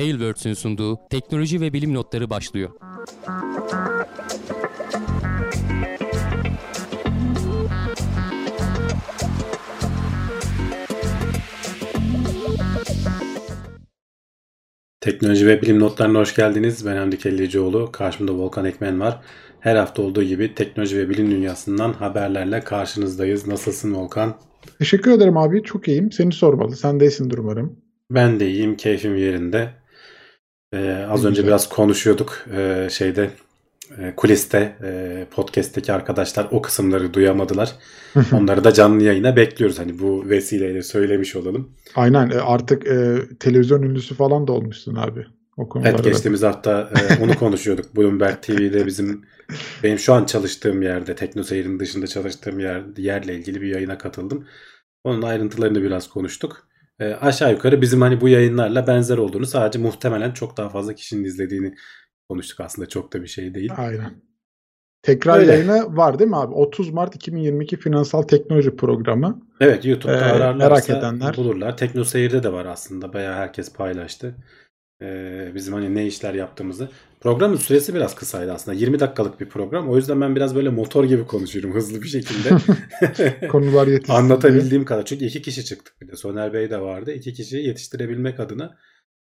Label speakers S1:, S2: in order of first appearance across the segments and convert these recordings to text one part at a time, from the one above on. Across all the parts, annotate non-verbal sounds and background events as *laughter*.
S1: Tailwords'ün sunduğu teknoloji ve bilim notları başlıyor.
S2: Teknoloji ve bilim notlarına hoş geldiniz. Ben Hamdi Kellecioğlu. Karşımda Volkan Ekmen var. Her hafta olduğu gibi teknoloji ve bilim dünyasından haberlerle karşınızdayız. Nasılsın Volkan?
S3: Teşekkür ederim abi. Çok iyiyim. Seni sormalı. Sen de iyisindir umarım.
S2: Ben de iyiyim. Keyfim yerinde. Ee, az önce biraz konuşuyorduk ee, şeyde e, kuliste e, podcast'teki arkadaşlar o kısımları duyamadılar. Onları da canlı yayına bekliyoruz. Hani bu vesileyle söylemiş olalım.
S3: Aynen e, artık e, televizyon ünlüsü falan da olmuşsun abi. O
S2: evet geçtiğimiz hafta e, *laughs* onu konuşuyorduk. Bloomberg TV'de bizim benim şu an çalıştığım yerde TeknoSeyir'in dışında çalıştığım yer, yerle ilgili bir yayına katıldım. Onun ayrıntılarını biraz konuştuk. E, aşağı yukarı bizim hani bu yayınlarla benzer olduğunu sadece muhtemelen çok daha fazla kişinin izlediğini konuştuk aslında çok da bir şey değil.
S3: Aynen. Tekrar Öyle. yayını var değil mi abi? 30 Mart 2022 Finansal Teknoloji Programı.
S2: Evet YouTube'da ee, ararlarsa merak edenler. bulurlar. TeknoSeyir'de de var aslında. Bayağı herkes paylaştı. Ee, bizim hani ne işler yaptığımızı. Programın süresi biraz kısaydı aslında. 20 dakikalık bir program. O yüzden ben biraz böyle motor gibi konuşuyorum *laughs* hızlı bir şekilde. *laughs*
S3: Konular yetişsin.
S2: Anlatabildiğim kadar. Çünkü iki kişi çıktık bir de. Soner Bey de vardı. İki kişiyi yetiştirebilmek adına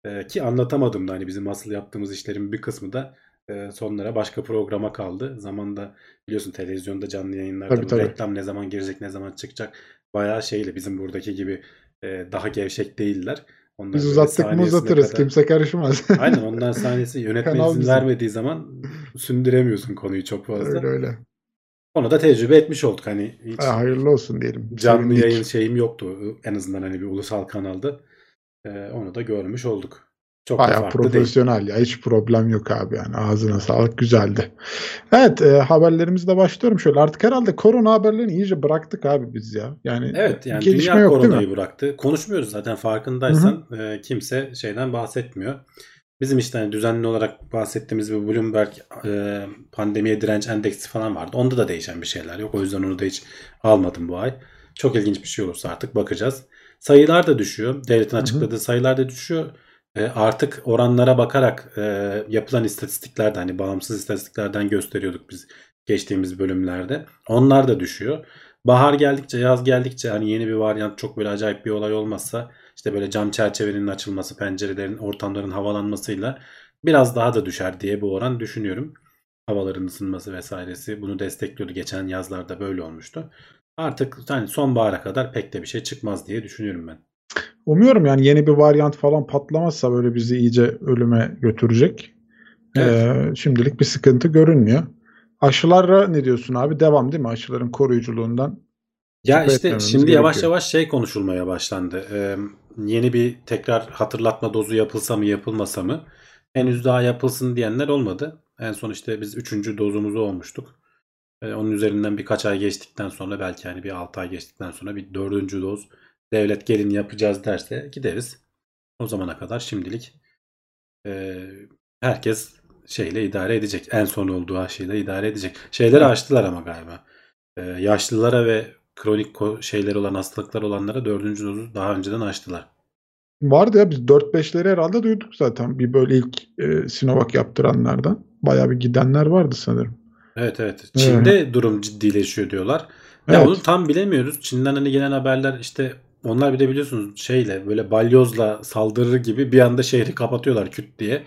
S2: e, ki anlatamadım da hani bizim asıl yaptığımız işlerin bir kısmı da e, sonlara başka programa kaldı. Zamanda biliyorsun televizyonda canlı yayınlarda tabii, tabii. reklam ne zaman girecek ne zaman çıkacak bayağı şeyle bizim buradaki gibi e, daha gevşek değiller.
S3: Onlar Biz uzattık mı uzatırız. Kadar... Kimse karışmaz. *laughs*
S2: Aynen onlar *laughs* sahnesi yönetmen izin vermediği zaman sündüremiyorsun konuyu çok fazla.
S3: Öyle öyle.
S2: Onu da tecrübe etmiş olduk. Hani
S3: hiç ha, hayırlı olsun diyelim.
S2: Canlı Sevindik. yayın şeyim yoktu. En azından hani bir ulusal kanalda. Ee, onu da görmüş olduk.
S3: Çok Bayağı profesyonel değil. ya. Hiç problem yok abi yani. Ağzına sağlık. Güzeldi. Evet e, haberlerimizle başlıyorum şöyle. Artık herhalde korona haberlerini iyice bıraktık abi biz ya. Yani
S2: Evet yani gelişme dünya yok, koronayı bıraktı. Konuşmuyoruz zaten farkındaysan. E, kimse şeyden bahsetmiyor. Bizim işte hani düzenli olarak bahsettiğimiz bir Bloomberg e, pandemiye direnç endeksi falan vardı. Onda da değişen bir şeyler yok. O yüzden onu da hiç almadım bu ay. Çok ilginç bir şey olursa artık bakacağız. Sayılar da düşüyor. Devletin açıkladığı hı hı. sayılar da düşüyor. E, artık oranlara bakarak e, yapılan istatistiklerde hani bağımsız istatistiklerden gösteriyorduk biz geçtiğimiz bölümlerde. Onlar da düşüyor. Bahar geldikçe, yaz geldikçe hani yeni bir varyant çok böyle acayip bir olay olmazsa işte böyle cam çerçevenin açılması, pencerelerin, ortamların havalanmasıyla biraz daha da düşer diye bu oran düşünüyorum. Havaların ısınması vesairesi bunu destekliyordu. Geçen yazlarda böyle olmuştu. Artık hani sonbahara kadar pek de bir şey çıkmaz diye düşünüyorum ben.
S3: Umuyorum yani yeni bir varyant falan patlamazsa böyle bizi iyice ölüme götürecek. Evet. Ee, şimdilik bir sıkıntı görünmüyor. Aşılara ne diyorsun abi? Devam değil mi aşıların koruyuculuğundan?
S2: Ya işte şimdi gerekiyor. yavaş yavaş şey konuşulmaya başlandı. Ee, yeni bir tekrar hatırlatma dozu yapılsa mı yapılmasa mı? Henüz daha yapılsın diyenler olmadı. En son işte biz üçüncü dozumuzu olmuştuk. Ee, onun üzerinden birkaç ay geçtikten sonra belki hani bir 6 ay geçtikten sonra bir dördüncü doz devlet gelin yapacağız derse gideriz. O zamana kadar şimdilik e, herkes şeyle idare edecek. En son olduğu aşıyla idare edecek. Şeyleri açtılar ama galiba. E, yaşlılara ve kronik şeyleri olan hastalıklar olanlara dördüncü dozu daha önceden açtılar.
S3: Vardı ya biz 4-5'leri herhalde duyduk zaten. Bir böyle ilk e, Sinovac yaptıranlardan. Bayağı bir gidenler vardı sanırım.
S2: Evet evet. Çin'de evet. durum ciddileşiyor diyorlar. Ya evet. onu tam bilemiyoruz. Çin'den hani gelen haberler işte onlar bir de biliyorsunuz şeyle böyle balyozla saldırır gibi bir anda şehri kapatıyorlar küt diye.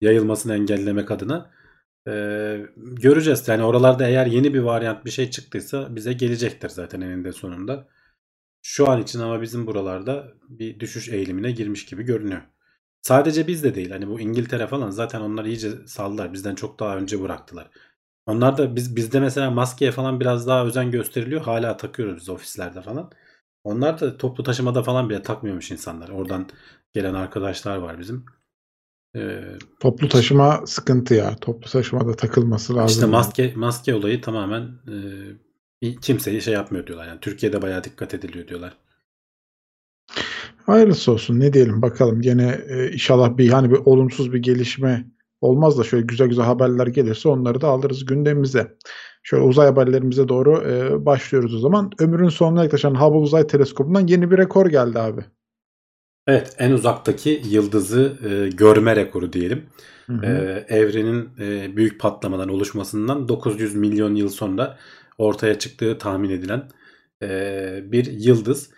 S2: Yayılmasını engellemek adına. Ee, göreceğiz. Yani oralarda eğer yeni bir varyant bir şey çıktıysa bize gelecektir zaten eninde sonunda. Şu an için ama bizim buralarda bir düşüş eğilimine girmiş gibi görünüyor. Sadece biz de değil. Hani bu İngiltere falan zaten onlar iyice saldılar. Bizden çok daha önce bıraktılar. Onlar da biz bizde mesela maskeye falan biraz daha özen gösteriliyor. Hala takıyoruz biz ofislerde falan. Onlar da toplu taşımada falan bile takmıyormuş insanlar. Oradan gelen arkadaşlar var bizim.
S3: Ee, toplu taşıma sıkıntı ya. Toplu taşımada takılması lazım.
S2: İşte maske yani. maske olayı tamamen e, kimseye şey yapmıyor diyorlar. Yani Türkiye'de bayağı dikkat ediliyor diyorlar.
S3: Hayırlısı olsun ne diyelim bakalım. Gene e, inşallah bir hani bir olumsuz bir gelişme olmaz da şöyle güzel güzel haberler gelirse onları da alırız gündemimize. Şöyle uzay haberlerimize doğru e, başlıyoruz o zaman. Ömrün sonuna yaklaşan Hubble Uzay Teleskobu'ndan yeni bir rekor geldi abi.
S2: Evet en uzaktaki yıldızı e, görme rekoru diyelim.
S3: Hı hı.
S2: E, evrenin e, büyük patlamadan oluşmasından 900 milyon yıl sonra ortaya çıktığı tahmin edilen e, bir yıldız.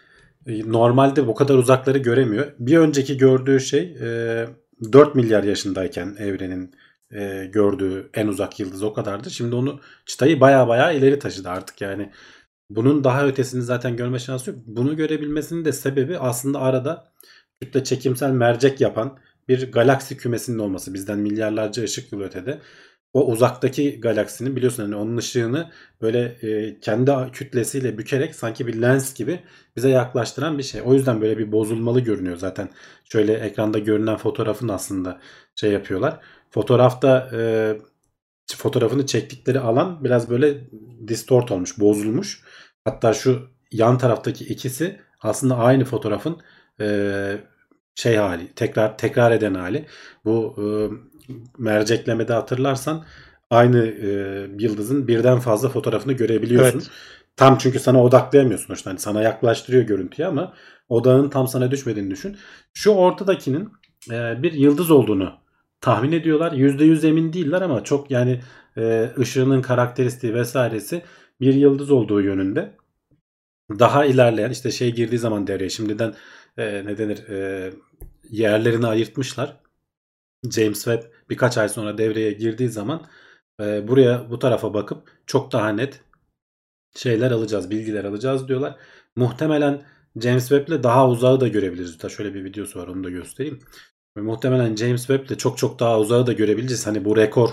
S2: E, Normalde bu kadar uzakları göremiyor. Bir önceki gördüğü şey e, 4 milyar yaşındayken evrenin e, gördüğü en uzak yıldız o kadardı. Şimdi onu çıtayı baya baya ileri taşıdı artık yani. Bunun daha ötesini zaten görme şansı yok. Bunu görebilmesinin de sebebi aslında arada kütle çekimsel mercek yapan bir galaksi kümesinin olması bizden milyarlarca ışık yılı ötede. O uzaktaki galaksinin biliyorsun hani onun ışığını böyle e, kendi kütlesiyle bükerek sanki bir lens gibi bize yaklaştıran bir şey. O yüzden böyle bir bozulmalı görünüyor zaten. Şöyle ekranda görünen fotoğrafın aslında şey yapıyorlar. Fotoğrafta e, fotoğrafını çektikleri alan biraz böyle distort olmuş, bozulmuş. Hatta şu yan taraftaki ikisi aslında aynı fotoğrafın e, şey hali, tekrar tekrar eden hali. Bu e, merceklemede hatırlarsan aynı e, yıldızın birden fazla fotoğrafını görebiliyorsun.
S3: Evet.
S2: Tam çünkü sana odaklayamıyorsun. İşte hani sana yaklaştırıyor görüntüyü ama odağın tam sana düşmediğini düşün. Şu ortadakinin e, bir yıldız olduğunu tahmin ediyorlar. %100 emin değiller ama çok yani e, ışığının karakteristiği vesairesi bir yıldız olduğu yönünde. Daha ilerleyen işte şey girdiği zaman devreye şimdiden e, ne denir e, yerlerini ayırtmışlar. James Webb birkaç ay sonra devreye girdiği zaman e, buraya bu tarafa bakıp çok daha net şeyler alacağız, bilgiler alacağız diyorlar. Muhtemelen James Webb ile daha uzağı da görebiliriz. Hatta şöyle bir videosu var onu da göstereyim. Ve muhtemelen James Webb ile çok çok daha uzağı da görebileceğiz. Hani bu rekor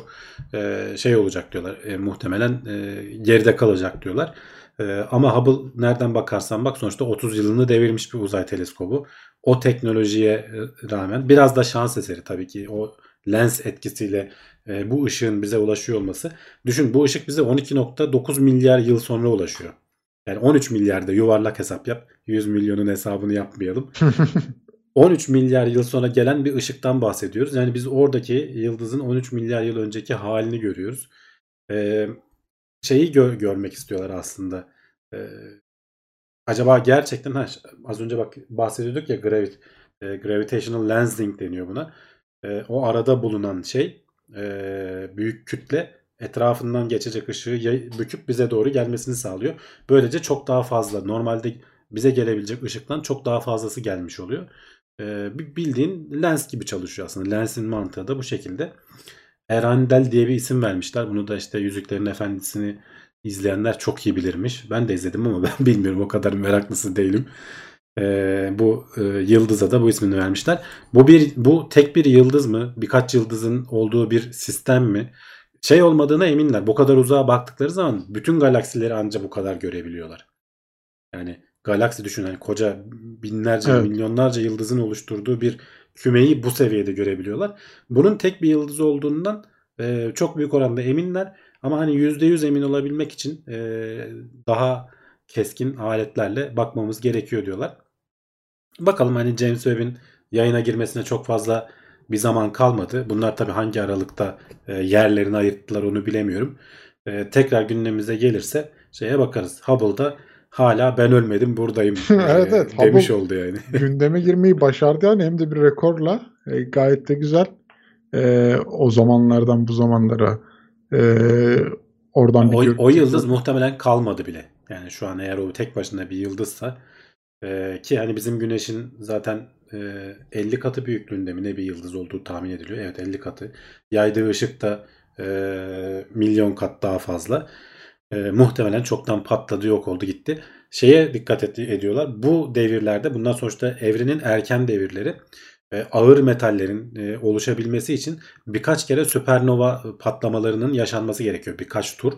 S2: e, şey olacak diyorlar. E, muhtemelen e, geride kalacak diyorlar. E, ama Hubble nereden bakarsan bak sonuçta 30 yılını devirmiş bir uzay teleskobu. O teknolojiye e, rağmen biraz da şans eseri tabii ki o lens etkisiyle e, bu ışığın bize ulaşıyor olması. Düşün bu ışık bize 12.9 milyar yıl sonra ulaşıyor. Yani 13 milyarda yuvarlak hesap yap. 100 milyonun hesabını yapmayalım. *laughs* 13 milyar yıl sonra gelen bir ışıktan bahsediyoruz. Yani biz oradaki yıldızın 13 milyar yıl önceki halini görüyoruz. Ee, şeyi gö- görmek istiyorlar aslında. Ee, acaba gerçekten ha, az önce bak bahsediyorduk ya gravit, e, gravitational lensing deniyor buna. E, o arada bulunan şey e, büyük kütle etrafından geçecek ışığı büküp bize doğru gelmesini sağlıyor. Böylece çok daha fazla normalde bize gelebilecek ışıktan çok daha fazlası gelmiş oluyor. Bir bildiğin lens gibi çalışıyor aslında. Lensin mantığı da bu şekilde. Erandel diye bir isim vermişler. Bunu da işte Yüzüklerin Efendisi'ni izleyenler çok iyi bilirmiş. Ben de izledim ama *laughs* ben bilmiyorum. O kadar meraklısı değilim. Ee, bu e, yıldıza da bu ismini vermişler. Bu bir bu tek bir yıldız mı? Birkaç yıldızın olduğu bir sistem mi? Şey olmadığına eminler. Bu kadar uzağa baktıkları zaman bütün galaksileri ancak bu kadar görebiliyorlar. Yani galaksi düşün hani koca binlerce
S3: Evet.
S2: milyonlarca yıldızın oluşturduğu bir kümeyi bu seviyede görebiliyorlar. Bunun tek bir yıldız olduğundan e, çok büyük oranda eminler. Ama hani %100 emin olabilmek için e, daha keskin aletlerle bakmamız gerekiyor diyorlar. Bakalım hani James Webb'in yayına girmesine çok fazla bir zaman kalmadı. Bunlar tabii hangi aralıkta e, yerlerini ayırttılar onu bilemiyorum. E, tekrar gündemimize gelirse şeye bakarız. Hubble'da hala ben ölmedim buradayım *laughs* e,
S3: Evet, evet.
S2: demiş
S3: Hubble-
S2: oldu yani. *laughs*
S3: Gündeme girmeyi başardı yani hem de bir rekorla. E, gayet de güzel. E, o zamanlardan bu zamanlara e, oradan bir
S2: O, o yıldız muhtemelen kalmadı bile. Yani şu an eğer o tek başına bir yıldızsa ki hani bizim güneşin zaten e, 50 katı büyüklüğünde mi ne bir yıldız olduğu tahmin ediliyor. Evet 50 katı. Yaydığı ışık da e, milyon kat daha fazla. E, muhtemelen çoktan patladı yok oldu gitti. Şeye dikkat et, ediyorlar. Bu devirlerde bundan sonuçta evrenin erken devirleri e, ağır metallerin e, oluşabilmesi için birkaç kere süpernova patlamalarının yaşanması gerekiyor. Birkaç tur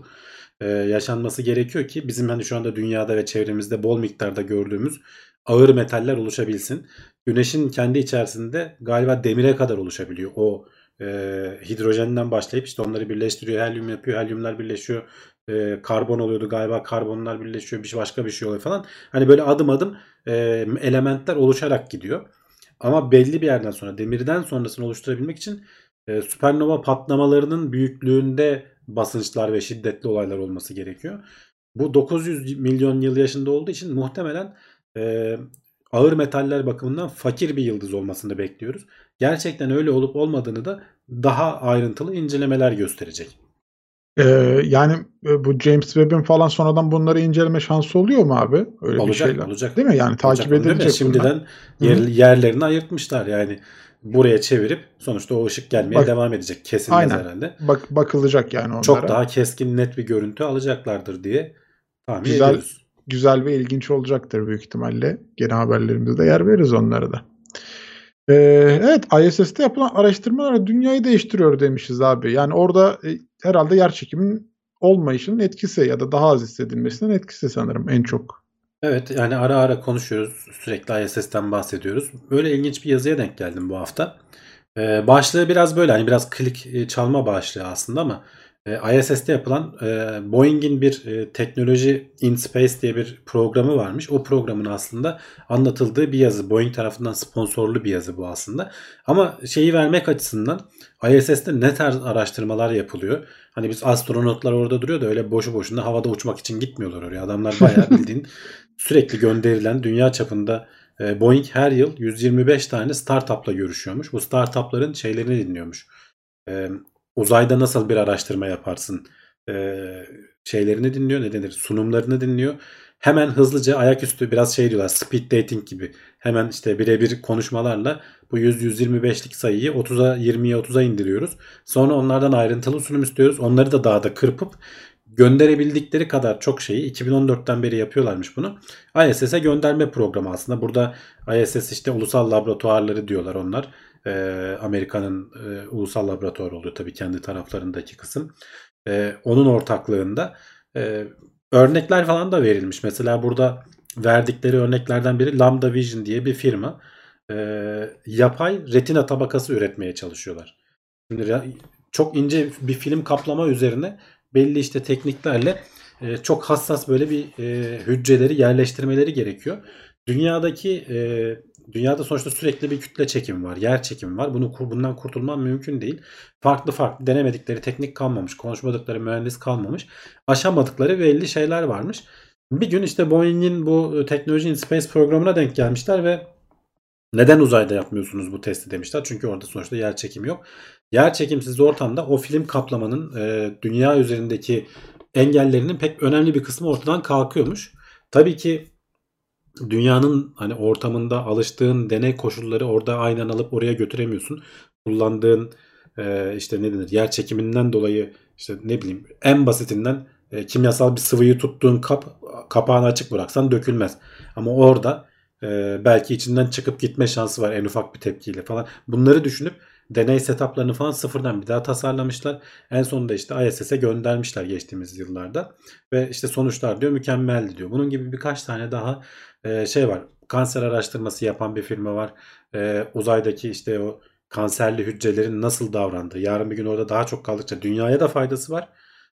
S2: e, yaşanması gerekiyor ki bizim hani şu anda dünyada ve çevremizde bol miktarda gördüğümüz ağır metaller oluşabilsin. Güneşin kendi içerisinde galiba demire kadar oluşabiliyor. O e, hidrojenden başlayıp işte onları birleştiriyor. Helyum yapıyor. Helyumlar birleşiyor. E, karbon oluyordu galiba. Karbonlar birleşiyor. Bir şey- başka bir şey oluyor falan. Hani böyle adım adım e, elementler oluşarak gidiyor. Ama belli bir yerden sonra demirden sonrasını oluşturabilmek için e, süpernova patlamalarının büyüklüğünde basınçlar ve şiddetli olaylar olması gerekiyor. Bu 900 milyon yıl yaşında olduğu için muhtemelen e, ağır metaller bakımından fakir bir yıldız olmasını bekliyoruz. Gerçekten öyle olup olmadığını da daha ayrıntılı incelemeler gösterecek.
S3: Ee, yani e, bu James Webb'in falan sonradan bunları inceleme şansı oluyor mu abi? Öyle
S2: olacak,
S3: bir şeyler.
S2: olacak.
S3: Değil mi? Yani takip
S2: Olacak,
S3: edilecek.
S2: Şimdiden yer, yerlerini ayırtmışlar yani. Buraya çevirip sonuçta o ışık gelmeye
S3: Bak-
S2: devam edecek. Kesilmez
S3: Aynen.
S2: herhalde.
S3: Bak bakılacak yani onlara.
S2: Çok daha keskin net bir görüntü alacaklardır diye tahmin
S3: Güzel.
S2: ediyoruz.
S3: güzel ve ilginç olacaktır büyük ihtimalle. Gene haberlerimizde de yer veririz onlara da. Ee, evet ISS'te yapılan araştırmalar dünyayı değiştiriyor demişiz abi. Yani orada e, herhalde yer çekiminin olmayışının etkisi ya da daha az hissedilmesinin etkisi sanırım en çok.
S2: Evet yani ara ara konuşuyoruz. Sürekli ISS'ten bahsediyoruz. Böyle ilginç bir yazıya denk geldim bu hafta. Ee, başlığı biraz böyle hani biraz klik e, çalma başlığı aslında ama e, ISS'te yapılan e, Boeing'in bir e, teknoloji in space diye bir programı varmış. O programın aslında anlatıldığı bir yazı. Boeing tarafından sponsorlu bir yazı bu aslında. Ama şeyi vermek açısından ISS'te ne tarz araştırmalar yapılıyor? Hani biz astronotlar orada duruyor da öyle boşu boşuna havada uçmak için gitmiyorlar oraya. Adamlar bayağı *laughs* bildiğin sürekli gönderilen dünya çapında e, Boeing her yıl 125 tane startupla görüşüyormuş. Bu startupların şeylerini dinliyormuş. E, uzayda nasıl bir araştırma yaparsın e, şeylerini dinliyor. Ne denir? Sunumlarını dinliyor. Hemen hızlıca ayaküstü biraz şey diyorlar speed dating gibi. Hemen işte birebir konuşmalarla bu 100-125'lik sayıyı 30'a 20'ye 30'a indiriyoruz. Sonra onlardan ayrıntılı sunum istiyoruz. Onları da daha da kırpıp gönderebildikleri kadar çok şeyi 2014'ten beri yapıyorlarmış bunu. ISS'e gönderme programı aslında. Burada ISS işte ulusal laboratuvarları diyorlar onlar. Ee, Amerika'nın e, ulusal laboratuvarı oluyor tabii kendi taraflarındaki kısım. Ee, onun ortaklığında e, örnekler falan da verilmiş. Mesela burada verdikleri örneklerden biri Lambda Vision diye bir firma. Ee, yapay retina tabakası üretmeye çalışıyorlar. Şimdi çok ince bir film kaplama üzerine belli işte tekniklerle e, çok hassas böyle bir e, hücreleri yerleştirmeleri gerekiyor. Dünyadaki e, dünyada sonuçta sürekli bir kütle çekimi var, yer çekimi var. Bunu bundan kurtulman mümkün değil. Farklı farklı denemedikleri teknik kalmamış, konuşmadıkları mühendis kalmamış, aşamadıkları belli şeyler varmış. Bir gün işte Boeing'in bu Technology in Space programına denk gelmişler ve neden uzayda yapmıyorsunuz bu testi demişler. Çünkü orada sonuçta yer çekimi yok. Yer çekimsiz ortamda o film kaplamanın e, dünya üzerindeki engellerinin pek önemli bir kısmı ortadan kalkıyormuş. Tabii ki dünyanın hani ortamında alıştığın deney koşulları orada aynen alıp oraya götüremiyorsun. Kullandığın e, işte ne denir yer çekiminden dolayı işte ne bileyim en basitinden e, kimyasal bir sıvıyı tuttuğun kap kapağını açık bıraksan dökülmez. Ama orada e, belki içinden çıkıp gitme şansı var en ufak bir tepkiyle falan. Bunları düşünüp deney setuplarını falan sıfırdan bir daha tasarlamışlar. En sonunda işte ISS'e göndermişler geçtiğimiz yıllarda. Ve işte sonuçlar diyor mükemmeldi diyor. Bunun gibi birkaç tane daha e, şey var. Kanser araştırması yapan bir firma var. E, uzaydaki işte o kanserli hücrelerin nasıl davrandığı. Yarın bir gün orada daha çok kaldıkça dünyaya da faydası var.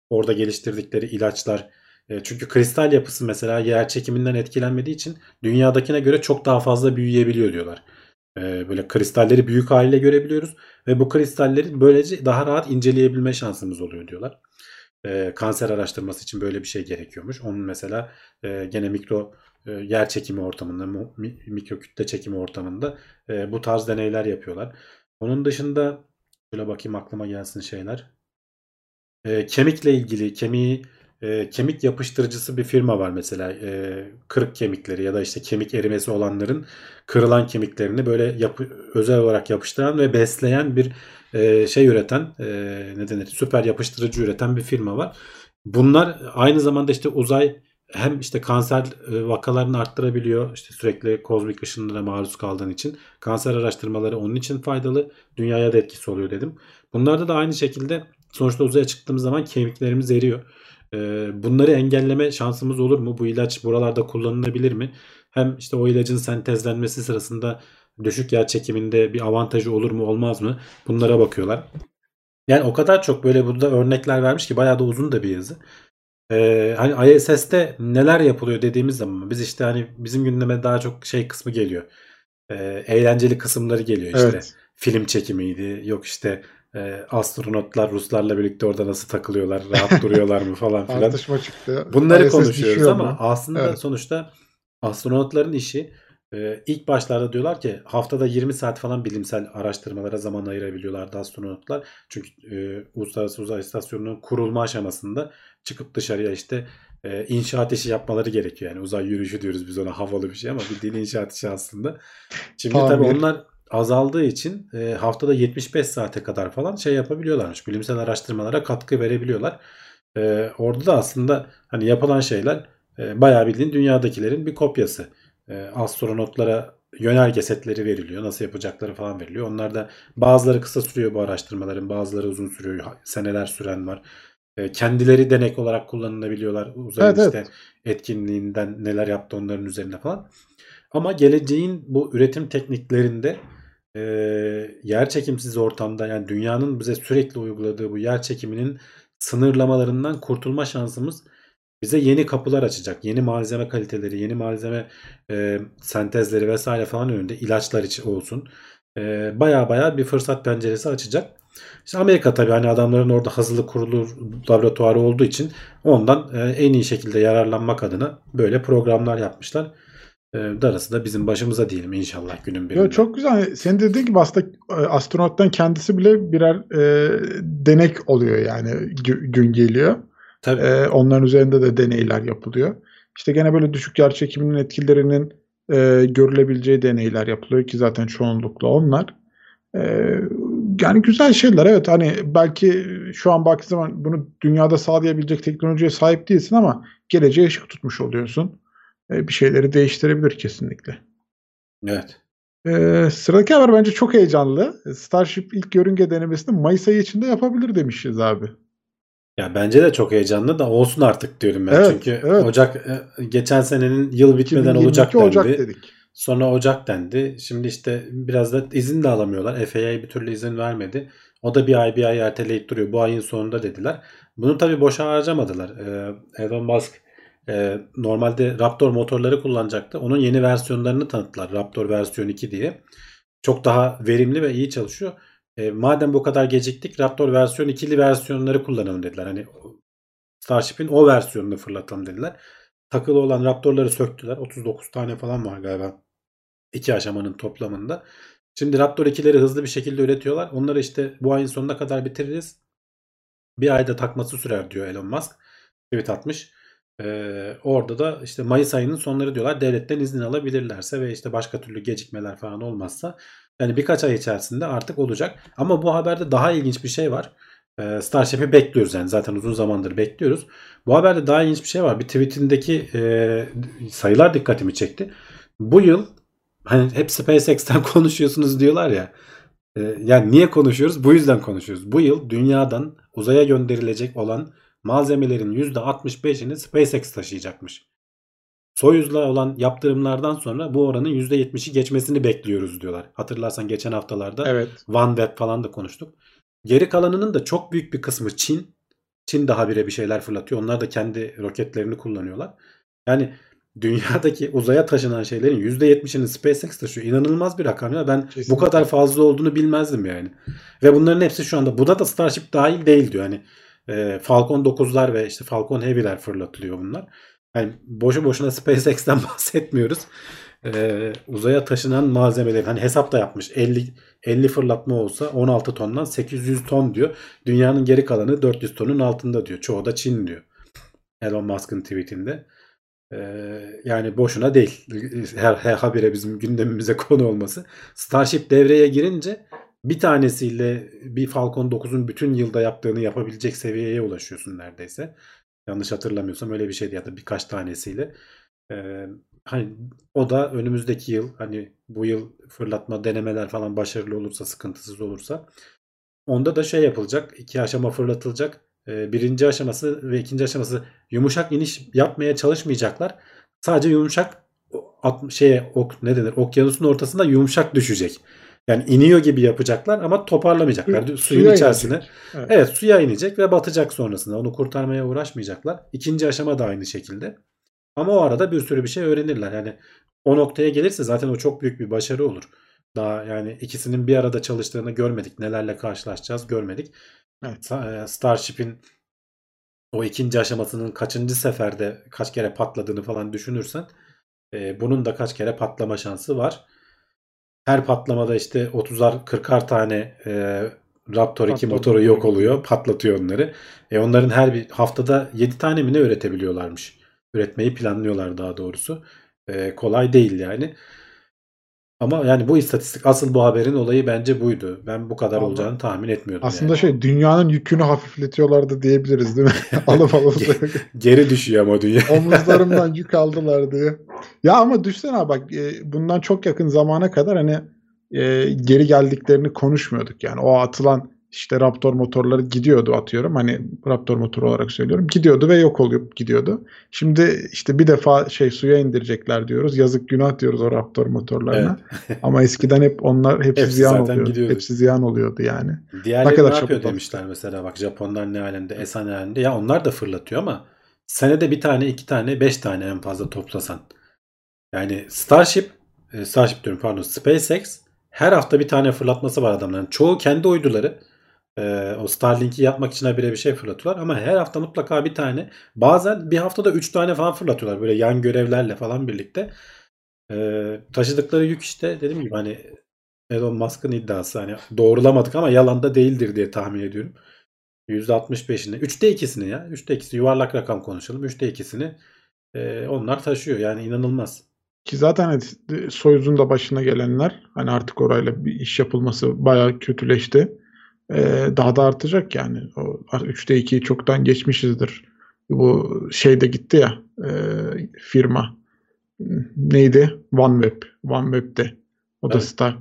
S2: Orada geliştirdikleri ilaçlar. E, çünkü kristal yapısı mesela yer çekiminden etkilenmediği için dünyadakine göre çok daha fazla büyüyebiliyor diyorlar. E, böyle kristalleri büyük haliyle görebiliyoruz ve bu kristalleri böylece daha rahat inceleyebilme şansımız oluyor diyorlar. E, kanser araştırması için böyle bir şey gerekiyormuş. Onun mesela e, gene mikro e, yer çekimi ortamında, mikro kütle çekimi ortamında e, bu tarz deneyler yapıyorlar. Onun dışında şöyle bakayım aklıma gelsin şeyler. Kemikle ilgili kemiği e, kemik yapıştırıcısı bir firma var mesela. E, kırık kemikleri ya da işte kemik erimesi olanların kırılan kemiklerini böyle yapı, özel olarak yapıştıran ve besleyen bir e, şey üreten e, ne denir süper yapıştırıcı üreten bir firma var. Bunlar aynı zamanda işte uzay hem işte kanser e, vakalarını arttırabiliyor. İşte sürekli kozmik ışınlara maruz kaldığın için. Kanser araştırmaları onun için faydalı. Dünyaya da etkisi oluyor dedim. Bunlarda da aynı şekilde sonuçta uzaya çıktığımız zaman kemiklerimiz eriyor. E, bunları engelleme şansımız olur mu? Bu ilaç buralarda kullanılabilir mi? Hem işte o ilacın sentezlenmesi sırasında düşük yer çekiminde bir avantajı olur mu olmaz mı? Bunlara bakıyorlar. Yani o kadar çok böyle burada örnekler vermiş ki bayağı da uzun da bir yazı. Ee, hani ISS'te neler yapılıyor dediğimiz zaman biz işte hani bizim gündeme daha çok şey kısmı geliyor. Ee, eğlenceli kısımları geliyor işte.
S3: Evet.
S2: Film çekimiydi. Yok işte e, astronotlar Ruslarla birlikte orada nasıl takılıyorlar, rahat *laughs* duruyorlar mı falan filan.
S3: Tartışma çıktı.
S2: Bunları
S3: ISS
S2: konuşuyoruz
S3: düşüyor
S2: ama
S3: mu?
S2: aslında
S3: Evet.
S2: sonuçta astronotların işi Ee, ilk başlarda diyorlar ki haftada 20 saat falan bilimsel araştırmalara zaman ayırabiliyorlardı astronotlar. Çünkü e, Uluslararası Uzay İstasyonu'nun kurulma aşamasında çıkıp dışarıya işte e, inşaat işi yapmaları gerekiyor. Yani uzay yürüyüşü diyoruz biz ona havalı bir şey ama bildiğin inşaat işi aslında. Şimdi
S3: Tamir.
S2: tabii onlar azaldığı için e, haftada 75 saate kadar falan şey yapabiliyorlarmış. Bilimsel araştırmalara katkı verebiliyorlar. E, orada da aslında hani yapılan şeyler e, bayağı bildiğin dünyadakilerin bir kopyası. E, astronotlara yönerge setleri veriliyor. Nasıl yapacakları falan veriliyor. Onlar da bazıları kısa sürüyor bu araştırmaların, bazıları uzun sürüyor. Seneler süren var. E, kendileri denek olarak kullanılabiliyorlar. Uzayın
S3: Evet,
S2: işte
S3: evet.
S2: etkinliğinden neler yaptı onların üzerine falan. Ama geleceğin bu üretim tekniklerinde e, yer çekimsiz ortamda yani dünyanın bize sürekli uyguladığı bu yer çekiminin sınırlamalarından kurtulma şansımız bize yeni kapılar açacak. Yeni malzeme kaliteleri, yeni malzeme e, sentezleri vesaire falan önünde ilaçlar için olsun. E, baya baya bir fırsat penceresi açacak. İşte Amerika tabii hani adamların orada hazırlık kurulu laboratuvarı olduğu için ondan e, en iyi şekilde yararlanmak adına böyle programlar yapmışlar. E, darısı da bizim başımıza diyelim inşallah günün birinde.
S3: Yo, çok güzel. Senin dediğin gibi aslında e, astronottan kendisi bile birer e, denek oluyor yani gü- gün geliyor.
S2: Tabii.
S3: E, onların üzerinde de deneyler yapılıyor. İşte gene böyle düşük yer çekiminin etkilerinin e, görülebileceği deneyler yapılıyor ki zaten çoğunlukla onlar. E, yani güzel şeyler evet hani belki şu an baktığın zaman bunu dünyada sağlayabilecek teknolojiye sahip değilsin ama geleceğe ışık tutmuş oluyorsun. E, bir şeyleri değiştirebilir kesinlikle.
S2: Evet.
S3: Ee, sıradaki haber bence çok heyecanlı. Starship ilk yörünge denemesini Mayıs ayı içinde yapabilir demişiz abi.
S2: Ya bence de çok heyecanlı da olsun artık diyorum ben.
S3: Evet,
S2: Çünkü
S3: evet.
S2: Ocak e, geçen senenin yıl bitmeden
S3: 2022
S2: olacak dendi.
S3: Ocak dedik.
S2: Sonra Ocak dendi. Şimdi işte biraz da izin de alamıyorlar. FAA bir türlü izin vermedi. O da bir ay bir ay erteleyip duruyor. Bu ayın sonunda dediler. Bunu tabii boşa harcamadılar. Elon Musk e, normalde Raptor motorları kullanacaktı. Onun yeni versiyonlarını tanıttılar. Raptor versiyon 2 diye. Çok daha verimli ve iyi çalışıyor. E, madem bu kadar geciktik Raptor versiyon 2'li versiyonları kullanalım dediler. Hani Starship'in o versiyonunu fırlatalım dediler. Takılı olan Raptor'ları söktüler. 39 tane falan var galiba. iki aşamanın toplamında. Şimdi Raptor 2'leri hızlı bir şekilde üretiyorlar. Onları işte bu ayın sonuna kadar bitiririz. Bir ayda takması sürer diyor Elon Musk. Tweet atmış. Ee, orada da işte Mayıs ayının sonları diyorlar. Devletten izin alabilirlerse ve işte başka türlü gecikmeler falan olmazsa yani birkaç ay içerisinde artık olacak. Ama bu haberde daha ilginç bir şey var. Ee, Starship'i bekliyoruz yani zaten uzun zamandır bekliyoruz. Bu haberde daha ilginç bir şey var. Bir tweetindeki e, sayılar dikkatimi çekti. Bu yıl hani hep SpaceX'ten *laughs* konuşuyorsunuz diyorlar ya. E, yani niye konuşuyoruz? Bu yüzden konuşuyoruz. Bu yıl dünyadan uzaya gönderilecek olan malzemelerin %65'ini SpaceX taşıyacakmış. Soyuz'la olan yaptırımlardan sonra bu oranın %70'i geçmesini bekliyoruz diyorlar. Hatırlarsan geçen haftalarda
S3: Evet.
S2: OneWeb falan da konuştuk. Geri kalanının da çok büyük bir kısmı Çin. Çin daha bire bir şeyler fırlatıyor. Onlar da kendi roketlerini kullanıyorlar. Yani dünyadaki uzaya taşınan şeylerin %70'ini SpaceX taşıyor. İnanılmaz bir rakam ya. Ben bu
S3: Kesinlikle.
S2: kadar fazla olduğunu bilmezdim yani. Ve bunların hepsi şu anda bu da Starship dahil değil diyor. Hani e, Falcon 9'lar ve işte Falcon Heavy'ler fırlatılıyor bunlar. Yani boşu boşuna SpaceX'ten *laughs* bahsetmiyoruz. E, uzaya taşınan malzemeler hani hesap da yapmış. 50 50 fırlatma olsa 16 tondan 800 ton diyor. Dünyanın geri kalanı 400 tonun altında diyor. Çoğu da Çin diyor. Elon Musk'ın tweetinde. Ee, yani boşuna değil. Her, her habire bizim gündemimize *laughs* konu olması. Starship devreye girince bir tanesiyle bir Falcon 9'un bütün yılda yaptığını yapabilecek seviyeye ulaşıyorsun neredeyse. Yanlış hatırlamıyorsam öyle bir şeydi ya da birkaç tanesiyle. Ee, hani o da önümüzdeki yıl hani bu yıl fırlatma denemeler falan başarılı olursa sıkıntısız olursa. Onda da şey yapılacak iki aşama fırlatılacak. Ee, birinci aşaması ve ikinci aşaması yumuşak iniş yapmaya çalışmayacaklar. Sadece yumuşak at, şeye ok, ne denir? Okyanusun ortasında yumuşak düşecek yani iniyor gibi yapacaklar ama toparlamayacaklar
S3: Su-
S2: suyun
S3: suya
S2: içerisine
S3: inecek. Evet.
S2: Evet suya inecek ve batacak sonrasında. Onu kurtarmaya uğraşmayacaklar. İkinci aşama da aynı şekilde. Ama o arada bir sürü bir şey öğrenirler. Yani o noktaya gelirse zaten o çok büyük bir başarı olur. Daha yani ikisinin bir arada çalıştığını görmedik. Nelerle karşılaşacağız görmedik.
S3: Evet.
S2: E, Starship'in o ikinci aşamasının kaçıncı seferde kaç kere patladığını falan düşünürsen E, bunun da kaç kere patlama şansı var. Her patlamada işte 30'ar 40'ar tane e, Raptor 2
S3: Raptor
S2: motoru yok oluyor. Patlatıyor onları. E onların her bir haftada 7 tane mi ne üretebiliyorlarmış. Üretmeyi planlıyorlar daha doğrusu. E, kolay değil yani. Ama yani bu istatistik asıl bu haberin olayı bence buydu. Ben bu kadar
S3: Vallahi.
S2: olacağını tahmin etmiyordum.
S3: Aslında
S2: yani.
S3: şey dünyanın yükünü hafifletiyorlardı diyebiliriz değil mi? *laughs* alıp alıp
S2: Geri düşüyor ama dünya.
S3: omuzlarımdan yük aldılar diye. Ya ama düşsene bak e, bundan çok yakın zamana kadar hani e, geri geldiklerini konuşmuyorduk. Yani o atılan işte Raptor motorları gidiyordu atıyorum. Hani Raptor motoru olarak söylüyorum. Gidiyordu ve yok olup gidiyordu. Şimdi işte bir defa şey suya indirecekler diyoruz. Yazık günah diyoruz o Raptor motorlarına. Ama eskiden hep onlar hepsi,
S2: Hepsi
S3: ziyan oluyordu.
S2: gidiyordu.
S3: Hepsi ziyan oluyordu yani.
S2: Diğerleri ne,
S3: kadar
S2: yapıyor
S3: çabuk
S2: demişler mesela bak Japonlar ne halinde, Esa ne halinde. Ya onlar da fırlatıyor ama senede bir tane, iki tane, beş tane en fazla toplasan. Yani Starship, e, Starship diyorum pardon SpaceX her hafta bir tane fırlatması var adamların. Çoğu kendi uyduları. E, o Starlink'i yapmak için habire bir şey fırlatıyorlar ama her hafta mutlaka bir tane. Bazen bir haftada üç tane falan fırlatıyorlar böyle yan görevlerle falan birlikte. E, taşıdıkları yük işte dediğim gibi hani Elon Musk'ın iddiası hani doğrulamadık ama yalan da değildir diye tahmin ediyorum. %65'ini, 3'te 2'sini ya. 3'te 2'si yuvarlak rakam konuşalım. 3'te 2'sini e, onlar taşıyor. Yani inanılmaz.
S3: Ki zaten hani Soyuz'un da başına gelenler hani artık orayla bir iş yapılması bayağı kötüleşti. Ee, daha da artacak yani. O 3'te 2'yi çoktan geçmişizdir. Bu şey de gitti ya e, firma. Neydi? OneWeb. OneWeb'de. O da
S2: Evet.
S3: Star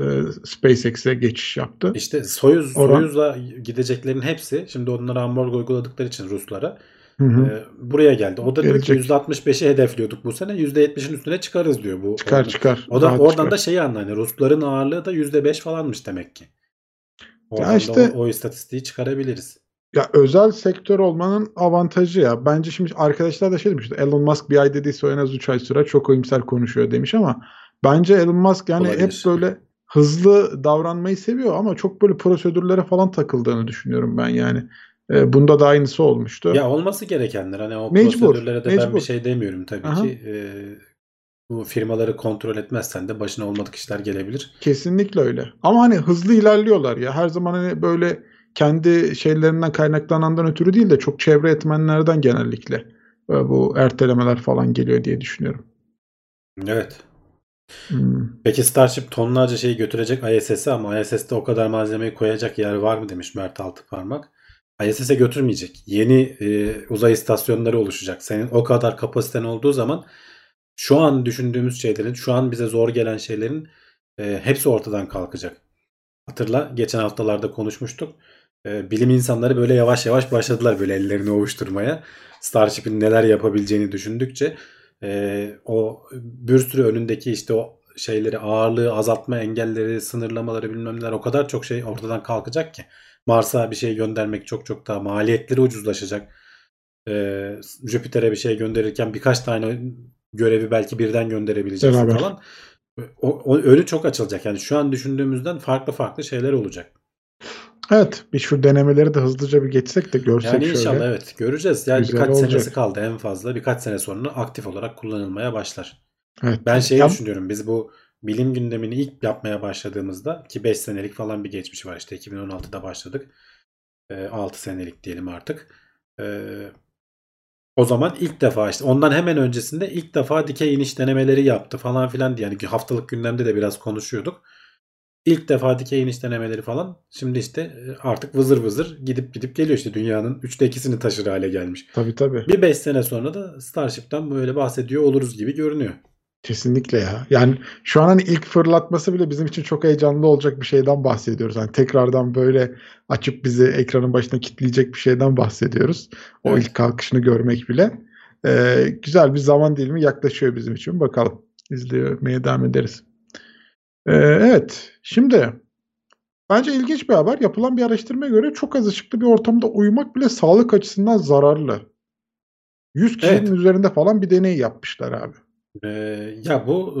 S3: e, SpaceX'e geçiş yaptı.
S2: İşte Soyuz,
S3: Oran-
S2: Soyuz'la gideceklerin hepsi şimdi onlara ambargo uyguladıkları için Ruslara
S3: Hı hı.
S2: buraya geldi. O da diyor ki
S3: Gelecek.
S2: %65'i hedefliyorduk bu sene. %70'in üstüne çıkarız diyor bu.
S3: çıkar
S2: Oradan-
S3: çıkar.
S2: O da
S3: Rahat
S2: oradan
S3: çıkar.
S2: da şeyi anla hani Rusların ağırlığı da %5 falanmış demek ki. Oradan
S3: işte-
S2: da o, o istatistiği çıkarabiliriz.
S3: Ya özel sektör olmanın avantajı ya. Bence şimdi arkadaşlar da şey demiş. Elon Musk bir ay dediyse o en az 3 ay sürer. Çok iyimser konuşuyor demiş ama bence Elon Musk yani
S2: Olabilir.
S3: hep böyle hızlı davranmayı seviyor ama çok böyle prosedürlere falan takıldığını düşünüyorum ben yani. E, bunda da aynısı olmuştu.
S2: Ya olması gerekenler hani o
S3: Mecbur,
S2: prosedürlere de ben
S3: mecbur.
S2: bir şey demiyorum tabii
S3: Aha.
S2: ki. Ee, bu firmaları kontrol etmezsen de başına olmadık işler gelebilir.
S3: Kesinlikle öyle. Ama hani hızlı ilerliyorlar ya. Her zaman hani böyle kendi şeylerinden kaynaklanandan ötürü değil de çok çevre etmenlerden genellikle e, bu ertelemeler falan geliyor diye düşünüyorum.
S2: Evet.
S3: Hmm.
S2: Peki Starship tonlarca şeyi götürecek ISS'e ama ISS'te o kadar malzemeyi koyacak yer var mı demiş Mert Altıparmak. ISS'e götürmeyecek. Yeni e, uzay istasyonları oluşacak. Senin o kadar kapasiten olduğu zaman şu an düşündüğümüz şeylerin, şu an bize zor gelen şeylerin e, hepsi ortadan kalkacak. Hatırla geçen haftalarda konuşmuştuk. E, bilim insanları böyle yavaş yavaş başladılar böyle ellerini ovuşturmaya. Starship'in neler yapabileceğini düşündükçe e, o bir sürü önündeki işte o şeyleri ağırlığı azaltma engelleri sınırlamaları bilmem neler o kadar çok şey ortadan kalkacak ki Mars'a bir şey göndermek çok çok daha maliyetleri ucuzlaşacak. E, Jüpiter'e bir şey gönderirken birkaç tane görevi belki birden gönderebileceksin
S3: Beraber.
S2: falan. O, o önü çok açılacak. Yani şu an düşündüğümüzden farklı farklı şeyler olacak.
S3: Evet, bir şu denemeleri de hızlıca bir geçsek de görsek
S2: Yani
S3: şöyle.
S2: inşallah evet göreceğiz. Yani
S3: Güzel
S2: birkaç
S3: olacak.
S2: senesi kaldı en fazla. Birkaç sene sonra aktif olarak kullanılmaya başlar.
S3: Evet.
S2: Ben şeyi
S3: Ya-
S2: düşünüyorum. Biz bu bilim gündemini ilk yapmaya başladığımızda ki 5 senelik falan bir geçmiş var işte 2016'da başladık. 6 senelik diyelim artık. Ee, o zaman ilk defa işte ondan hemen öncesinde ilk defa dikey iniş denemeleri yaptı falan filan diye. Yani haftalık gündemde de biraz konuşuyorduk. İlk defa dikey iniş denemeleri falan. Şimdi işte e, artık vızır vızır gidip gidip geliyor işte dünyanın 3'te 2'sini taşır hale gelmiş.
S3: Tabii tabii.
S2: Bir 5 sene sonra da Starship'ten böyle bahsediyor oluruz gibi görünüyor.
S3: Kesinlikle ya. Yani şu an hani ilk fırlatması bile bizim için çok heyecanlı olacak bir şeyden bahsediyoruz. Hani tekrardan böyle açıp bizi ekranın başına kilitleyecek bir şeyden bahsediyoruz. O
S2: Evet.
S3: ilk kalkışını görmek bile. Ee, güzel bir zaman dilimi yaklaşıyor bizim için. Bakalım. İzlemeye devam ederiz. Ee, evet. Şimdi bence ilginç bir haber. Yapılan bir araştırmaya göre çok az ışıklı bir ortamda uyumak bile sağlık açısından zararlı. 100 kişinin
S2: Evet.
S3: üzerinde falan bir deney yapmışlar abi.
S2: Ee, ya bu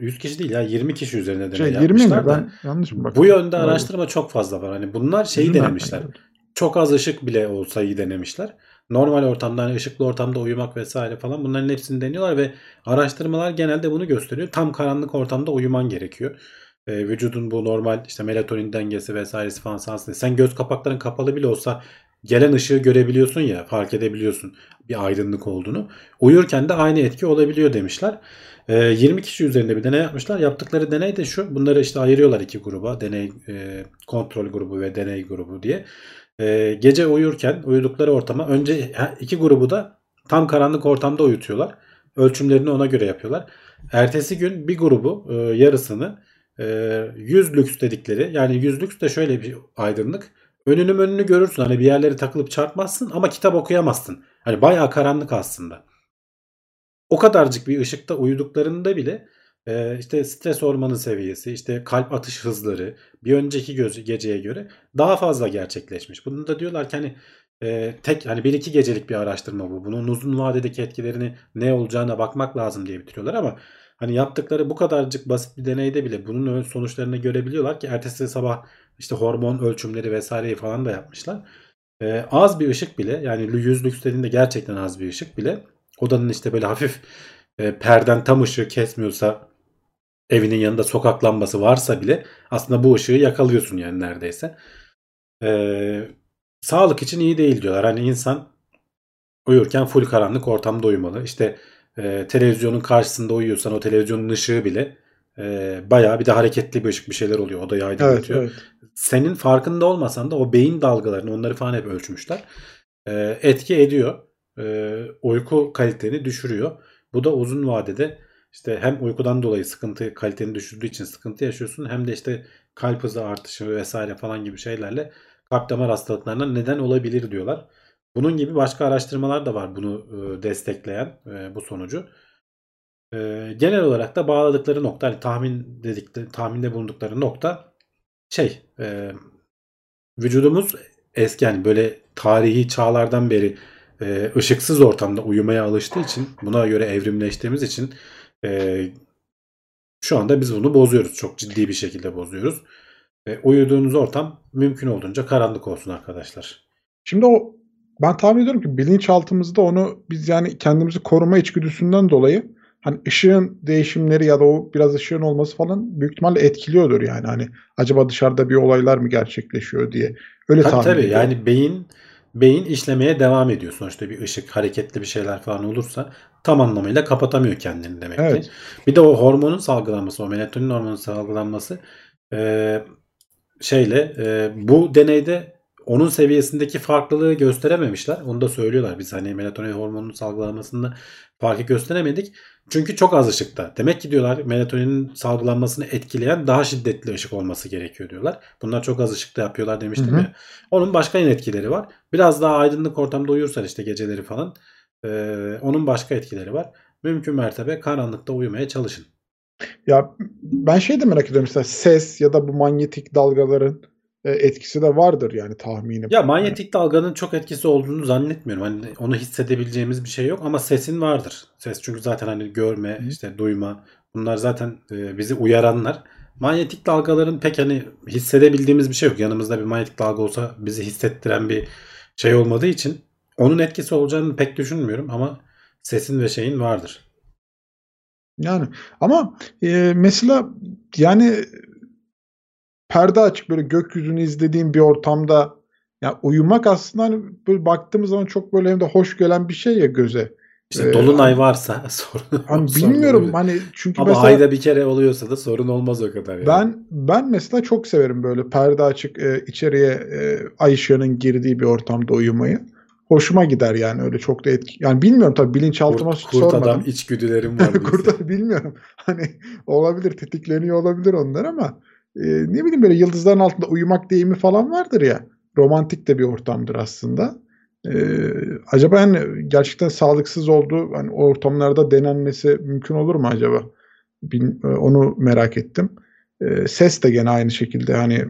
S2: e, 100 kişi değil ya 20 kişi üzerine deney
S3: Şey 20
S2: yapmışlar
S3: mi?
S2: da
S3: Ben yanlış mı
S2: bu yönde
S3: Olabilir.
S2: araştırma çok fazla var. Hani bunlar şeyi
S3: Üzüm
S2: denemişler. Çok az ışık bile olsa iyi denemişler. normal ortamda hani ışıklı ortamda uyumak vesaire falan bunların hepsini deniyorlar ve araştırmalar genelde bunu gösteriyor. Tam karanlık ortamda uyuman gerekiyor. E, vücudun bu normal işte melatonin dengesi vesairesi falan sansın. Sen göz kapakların kapalı bile olsa gelen ışığı görebiliyorsun ya fark edebiliyorsun bir aydınlık olduğunu. Uyurken de aynı etki olabiliyor demişler. 20 kişi üzerinde bir deney yapmışlar. Yaptıkları deney de şu. Bunları işte ayırıyorlar iki gruba. Deney e, kontrol grubu ve deney grubu diye. E, gece uyurken uyudukları ortama önce iki grubu da tam karanlık ortamda uyutuyorlar. Ölçümlerini ona göre yapıyorlar. Ertesi gün bir grubu e, yarısını 100 lüks dedikleri yani 100 lüks de şöyle bir aydınlık. Önünü önünü görürsün. Hani bir yerlere takılıp çarpmazsın ama kitap okuyamazsın. Hani bayağı karanlık aslında o kadarcık bir ışıkta uyuduklarında bile e, işte stres hormonu seviyesi, işte kalp atış hızları bir önceki geceye göre daha fazla gerçekleşmiş. Bunu da diyorlar ki hani e, tek hani bir iki gecelik bir araştırma bu. Bunun uzun vadedeki etkilerini ne olacağına bakmak lazım diye bitiriyorlar ama hani yaptıkları bu kadarcık basit bir deneyde bile bunun sonuçlarını görebiliyorlar ki ertesi sabah işte hormon ölçümleri vesaireyi falan da yapmışlar. E, az bir ışık bile yani 100 lüks dediğinde gerçekten az bir ışık bile odanın işte böyle hafif e, perden tam ışığı kesmiyorsa evinin yanında sokak lambası varsa bile aslında bu ışığı yakalıyorsun yani neredeyse. Ee, sağlık için iyi değil diyorlar. Hani insan uyurken full karanlık ortamda uyumalı. İşte e, televizyonun karşısında uyuyorsan o televizyonun ışığı bile e, bayağı bir de hareketli bir ışık bir şeyler oluyor. Odayı aydınlatıyor. Evet, evet. Senin farkında olmasan da o beyin dalgalarını onları falan hep ölçmüşler. E, etki ediyor e, uyku kaliteni düşürüyor. Bu da uzun vadede işte hem uykudan dolayı sıkıntı kaliteni düşürdüğü için sıkıntı yaşıyorsun hem de işte kalp hızı artışı vesaire falan gibi şeylerle kalp damar hastalıklarına neden olabilir diyorlar. Bunun gibi başka araştırmalar da var bunu e, destekleyen e, bu sonucu. E, genel olarak da bağladıkları nokta hani tahmin dedik tahminde bulundukları nokta şey e, vücudumuz eski yani böyle tarihi çağlardan beri e, ışıksız ortamda uyumaya alıştığı için buna göre evrimleştiğimiz için e, şu anda biz bunu bozuyoruz. Çok ciddi bir şekilde bozuyoruz. E, uyuduğunuz ortam mümkün olduğunca karanlık olsun arkadaşlar.
S3: Şimdi o ben tahmin ediyorum ki bilinçaltımızda onu biz yani kendimizi koruma içgüdüsünden dolayı hani ışığın değişimleri ya da o biraz ışığın olması falan büyük ihtimalle etkiliyordur yani hani acaba dışarıda bir olaylar mı gerçekleşiyor diye öyle tabii, tahmin
S2: tabii. ediyorum. Yani beyin beyin işlemeye devam ediyor. Sonuçta bir ışık hareketli bir şeyler falan olursa tam anlamıyla kapatamıyor kendini demek evet. ki. Bir de o hormonun salgılanması, o melatonin hormonun salgılanması e, şeyle e, bu deneyde onun seviyesindeki farklılığı gösterememişler. Onu da söylüyorlar. Biz hani melatonin hormonunun salgılanmasında farkı gösteremedik. Çünkü çok az ışıkta. Demek ki diyorlar melatonin salgılanmasını etkileyen daha şiddetli ışık olması gerekiyor diyorlar. Bunlar çok az ışıkta yapıyorlar demiştim hı hı. ya. Onun başka yan etkileri var. Biraz daha aydınlık ortamda uyursan işte geceleri falan. E, onun başka etkileri var. Mümkün mertebe karanlıkta uyumaya çalışın.
S3: Ya ben şey de merak ediyorum mesela ses ya da bu manyetik dalgaların etkisi de vardır yani tahminim.
S2: Ya manyetik dalganın çok etkisi olduğunu zannetmiyorum. Hani onu hissedebileceğimiz bir şey yok ama sesin vardır. Ses çünkü zaten hani görme, Hı. işte duyma bunlar zaten e, bizi uyaranlar. Manyetik dalgaların pek hani hissedebildiğimiz bir şey yok. Yanımızda bir manyetik dalga olsa bizi hissettiren bir şey olmadığı için onun etkisi olacağını pek düşünmüyorum ama sesin ve şeyin vardır.
S3: Yani ama e, mesela yani perde açık böyle gökyüzünü izlediğim bir ortamda ya uyumak aslında hani böyle baktığımız zaman çok böyle hem de hoş gelen bir şey ya göze.
S2: İşte ee, dolunay varsa *laughs* sorun.
S3: Hani bilmiyorum sorun hani çünkü
S2: Ama mesela, ayda bir kere oluyorsa da sorun olmaz o kadar. Yani.
S3: Ben ben mesela çok severim böyle perde açık e, içeriye e, ay ışığının girdiği bir ortamda uyumayı. Hoşuma gider yani öyle çok da etki. Yani bilmiyorum tabii bilinçaltıma kurt,
S2: kurt sormadım. Kurt adam içgüdülerim var. *laughs*
S3: kurt bilmiyorum. Hani olabilir tetikleniyor olabilir onlar ama e, ne bileyim böyle yıldızların altında uyumak deyimi falan vardır ya. Romantik de bir ortamdır aslında. E, acaba yani gerçekten sağlıksız olduğu hani ortamlarda denenmesi mümkün olur mu acaba? Bin, e, onu merak ettim. E, ses de gene aynı şekilde hani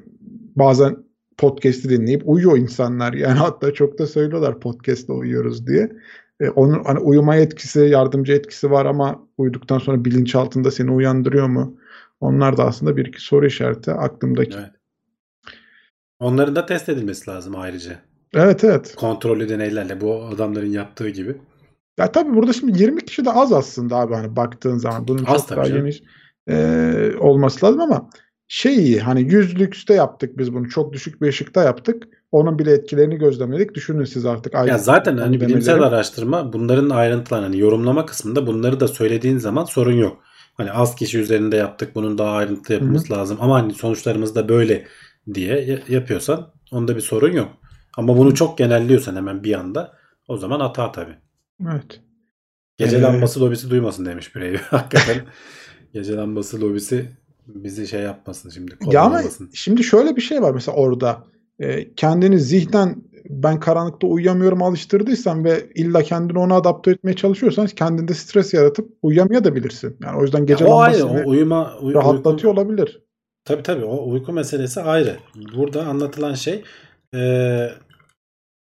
S3: bazen podcast'i dinleyip uyuyor insanlar. *laughs* Yani hatta çok da söylüyorlar podcast'te uyuyoruz diye. E, onun hani uyuma etkisi, yardımcı etkisi var ama uyuduktan sonra bilinçaltında seni uyandırıyor mu? Onlar da aslında bir iki soru işareti aklımdaki. Evet.
S2: Onların da test edilmesi lazım ayrıca.
S3: Evet evet.
S2: Kontrollü deneylerle bu adamların yaptığı gibi.
S3: Ya tabii burada şimdi 20 kişi de az aslında abi hani baktığın zaman. Bunun
S2: Az
S3: çok daha
S2: canım.
S3: geniş e, olması lazım ama şey iyi hani 100 lükste yaptık biz bunu. Çok düşük bir ışıkta yaptık. Onun bile etkilerini gözlemedik. Düşünün siz artık.
S2: Ya zaten hani bilimsel araştırma bunların ayrıntıları hani yorumlama kısmında bunları da söylediğin zaman sorun yok. Hani az kişi üzerinde yaptık bunun daha ayrıntılı yapılması lazım ama hani sonuçlarımız da böyle diye ya- yapıyorsan onda bir sorun yok. Ama bunu çok genelliyorsan hemen bir anda o zaman hata tabii.
S3: Evet.
S2: Gece
S3: Ee,
S2: lambası lobisi duymasın demiş birey. *laughs* Hakikaten gece lambası lobisi bizi şey yapmasın şimdi.
S3: Ya ama şimdi şöyle bir şey var mesela orada. E, kendini zihnen ben karanlıkta uyuyamıyorum alıştırdıysan ve illa kendini ona adapte etmeye çalışıyorsan kendinde stres yaratıp uyuyamayabilirsin. Yani o yüzden gece
S2: Ya o ayrı. O uyuma uy-
S3: rahatlatıyor
S2: uyku-
S3: olabilir.
S2: Tabii tabii o uyku meselesi ayrı. Burada anlatılan şey eee,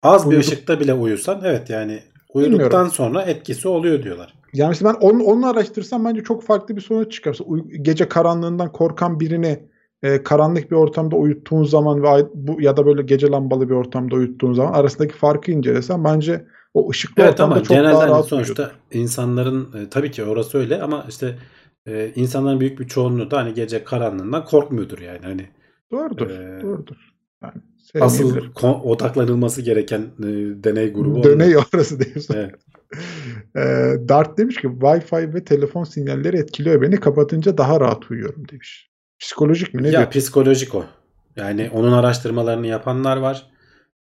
S2: az bir
S3: Uyuduk-
S2: ışıkta bile uyusan evet yani uyuduktan
S3: Bilmiyorum.
S2: sonra etkisi oluyor diyorlar.
S3: Yani işte ben onu, onu araştırsam bence çok farklı bir sonuç çıkar. Mesela uy- gece karanlığından korkan birini e, karanlık bir ortamda uyuttuğun zaman ve bu ya da böyle gece lambalı bir ortamda uyuttuğun zaman arasındaki farkı incelesen bence o ışıklı
S2: Evet
S3: ortamda
S2: ama
S3: çok
S2: genelde
S3: daha
S2: hani
S3: rahat
S2: sonuçta
S3: uyuyordur.
S2: insanların e, tabii ki orası öyle ama işte e, insanların büyük bir çoğunluğu da hani gece karanlığından korkmuyordur yani. Hani
S3: Doğrudur.
S2: Ee,
S3: doğrudur. Yani
S2: asıl
S3: sevmeyebilir.
S2: ko- odaklanılması gereken e, deney grubu
S3: Döney orası diyorsun. *laughs*
S2: Evet.
S3: Ee, Dart demiş ki Wi-Fi ve telefon sinyalleri etkiliyor beni. Kapatınca daha rahat uyuyorum demiş. Psikolojik mi ne
S2: Ya
S3: diyor?
S2: psikolojik o. Yani onun araştırmalarını yapanlar var.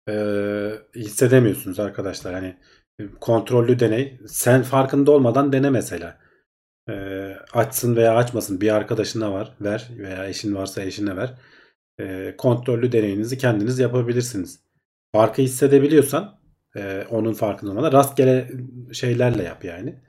S2: Ee, hissedemiyorsunuz arkadaşlar. Hani e, kontrollü deney. Sen farkında olmadan dene mesela. Ee, açsın veya açmasın. Bir arkadaşına var ver veya eşin varsa eşine ver. Ee, kontrollü deneyinizi kendiniz yapabilirsiniz. Farkı hissedebiliyorsan e, onun farkında olmadan rastgele şeylerle yap yani.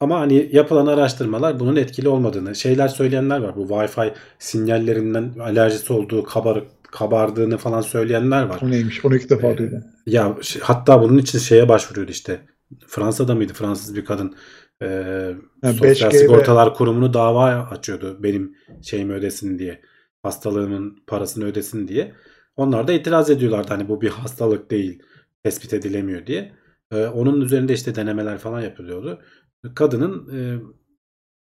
S2: Ama hani yapılan araştırmalar bunun etkili olmadığını, şeyler söyleyenler var. Bu Wi-Fi sinyallerinden alerjisi olduğu, kabarık, kabardığını falan söyleyenler var.
S3: O neymiş? Onu ilk defa
S2: Ee,
S3: duydum.
S2: Ya ş- hatta bunun için şeye başvuruyordu işte. Fransa'da mıydı? Fransız bir kadın e,
S3: Ha,
S2: Sosyal
S3: 5G ve-
S2: Sigortalar Kurumu'nu dava açıyordu. Benim şeyimi ödesin diye. Hastalığımın parasını ödesin diye. Onlar da itiraz ediyorlardı. Hani bu bir hastalık değil. Tespit edilemiyor diye. E, onun üzerinde işte denemeler falan yapılıyordu. Kadının e,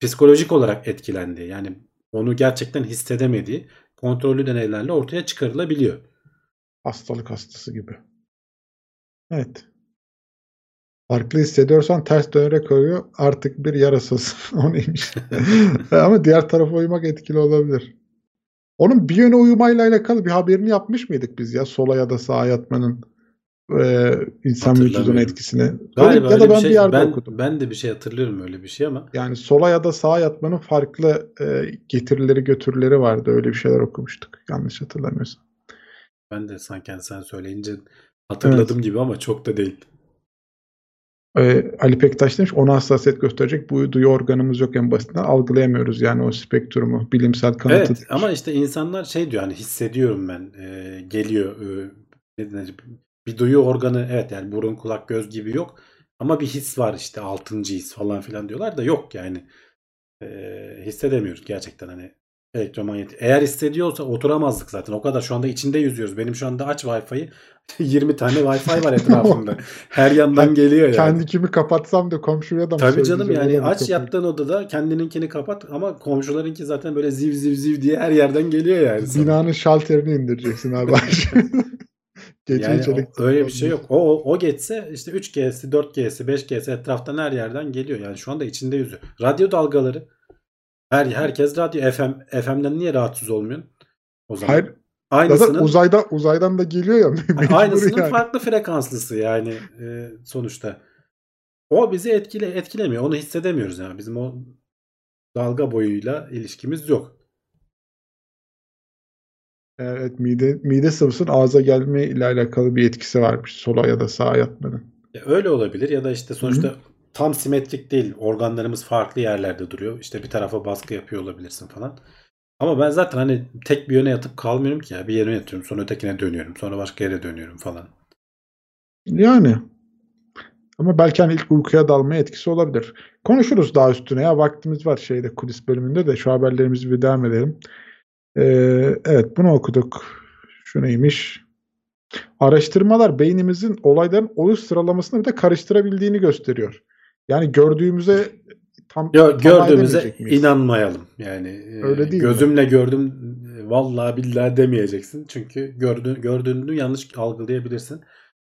S2: psikolojik olarak etkilendiği yani onu gerçekten hissedemediği kontrollü deneylerle ortaya çıkarılabiliyor.
S3: Hastalık hastası gibi. Evet. Farklı hissediyorsan ters dönerek oluyor. Artık bir yarasız. *laughs* O neymiş? *laughs* Ama diğer tarafa uyumak etkili olabilir. Onun bir yöne uyumayla alakalı bir haberini yapmış mıydık biz ya? Sola ya da sağa yatmanın e, insan
S2: Hatırlamıyorum.
S3: etkisini. Öyle-
S2: Galiba
S3: ya da
S2: bir
S3: ben
S2: şey.
S3: bir yerde
S2: ben,
S3: okudum.
S2: ben de bir şey hatırlıyorum öyle bir şey ama
S3: Yani sola ya da sağa yatmanın farklı e, getirileri götürüleri vardı. Öyle bir şeyler okumuştuk. Yanlış hatırlamıyorsam.
S2: ben de sanki hani sen söyleyince hatırladım gibi ama çok da değil.
S3: Ee, Ali Pektaş demiş ona hassasiyet gösterecek bu duyu organımız yok en basitinden algılayamıyoruz yani o spektrumu bilimsel kanıtı.
S2: Evet ama işte insanlar şey diyor hani hissediyorum ben e, geliyor e, ne denir, bir duyu organı evet yani burun kulak göz gibi yok ama bir his var işte altıncı his falan filan diyorlar da yok yani E, hissedemiyoruz gerçekten hani elektromanyetik. Eğer hissediyorsa oturamazdık zaten o kadar şu anda içinde yüzüyoruz. Benim şu anda aç Wi-Fi'yi *laughs* 20 tane Wi-Fi var etrafımda. *laughs* Her yandan geliyor yani.
S3: Kendi kimi kapatsam da komşuya da mı
S2: Tabii canım yani aç
S3: kapıyı?
S2: yattığın odada kendininkini kapat ama komşularınki zaten böyle ziv ziv ziv diye her yerden geliyor yani. sana.
S3: Binanın şalterini indireceksin abi. *laughs* Gece
S2: Yani
S3: elektrik
S2: öyle bir şey yok. O, o, o geçse işte 3G'si, 4G'si, 5G'si etraftan her yerden geliyor. Yani şu anda içinde yüzüyor. Radyo dalgaları. Her herkes radyo FM FM'den niye rahatsız olmuyor? O zaman
S3: Hayır
S2: aynısının
S3: zaten uzayda, uzaydan da geliyor ya. *laughs*
S2: aynısının
S3: yani.
S2: farklı frekanslısı yani e, sonuçta. O bizi etkile etkilemiyor. Onu hissedemiyoruz yani. Bizim o dalga boyuyla ilişkimiz yok.
S3: Evet mide, mide sıvısının ağza gelme ile alakalı bir etkisi varmış sola ya da sağa yatmanın.
S2: Ya öyle olabilir ya da işte sonuçta tam simetrik değil. Organlarımız farklı yerlerde duruyor. İşte bir tarafa baskı yapıyor olabilirsin falan. Ama ben zaten hani tek bir yöne yatıp kalmıyorum ki ya. Bir yere yatıyorum sonra ötekine dönüyorum. Sonra başka yere dönüyorum falan.
S3: Yani. Ama belki hani ilk uykuya dalmaya etkisi olabilir. Konuşuruz daha üstüne ya. Vaktimiz var şeyde kulis bölümünde de şu haberlerimizi bir devam edelim. Ee, evet bunu okuduk. Şu neymiş? Araştırmalar beynimizin olayların oluş sıralamasını bir de karıştırabildiğini gösteriyor. Yani gördüğümüze tam, tam
S2: gördüğümüze inanmayalım. Yani e,
S3: Öyle değil mi?
S2: gözümle gördüm e, vallahi billahi demeyeceksin. Çünkü gördüğün, gördüğünü yanlış algılayabilirsin.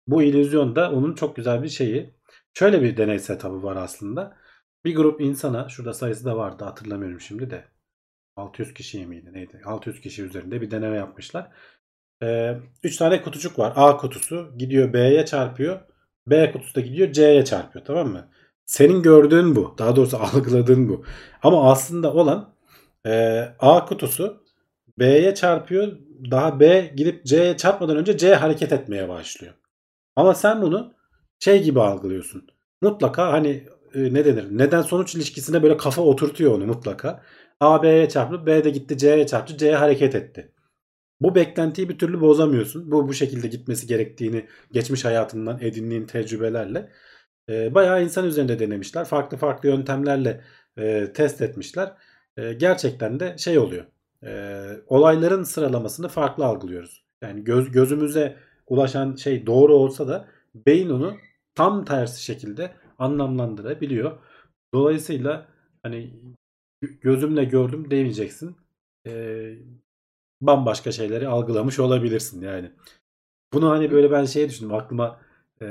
S2: Bu illüzyon da onun çok güzel bir şeyi. Şöyle bir deney setup'ı var aslında. Bir grup insana şurada sayısı da vardı hatırlamıyorum şimdi de. 600 kişiye miydi neydi? 600 kişi üzerinde bir deneme yapmışlar. 3 tane kutucuk var. A kutusu gidiyor B'ye çarpıyor. B kutusu da gidiyor C'ye çarpıyor tamam mı? Senin gördüğün bu. Daha doğrusu *laughs* algıladığın bu. Ama aslında olan e, A kutusu B'ye çarpıyor. Daha B gidip C'ye çarpmadan önce C hareket etmeye başlıyor. Ama sen bunu şey gibi algılıyorsun. Mutlaka hani e, ne denir? Neden sonuç ilişkisine böyle kafa oturtuyor onu mutlaka. A B'ye çarptı, B de gitti C'ye çarptı, C hareket etti. Bu beklentiyi bir türlü bozamıyorsun. Bu bu şekilde gitmesi gerektiğini geçmiş hayatından edindiğin tecrübelerle e, bayağı insan üzerinde denemişler. Farklı farklı yöntemlerle e, test etmişler. E, gerçekten de şey oluyor. E, olayların sıralamasını farklı algılıyoruz. Yani göz, gözümüze ulaşan şey doğru olsa da beyin onu tam tersi şekilde anlamlandırabiliyor. Dolayısıyla hani gözümle gördüm demeyeceksin. E, bambaşka şeyleri algılamış olabilirsin yani. Bunu hani böyle ben şey düşündüm aklıma e,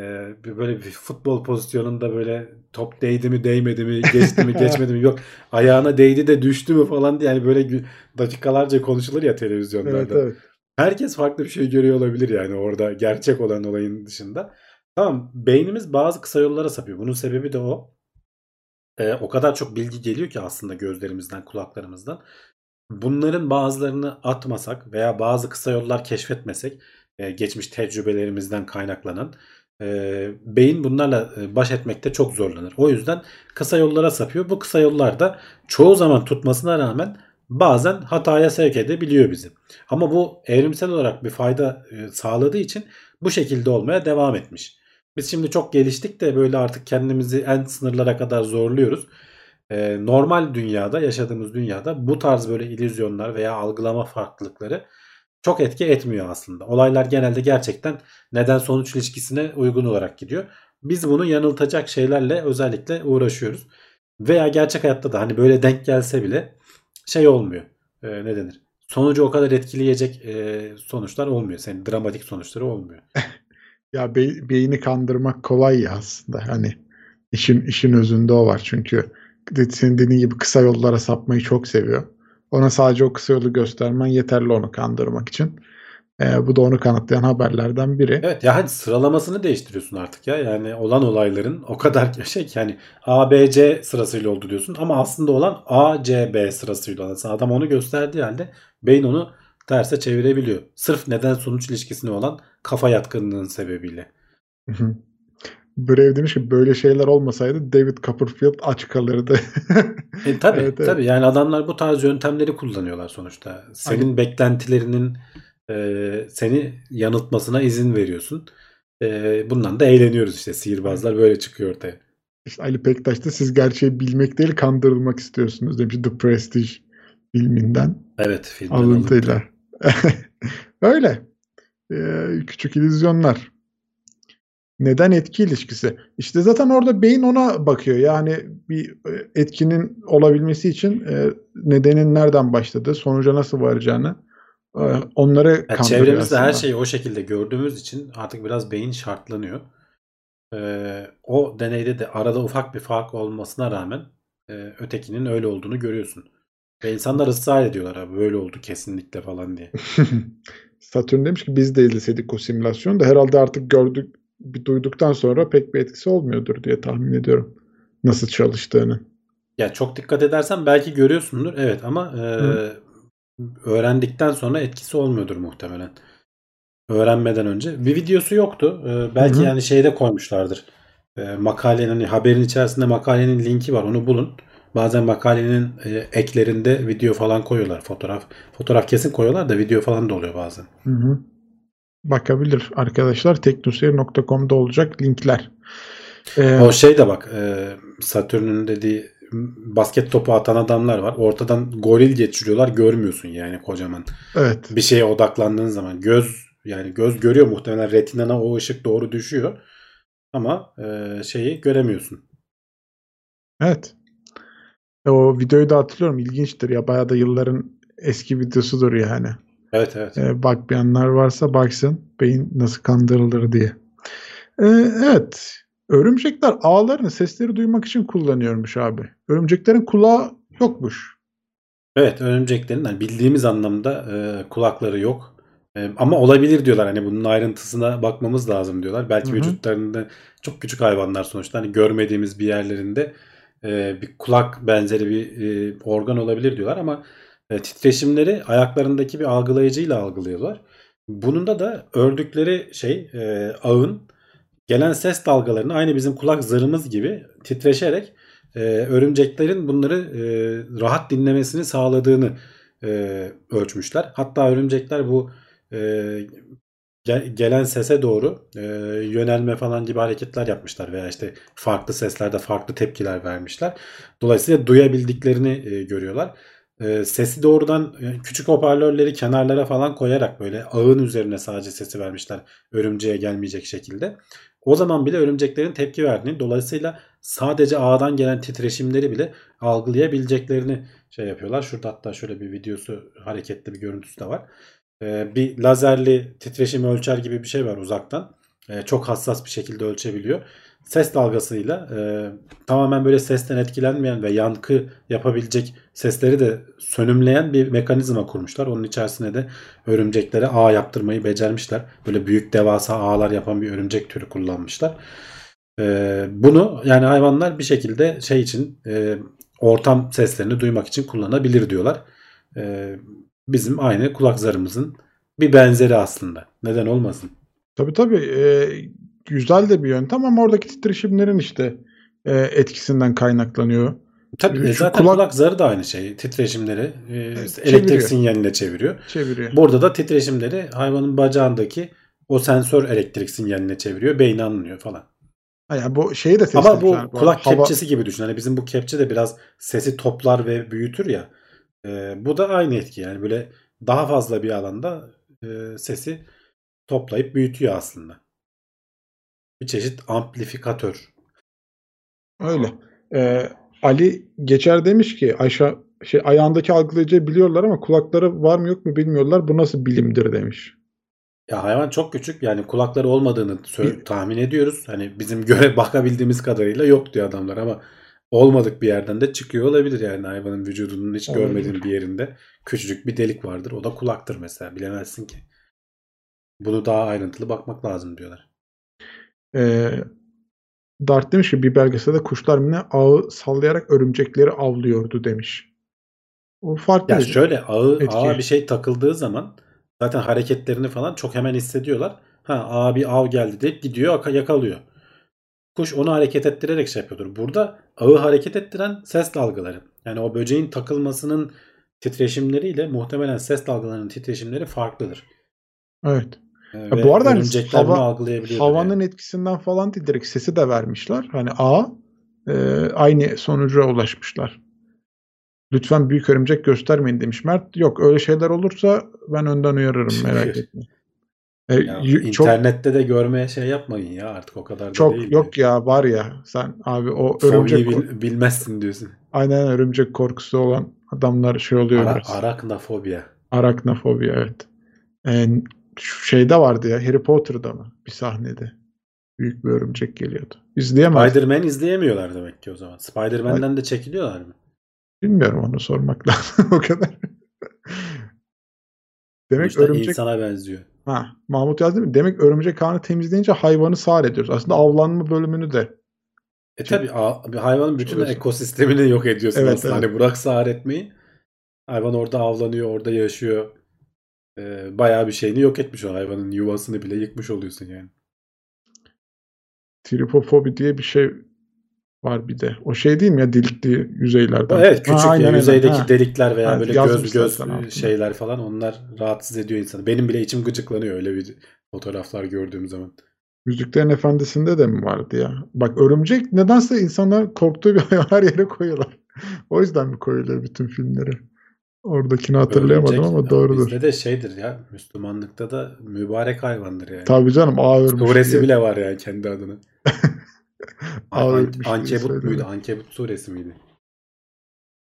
S2: böyle bir futbol pozisyonunda böyle top değdi mi değmedi mi geçti mi geçmedi mi yok *laughs* ayağına değdi de düştü mü falan diye yani böyle dakikalarca konuşulur ya televizyonlarda.
S3: Evet, evet.
S2: Herkes farklı bir şey görüyor olabilir yani orada gerçek olan olayın dışında. Tamam beynimiz bazı kısa yollara sapıyor. Bunun sebebi de o. E, o kadar çok bilgi geliyor ki aslında gözlerimizden kulaklarımızdan bunların bazılarını atmasak veya bazı kısa yollar keşfetmesek e, geçmiş tecrübelerimizden kaynaklanan e, beyin bunlarla baş etmekte çok zorlanır. O yüzden kısa yollara sapıyor. Bu kısa yollarda çoğu zaman tutmasına rağmen bazen hataya sevk edebiliyor bizi. Ama bu evrimsel olarak bir fayda sağladığı için bu şekilde olmaya devam etmiş. Biz şimdi çok geliştik de böyle artık kendimizi en sınırlara kadar zorluyoruz e, normal dünyada yaşadığımız dünyada bu tarz böyle illüzyonlar veya algılama farklılıkları çok etki etmiyor aslında. Olaylar genelde gerçekten neden sonuç ilişkisine uygun olarak gidiyor. Biz bunu yanıltacak şeylerle özellikle uğraşıyoruz. Veya gerçek hayatta da hani böyle denk gelse bile şey olmuyor. E, ne denir? Sonucu o kadar etkileyecek e, sonuçlar olmuyor. Senin dramatik sonuçları olmuyor. *laughs*
S3: ya be- beyni kandırmak kolay ya aslında. Hani işin işin özünde o var çünkü senin dediğin gibi kısa yollara sapmayı çok seviyor. Ona sadece o kısa yolu göstermen yeterli onu kandırmak için. Ee, bu da onu kanıtlayan haberlerden biri.
S2: Evet ya hadi sıralamasını değiştiriyorsun artık ya. Yani olan olayların o kadar *laughs* şey ki hani A, B, C sırasıyla oldu diyorsun. Ama aslında olan A, C, B sırasıyla olan. Adam onu gösterdiği halde beyin onu terse çevirebiliyor. Sırf neden sonuç ilişkisine olan kafa yatkınlığının sebebiyle.
S3: Brave demiş ki böyle şeyler olmasaydı David Copperfield aç kalırdı. *laughs*
S2: e, tabii evet, tabii yani adamlar bu tarz yöntemleri kullanıyorlar sonuçta. Senin Aynen. beklentilerinin e, seni yanıltmasına izin veriyorsun. E, bundan da eğleniyoruz işte sihirbazlar böyle çıkıyor ortaya.
S3: İşte Ali Pektaş da siz gerçeği bilmek değil kandırılmak istiyorsunuz demiş The Prestige filminden.
S2: Evet filmden
S3: alıntıyla. *laughs* Öyle. Ee, küçük illüzyonlar. Neden etki ilişkisi? İşte zaten orada beyin ona bakıyor. Yani bir e, etkinin olabilmesi için e, nedenin nereden başladığı, sonuca nasıl varacağını e, onları
S2: yani Çevremizde aslında. her şeyi o şekilde gördüğümüz için artık biraz beyin şartlanıyor. Ee, o deneyde de arada ufak bir fark olmasına rağmen e, ötekinin öyle olduğunu görüyorsun. Ve insanlar ısrar ediyorlar abi böyle oldu kesinlikle falan diye. *laughs*
S3: Satürn demiş ki biz de izleseydik o simülasyonu da herhalde artık gördük bir duyduktan sonra pek bir etkisi olmuyordur diye tahmin ediyorum. Nasıl çalıştığını.
S2: Ya çok dikkat edersen belki görüyorsundur. Evet ama e, öğrendikten sonra etkisi olmuyordur muhtemelen. Öğrenmeden önce. Bir videosu yoktu. E, belki Hı-hı. yani şeyde koymuşlardır. E, makalenin hani haberin içerisinde makalenin linki var. Onu bulun. Bazen makalenin e, eklerinde video falan koyuyorlar. Fotoğraf fotoğraf kesin koyuyorlar da video falan da oluyor bazen.
S3: Hı hı bakabilir arkadaşlar. teknoseyir.com'da olacak linkler.
S2: Ee, o şey de bak e, Satürn'ün dediği basket topu atan adamlar var. Ortadan goril geçiriyorlar görmüyorsun yani kocaman.
S3: Evet.
S2: Bir şeye odaklandığın zaman göz Yani göz görüyor muhtemelen retinana o ışık doğru düşüyor. Ama e, şeyi göremiyorsun.
S3: Evet. E, o videoyu da hatırlıyorum. İlginçtir ya. Bayağı da yılların eski videosudur yani.
S2: Evet evet.
S3: E, bakmayanlar varsa baksın. Beyin nasıl kandırılır diye. E, evet. Örümcekler ağlarını sesleri duymak için kullanıyormuş abi. Örümceklerin kulağı yokmuş.
S2: Evet örümceklerin yani bildiğimiz anlamda e, kulakları yok. E, ama olabilir diyorlar. Hani bunun ayrıntısına bakmamız lazım diyorlar. Belki
S3: Hı hı.
S2: vücutlarında çok küçük hayvanlar sonuçta hani görmediğimiz bir yerlerinde e, bir kulak benzeri bir e, organ olabilir diyorlar ama e, titreşimleri ayaklarındaki bir algılayıcıyla algılıyorlar. Bununda da ördükleri şey ağın gelen ses dalgalarını aynı bizim kulak zarımız gibi titreşerek örümceklerin bunları rahat dinlemesini sağladığını ölçmüşler. Hatta örümcekler bu gel- gelen sese doğru e, yönelme falan gibi hareketler yapmışlar veya işte farklı seslerde farklı tepkiler vermişler. Dolayısıyla duyabildiklerini e, görüyorlar. E, sesi doğrudan e, küçük hoparlörleri kenarlara falan koyarak böyle ağın üzerine sadece sesi vermişler örümceğe gelmeyecek şekilde. O zaman bile örümceklerin tepki verdiğini dolayısıyla sadece ağdan gelen titreşimleri bile algılayabileceklerini şey yapıyorlar. Şurada hatta şöyle bir videosu hareketli bir görüntüsü de var. Ee, bir lazerli titreşimi ölçer gibi bir şey var uzaktan. Ee, çok hassas bir şekilde ölçebiliyor. Ses dalgasıyla e, tamamen böyle sesten etkilenmeyen ve yankı yapabilecek sesleri de sönümleyen bir mekanizma kurmuşlar. Onun içerisine de örümceklere ağ yaptırmayı becermişler. Böyle büyük devasa ağlar yapan bir örümcek türü kullanmışlar. Ee, bunu yani hayvanlar bir şekilde şey için e, ortam seslerini duymak için kullanabilir diyorlar. Ee, bizim aynı kulak zarımızın bir benzeri aslında. Neden olmasın?
S3: Tabii tabii. e, güzel de bir yöntem ama oradaki titreşimlerin işte e, etkisinden kaynaklanıyor.
S2: Tabii
S3: Şu
S2: zaten
S3: kulak-
S2: kulak... zarı da aynı şey. Titreşimleri e, elektrik sinyaline çeviriyor.
S3: Çeviriyor.
S2: Burada da titreşimleri hayvanın bacağındaki o sensör elektrik sinyaline çeviriyor. Beyni anlıyor falan.
S3: Yani bu şeyi de
S2: Ama bu
S3: ettiler
S2: kulak.
S3: Hava-
S2: kepçesi gibi düşün. Hani bizim bu kepçe de biraz sesi toplar ve büyütür ya. E, bu da aynı etki. Yani böyle daha fazla bir alanda e, sesi toplayıp büyütüyor aslında. Bir çeşit amplifikatör.
S3: Öyle. Ee, Ali Geçer demiş ki aşağı şey ayağındaki algılayıcıyı biliyorlar ama kulakları var mı yok mu bilmiyorlar. Bu nasıl bilimdir demiş.
S2: Ya hayvan çok küçük yani kulakları olmadığını tahmin ediyoruz. Hani bizim göre *laughs* bakabildiğimiz kadarıyla yok diyor adamlar ama olmadık bir yerden de çıkıyor olabilir yani hayvanın vücudunun hiç
S3: Olabilir.
S2: görmediğin bir yerinde küçücük bir delik vardır. O da kulaktır mesela bilemezsin ki. Bunu daha ayrıntılı bakmak lazım diyorlar.
S3: Ee, Dart demiş ki bir belgeselde kuşlar mı ne ağı sallayarak örümcekleri avlıyordu demiş. O farklı.
S2: Ya şöyle ağı,
S3: Etki.
S2: ağa bir şey takıldığı zaman zaten hareketlerini falan çok hemen hissediyorlar. Ha ağa bir av geldi deyip gidiyor aka- yakalıyor. Kuş onu hareket ettirerek şey yapıyordur. Burada ağı hareket ettiren ses dalgaları. Yani o böceğin takılmasının titreşimleriyle muhtemelen ses dalgalarının titreşimleri farklıdır.
S3: Evet.
S2: Ee,
S3: Ya bu arada hani hava- Havanın
S2: yani.
S3: etkisinden falan değil direkt sesi de vermişler. Hani A e, aynı sonuca ulaşmışlar. Lütfen büyük örümcek göstermeyin demiş Mert. Yok öyle şeyler olursa ben önden uyarırım merak *laughs* etme. E,
S2: Ya
S3: çok
S2: internette de görmeye şey yapmayın ya artık o kadar da
S3: çok
S2: değil.
S3: yok ya var ya sen abi o
S2: Fobiyi
S3: örümcek
S2: bil- bilmezsin diyorsun.
S3: aynen örümcek korkusu olan adamlar şey oluyor
S2: Ara,
S3: biraz.
S2: araknafobia.
S3: Araknofobi evet. E, şu şeyde vardı ya Harry Potter'da mı bir sahnede büyük bir örümcek geliyordu. İzleyemez.
S2: Spider-Man izleyemiyorlar demek ki o zaman. Spider-Man'den de çekiliyorlar mı?
S3: Bilmiyorum onu sormak *laughs* lazım o kadar. Demek
S2: İşte
S3: örümcek
S2: insana benziyor.
S3: Ha Mahmut yazdı mı? Demek örümcek ağını temizleyince hayvanı sağır ediyoruz. Aslında avlanma bölümünü de
S2: E tabi bir hayvanın bütün
S3: Öyle.
S2: ekosistemini yok ediyorsun
S3: Evet,
S2: aslında.
S3: evet.
S2: Hani bırak sağır etmeyi. Hayvan orada avlanıyor, orada yaşıyor. Ee, bayağı bir şeyini yok etmiş o hayvanın yuvasını bile yıkmış oluyorsun yani.
S3: tripofobi diye bir şey var bir de. O şey değil mi ya delikli yüzeylerden.
S2: Evet küçük
S3: Ha, aynen,
S2: yüzeydeki
S3: Ha.
S2: delikler veya
S3: Evet,
S2: böyle göz göz şeyler falan onlar rahatsız ediyor insanı. Benim bile içim gıcıklanıyor öyle bir fotoğraflar gördüğüm zaman.
S3: Yüzüklerin Efendisi'nde de mi vardı ya? Bak örümcek nedense insanlar korktuğu bir *laughs* her yere koyuyorlar. o yüzden mi koyuyorlar bütün filmleri? Oradakini hatırlayamadım
S2: Örümcek,
S3: ama doğrudur.
S2: Bizde de şeydir ya Müslümanlıkta da mübarek hayvandır yani.
S3: Tabii canım ağ örmüş
S2: Suresi
S3: diye.
S2: bile var yani kendi adına. *laughs* An- Ankebut muydu? Ankebut suresi miydi?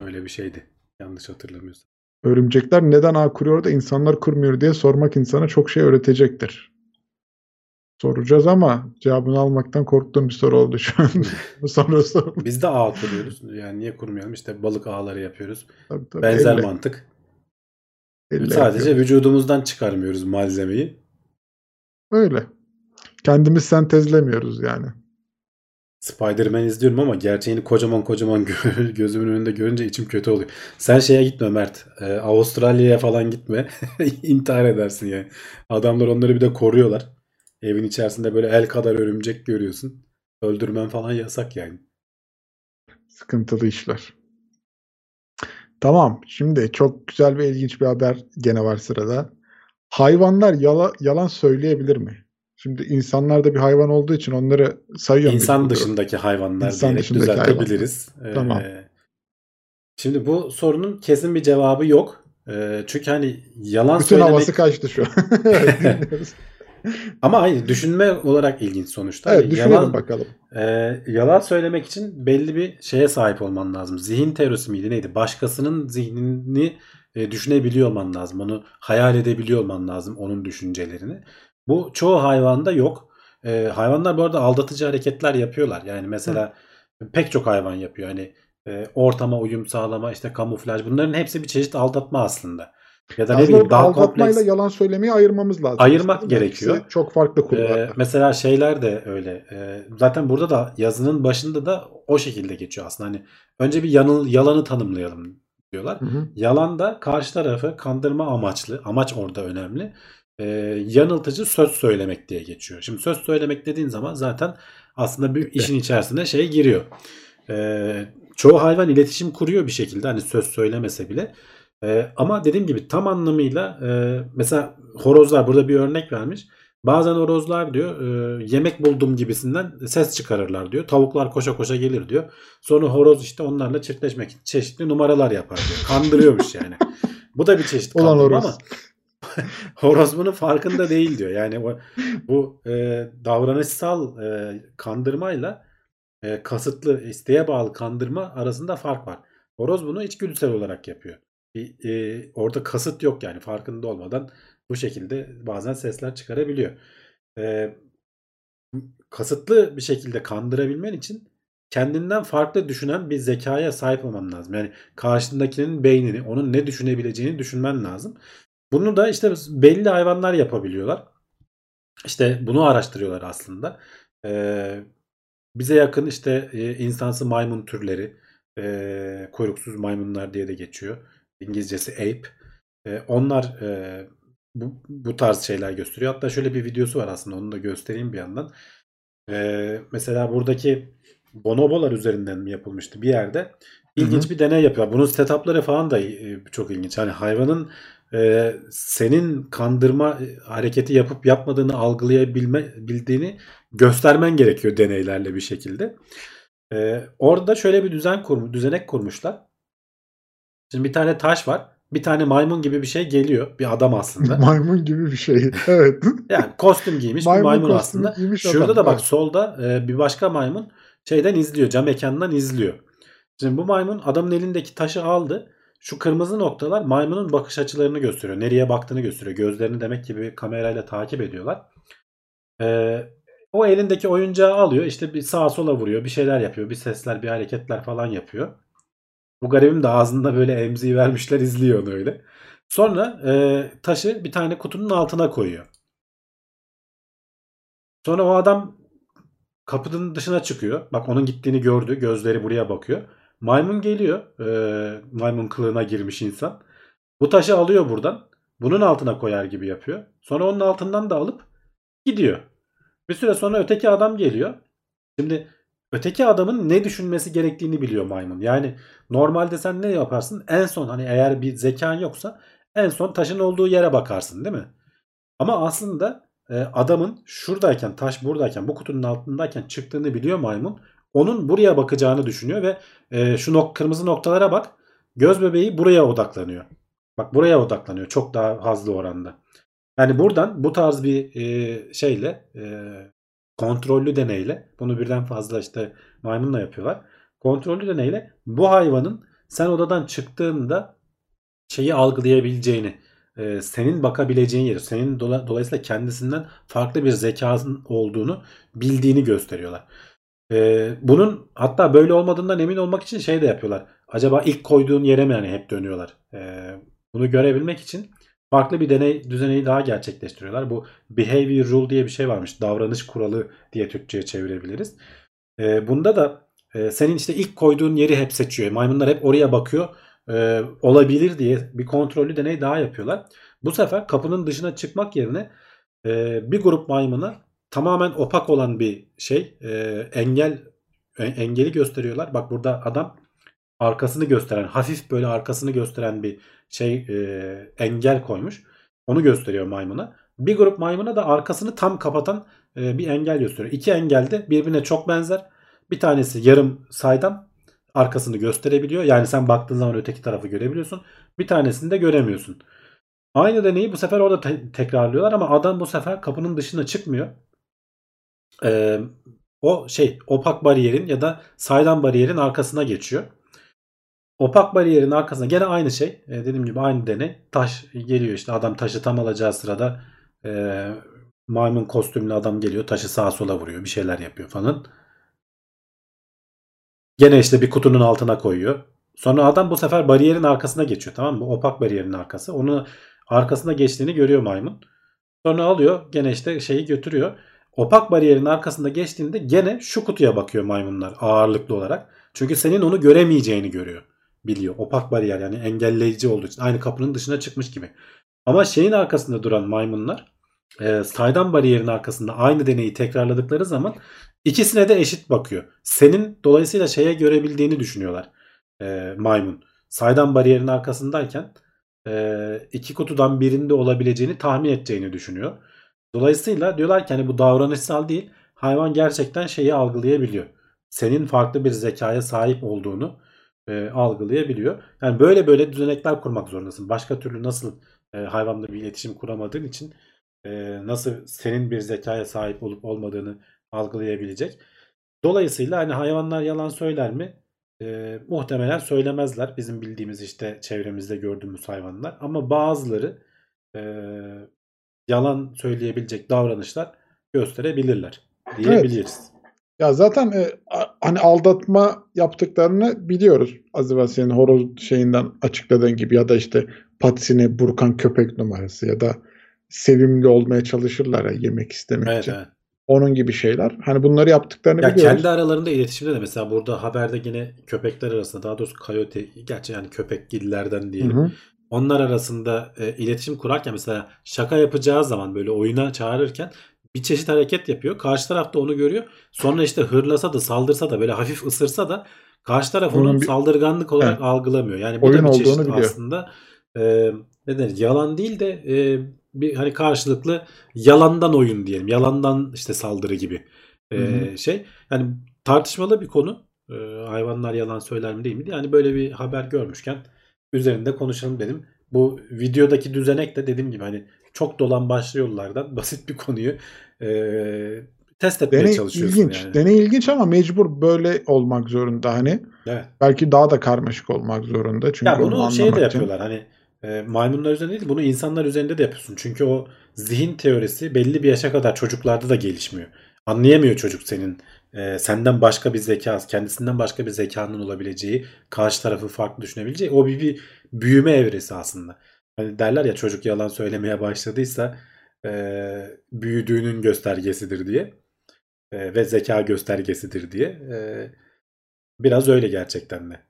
S2: Öyle bir şeydi. Yanlış hatırlamıyorsam.
S3: Örümcekler neden ağ kuruyor da insanlar kurmuyor diye sormak insana çok şey öğretecektir. Soracağız ama cevabını almaktan korktuğum bir soru oldu şu an. *laughs* Bu sonra sor.
S2: Biz de ağ kuruyoruz. Yani niye kurmayalım? İşte balık ağları yapıyoruz.
S3: Tabii, tabii.
S2: Benzer
S3: Elle-
S2: mantık.
S3: elle
S2: Sadece
S3: yapıyor.
S2: vücudumuzdan çıkarmıyoruz malzemeyi.
S3: Öyle. Kendimiz sentezlemiyoruz yani.
S2: Spider-Man izliyorum ama gerçeğini kocaman kocaman *laughs* gö- gözümün önünde görünce içim kötü oluyor. Sen şeye gitme Mert. Ee, Avustralya'ya falan gitme. *laughs* İntihar edersin yani. Adamlar onları bir de koruyorlar. Evin içerisinde böyle el kadar örümcek görüyorsun. Öldürmen falan yasak yani.
S3: Sıkıntılı işler. Tamam. Şimdi çok güzel ve ilginç bir haber gene var sırada. Hayvanlar yala, yalan söyleyebilir mi? Şimdi insanlar da bir hayvan olduğu için onları sayıyorum.
S2: İnsan dışındaki hayvanlar
S3: İnsan
S2: diyerek
S3: dışındaki
S2: düzeltebiliriz. Ee,
S3: Tamam.
S2: Şimdi bu sorunun kesin bir cevabı yok. Ee, çünkü hani yalan
S3: Bütün
S2: söylemek
S3: havası kaçtı şu an. *laughs* *laughs*
S2: Ama hayır düşünme olarak ilginç sonuçta.
S3: evet
S2: Hani
S3: düşünelim
S2: yalan
S3: bakalım.
S2: Ee, yalan söylemek için belli bir şeye sahip olman lazım. Zihin teorisi miydi neydi? Başkasının zihnini e, düşünebiliyor olman lazım. Onu hayal edebiliyor olman lazım onun düşüncelerini. Bu çoğu hayvanda yok. Ee, hayvanlar bu arada aldatıcı hareketler yapıyorlar. Yani mesela pek çok hayvan yapıyor. Hani e, ortama uyum sağlama, işte kamuflaj bunların hepsi bir çeşit aldatma aslında. Ya da ne bileyim daha kompleks.
S3: yalan söylemeyi ayırmamız lazım.
S2: Ayırmak gerekiyor.
S3: Çok farklı
S2: Ee,
S3: kulvarlar.
S2: mesela şeyler de öyle. Ee, zaten burada da yazının başında da o şekilde geçiyor aslında. Hani önce bir yanıl, yalanı tanımlayalım diyorlar.
S3: Hı hı.
S2: Yalan da karşı tarafı kandırma amaçlı. Amaç orada önemli. Ee, yanıltıcı söz söylemek diye geçiyor. Şimdi söz söylemek dediğin zaman zaten aslında bir işin içerisine şey giriyor. Ee, çoğu hayvan iletişim kuruyor bir şekilde hani söz söylemese bile. Ee, ama dediğim gibi tam anlamıyla e, mesela horozlar burada bir örnek vermiş. Bazen horozlar diyor e, yemek buldum gibisinden ses çıkarırlar diyor. Tavuklar koşa koşa gelir diyor. Sonra horoz işte onlarla çiftleşmek için çeşitli numaralar yapar diyor. Kandırıyormuş yani. Bu da bir çeşit kandırma
S3: horoz.
S2: ama *laughs* horoz bunun farkında değil diyor. Yani bu, bu e, davranışsal e, kandırmayla e, kasıtlı isteğe bağlı kandırma arasında fark var. Horoz bunu içgüdüsel olarak yapıyor. Bir, e, orada kasıt yok yani farkında olmadan bu şekilde bazen sesler çıkarabiliyor. E, kasıtlı bir şekilde kandırabilmen için kendinden farklı düşünen bir zekaya sahip olman lazım. Yani karşındakinin beynini, onun ne düşünebileceğini düşünmen lazım. Bunu da işte belli hayvanlar yapabiliyorlar. İşte bunu araştırıyorlar aslında. Ee, bize yakın işte e, insansı maymun türleri, e, kuyruksuz maymunlar diye de geçiyor. İngilizcesi ape. E, onlar e, bu, bu tarz şeyler gösteriyor. Hatta şöyle bir videosu var aslında onu da göstereyim bir yandan. E, mesela buradaki bonobolar üzerinden mi yapılmıştı bir yerde. İlginç
S3: Hı hı.
S2: bir deney yapıyor. Bunun setupları falan da e, çok ilginç. Hani hayvanın e, senin kandırma e, hareketi yapıp yapmadığını algılayabilme bildiğini göstermen gerekiyor deneylerle bir şekilde. E, orada şöyle bir düzen kurmuş, düzenek kurmuşlar. Şimdi bir tane taş var. Bir tane maymun gibi bir şey geliyor. Bir adam aslında. *laughs*
S3: Maymun gibi bir şey. Evet. *laughs*
S2: Yani kostüm giymiş bir
S3: Maymun
S2: maymun
S3: kostümü
S2: aslında.
S3: giymiş
S2: Şurada
S3: adam,
S2: da bak
S3: evet.
S2: solda e, bir başka maymun şeyden izliyor. Cam ekranından izliyor. Şimdi bu maymun adamın elindeki taşı aldı. Şu kırmızı noktalar maymunun bakış açılarını gösteriyor. Nereye baktığını gösteriyor. Gözlerini demek ki bir kamerayla takip ediyorlar. Ee, o elindeki oyuncağı alıyor. İşte bir sağa sola vuruyor. Bir şeyler yapıyor. Bir sesler, bir hareketler falan yapıyor. Bu garibim de ağzında böyle emziği vermişler izliyor onu öyle. Sonra e, taşı bir tane kutunun altına koyuyor. Sonra o adam kapının dışına çıkıyor. Bak onun gittiğini gördü. Gözleri buraya bakıyor. Maymun geliyor. E, maymun kılığına girmiş insan. Bu taşı alıyor buradan. Bunun altına koyar gibi yapıyor. Sonra onun altından da alıp gidiyor. Bir süre sonra öteki adam geliyor. Şimdi öteki adamın ne düşünmesi gerektiğini biliyor maymun. Yani normalde sen ne yaparsın? En son hani eğer bir zekan yoksa en son taşın olduğu yere bakarsın değil mi? Ama aslında e, adamın şuradayken taş buradayken bu kutunun altındayken çıktığını biliyor maymun. Onun buraya bakacağını düşünüyor ve e, şu nok kırmızı noktalara bak. Göz bebeği buraya odaklanıyor. Bak buraya odaklanıyor çok daha fazla oranda. Yani buradan bu tarz bir e, şeyle e, kontrollü deneyle bunu birden fazla işte maymunla yapıyorlar. Kontrollü deneyle bu hayvanın sen odadan çıktığında şeyi algılayabileceğini, e, senin bakabileceğin yeri, senin dola- dolayısıyla kendisinden farklı bir zekasının olduğunu bildiğini gösteriyorlar. E, bunun hatta böyle olmadığından emin olmak için şey de yapıyorlar. Acaba ilk koyduğun yere mi yani hep dönüyorlar? E, bunu görebilmek için farklı bir deney düzeneyi daha gerçekleştiriyorlar. Bu behavior rule diye bir şey varmış. Davranış kuralı diye Türkçe'ye çevirebiliriz. E, bunda da e, senin işte ilk koyduğun yeri hep seçiyor. Maymunlar hep oraya bakıyor. E, olabilir diye bir kontrollü deney daha yapıyorlar. Bu sefer kapının dışına çıkmak yerine e, bir grup maymuna tamamen opak olan bir şey e, engel e, engeli gösteriyorlar. Bak burada adam arkasını gösteren hafif böyle arkasını gösteren bir şey e, engel koymuş. Onu gösteriyor maymuna. Bir grup maymuna da arkasını tam kapatan e, bir engel gösteriyor. İki engel de birbirine çok benzer. Bir tanesi yarım saydam arkasını gösterebiliyor. Yani sen baktığın zaman öteki tarafı görebiliyorsun. Bir tanesini de göremiyorsun. Aynı deneyi bu sefer orada te- tekrarlıyorlar ama adam bu sefer kapının dışına çıkmıyor. Ee, o şey opak bariyerin ya da saydam bariyerin arkasına geçiyor. Opak bariyerin arkasına gene aynı şey. Ee, dediğim gibi aynı deney. Taş geliyor işte adam taşı tam alacağı sırada e, maymun kostümlü adam geliyor. Taşı sağa sola vuruyor. Bir şeyler yapıyor falan. Gene işte bir kutunun altına koyuyor. Sonra adam bu sefer bariyerin arkasına geçiyor tamam mı? Opak bariyerin arkası. Onun arkasına geçtiğini görüyor maymun. Sonra alıyor gene işte şeyi götürüyor. Opak bariyerin arkasında geçtiğinde gene şu kutuya bakıyor maymunlar ağırlıklı olarak. Çünkü senin onu göremeyeceğini görüyor. Biliyor. Opak bariyer yani engelleyici olduğu için. Aynı kapının dışına çıkmış gibi. Ama şeyin arkasında duran maymunlar e, saydam bariyerin arkasında aynı deneyi tekrarladıkları zaman ikisine de eşit bakıyor. Senin dolayısıyla şeye görebildiğini düşünüyorlar e, maymun. Saydam bariyerin arkasındayken e, iki kutudan birinde olabileceğini tahmin edeceğini düşünüyor. Dolayısıyla diyorlar ki hani bu davranışsal değil hayvan gerçekten şeyi algılayabiliyor. Senin farklı bir zekaya sahip olduğunu e, algılayabiliyor. Yani böyle böyle düzenekler kurmak zorundasın. Başka türlü nasıl e, hayvanla bir iletişim kuramadığın için e, nasıl senin bir zekaya sahip olup olmadığını algılayabilecek. Dolayısıyla hani hayvanlar yalan söyler mi? E, muhtemelen söylemezler. Bizim bildiğimiz işte çevremizde gördüğümüz hayvanlar. Ama bazıları e, yalan söyleyebilecek davranışlar gösterebilirler diyebiliriz.
S3: Ya zaten e, hani aldatma yaptıklarını biliyoruz. Az evvel senin horoz şeyinden açıkladığın gibi ya da işte patisine burkan köpek numarası ya da sevimli olmaya çalışırlar ya yemek istemek
S2: Evet, evet.
S3: Onun gibi şeyler. Hani bunları yaptıklarını
S2: Ya
S3: biliyoruz.
S2: kendi aralarında iletişimde de mesela burada haberde yine köpekler arasında daha doğrusu coyote gerçi yani köpek gillerden
S3: Hı
S2: diyelim.
S3: hı.
S2: Onlar arasında e, iletişim kurarken mesela şaka yapacağı zaman böyle oyuna çağırırken bir çeşit hareket yapıyor. Karşı taraf da onu görüyor. Sonra işte hırlasa da saldırsa da böyle hafif ısırsa da karşı taraf onu
S3: Onun bir-
S2: saldırganlık olarak
S3: Evet.
S2: algılamıyor. Yani bu
S3: Oyun
S2: da bir çeşit
S3: olduğunu biliyor.
S2: aslında e, ne denir? Yalan değil de e, bir hani karşılıklı yalandan oyun diyelim. Yalandan işte saldırı gibi e,
S3: Hı hı.
S2: şey. Yani tartışmalı bir konu. E, hayvanlar yalan söyler mi değil mi? Yani böyle bir haber görmüşken üzerinde konuşalım dedim. Bu videodaki düzenek de dediğim gibi hani çok dolan başlı yollardan *laughs* basit bir konuyu e, test etmeye
S3: Deney
S2: çalışıyorsun
S3: ilginç.
S2: yani.
S3: Deney ilginç ama mecbur böyle olmak zorunda hani.
S2: Evet.
S3: Belki daha da karmaşık olmak zorunda. Çünkü
S2: Ya bunu şey de
S3: için.
S2: yapıyorlar hani e, maymunlar üzerinde değil bunu insanlar üzerinde de yapıyorsun. Çünkü o zihin teorisi belli bir yaşa kadar çocuklarda da gelişmiyor. Anlayamıyor çocuk senin e, senden başka bir zeka, kendisinden başka bir zekanın olabileceği, karşı tarafı farklı düşünebileceği o bir, bir büyüme evresi aslında. Hani derler ya çocuk yalan söylemeye başladıysa e, büyüdüğünün göstergesidir diye E, ve zeka göstergesidir diye. E, biraz öyle gerçekten de.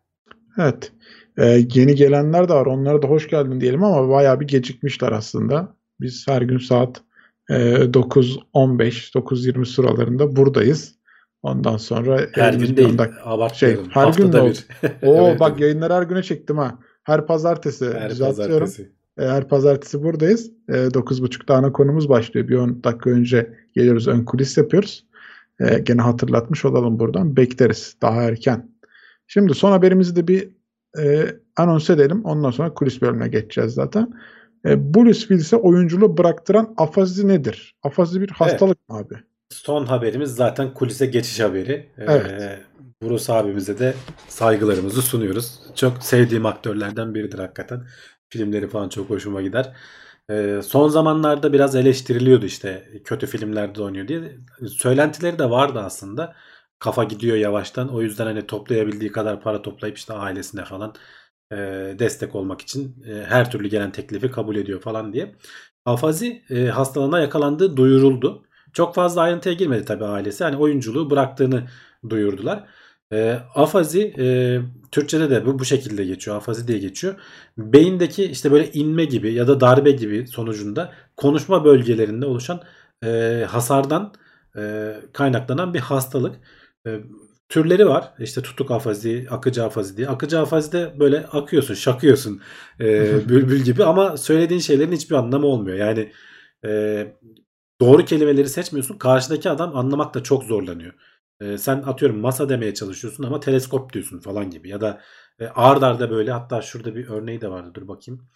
S3: Evet. Ee, yeni gelenler de var. Onlara da hoş geldin diyelim ama bayağı bir gecikmişler aslında. Biz her gün saat 9.15, 9.20 sıralarında buradayız. Ondan sonra
S2: Her gün değil.
S3: anda-
S2: Abartmayalım.
S3: Şey, her gün
S2: Haftada
S3: mü
S2: bir. *laughs*
S3: Oo
S2: Evet,
S3: bak
S2: evet.
S3: yayınları her güne çektim ha. Her pazartesi
S2: Her
S3: düzeltiyorum.
S2: pazartesi.
S3: E, Her pazartesi buradayız. E, 9.30'da ana konumuz başlıyor. Bir 10 dakika önce geliyoruz. Ön kulis yapıyoruz. Gene hatırlatmış olalım buradan. Bekleriz. Daha erken. Şimdi son haberimizi de bir e, anons edelim. Ondan sonra kulis bölümüne geçeceğiz zaten. E, Bruce Willis'e oyunculuğu bıraktıran afazi nedir? Afazi bir hastalık mı abi?
S2: Son haberimiz zaten kulise geçiş haberi.
S3: Evet.
S2: Ee, Bruce abimize de saygılarımızı sunuyoruz. Çok sevdiğim aktörlerden biridir hakikaten. Filmleri falan çok hoşuma gider. Ee, son zamanlarda biraz eleştiriliyordu işte kötü filmlerde oynuyor diye. Söylentileri de vardı aslında. Kafa gidiyor yavaştan. O yüzden hani toplayabildiği kadar para toplayıp işte ailesine falan e, destek olmak için e, her türlü gelen teklifi kabul ediyor falan diye. Afazi e, hastalığına yakalandığı duyuruldu. Çok fazla ayrıntıya girmedi tabii ailesi. Hani oyunculuğu bıraktığını duyurdular. E, afazi e, Türkçe'de de bu, bu şekilde geçiyor. Afazi diye geçiyor. Beyindeki işte böyle inme gibi ya da darbe gibi sonucunda konuşma bölgelerinde oluşan e, hasardan e, kaynaklanan bir hastalık. E, türleri var. İşte tutuk afazi, akıcı afazi diye. Akıcı afazide böyle akıyorsun, şakıyorsun e, *laughs* bülbül gibi ama söylediğin şeylerin hiçbir anlamı olmuyor. Yani e, doğru kelimeleri seçmiyorsun. Karşıdaki adam anlamakta çok zorlanıyor. E, sen atıyorum masa demeye çalışıyorsun ama teleskop diyorsun falan gibi. Ya da e, ard arda böyle hatta şurada bir örneği de vardı. Dur bakayım.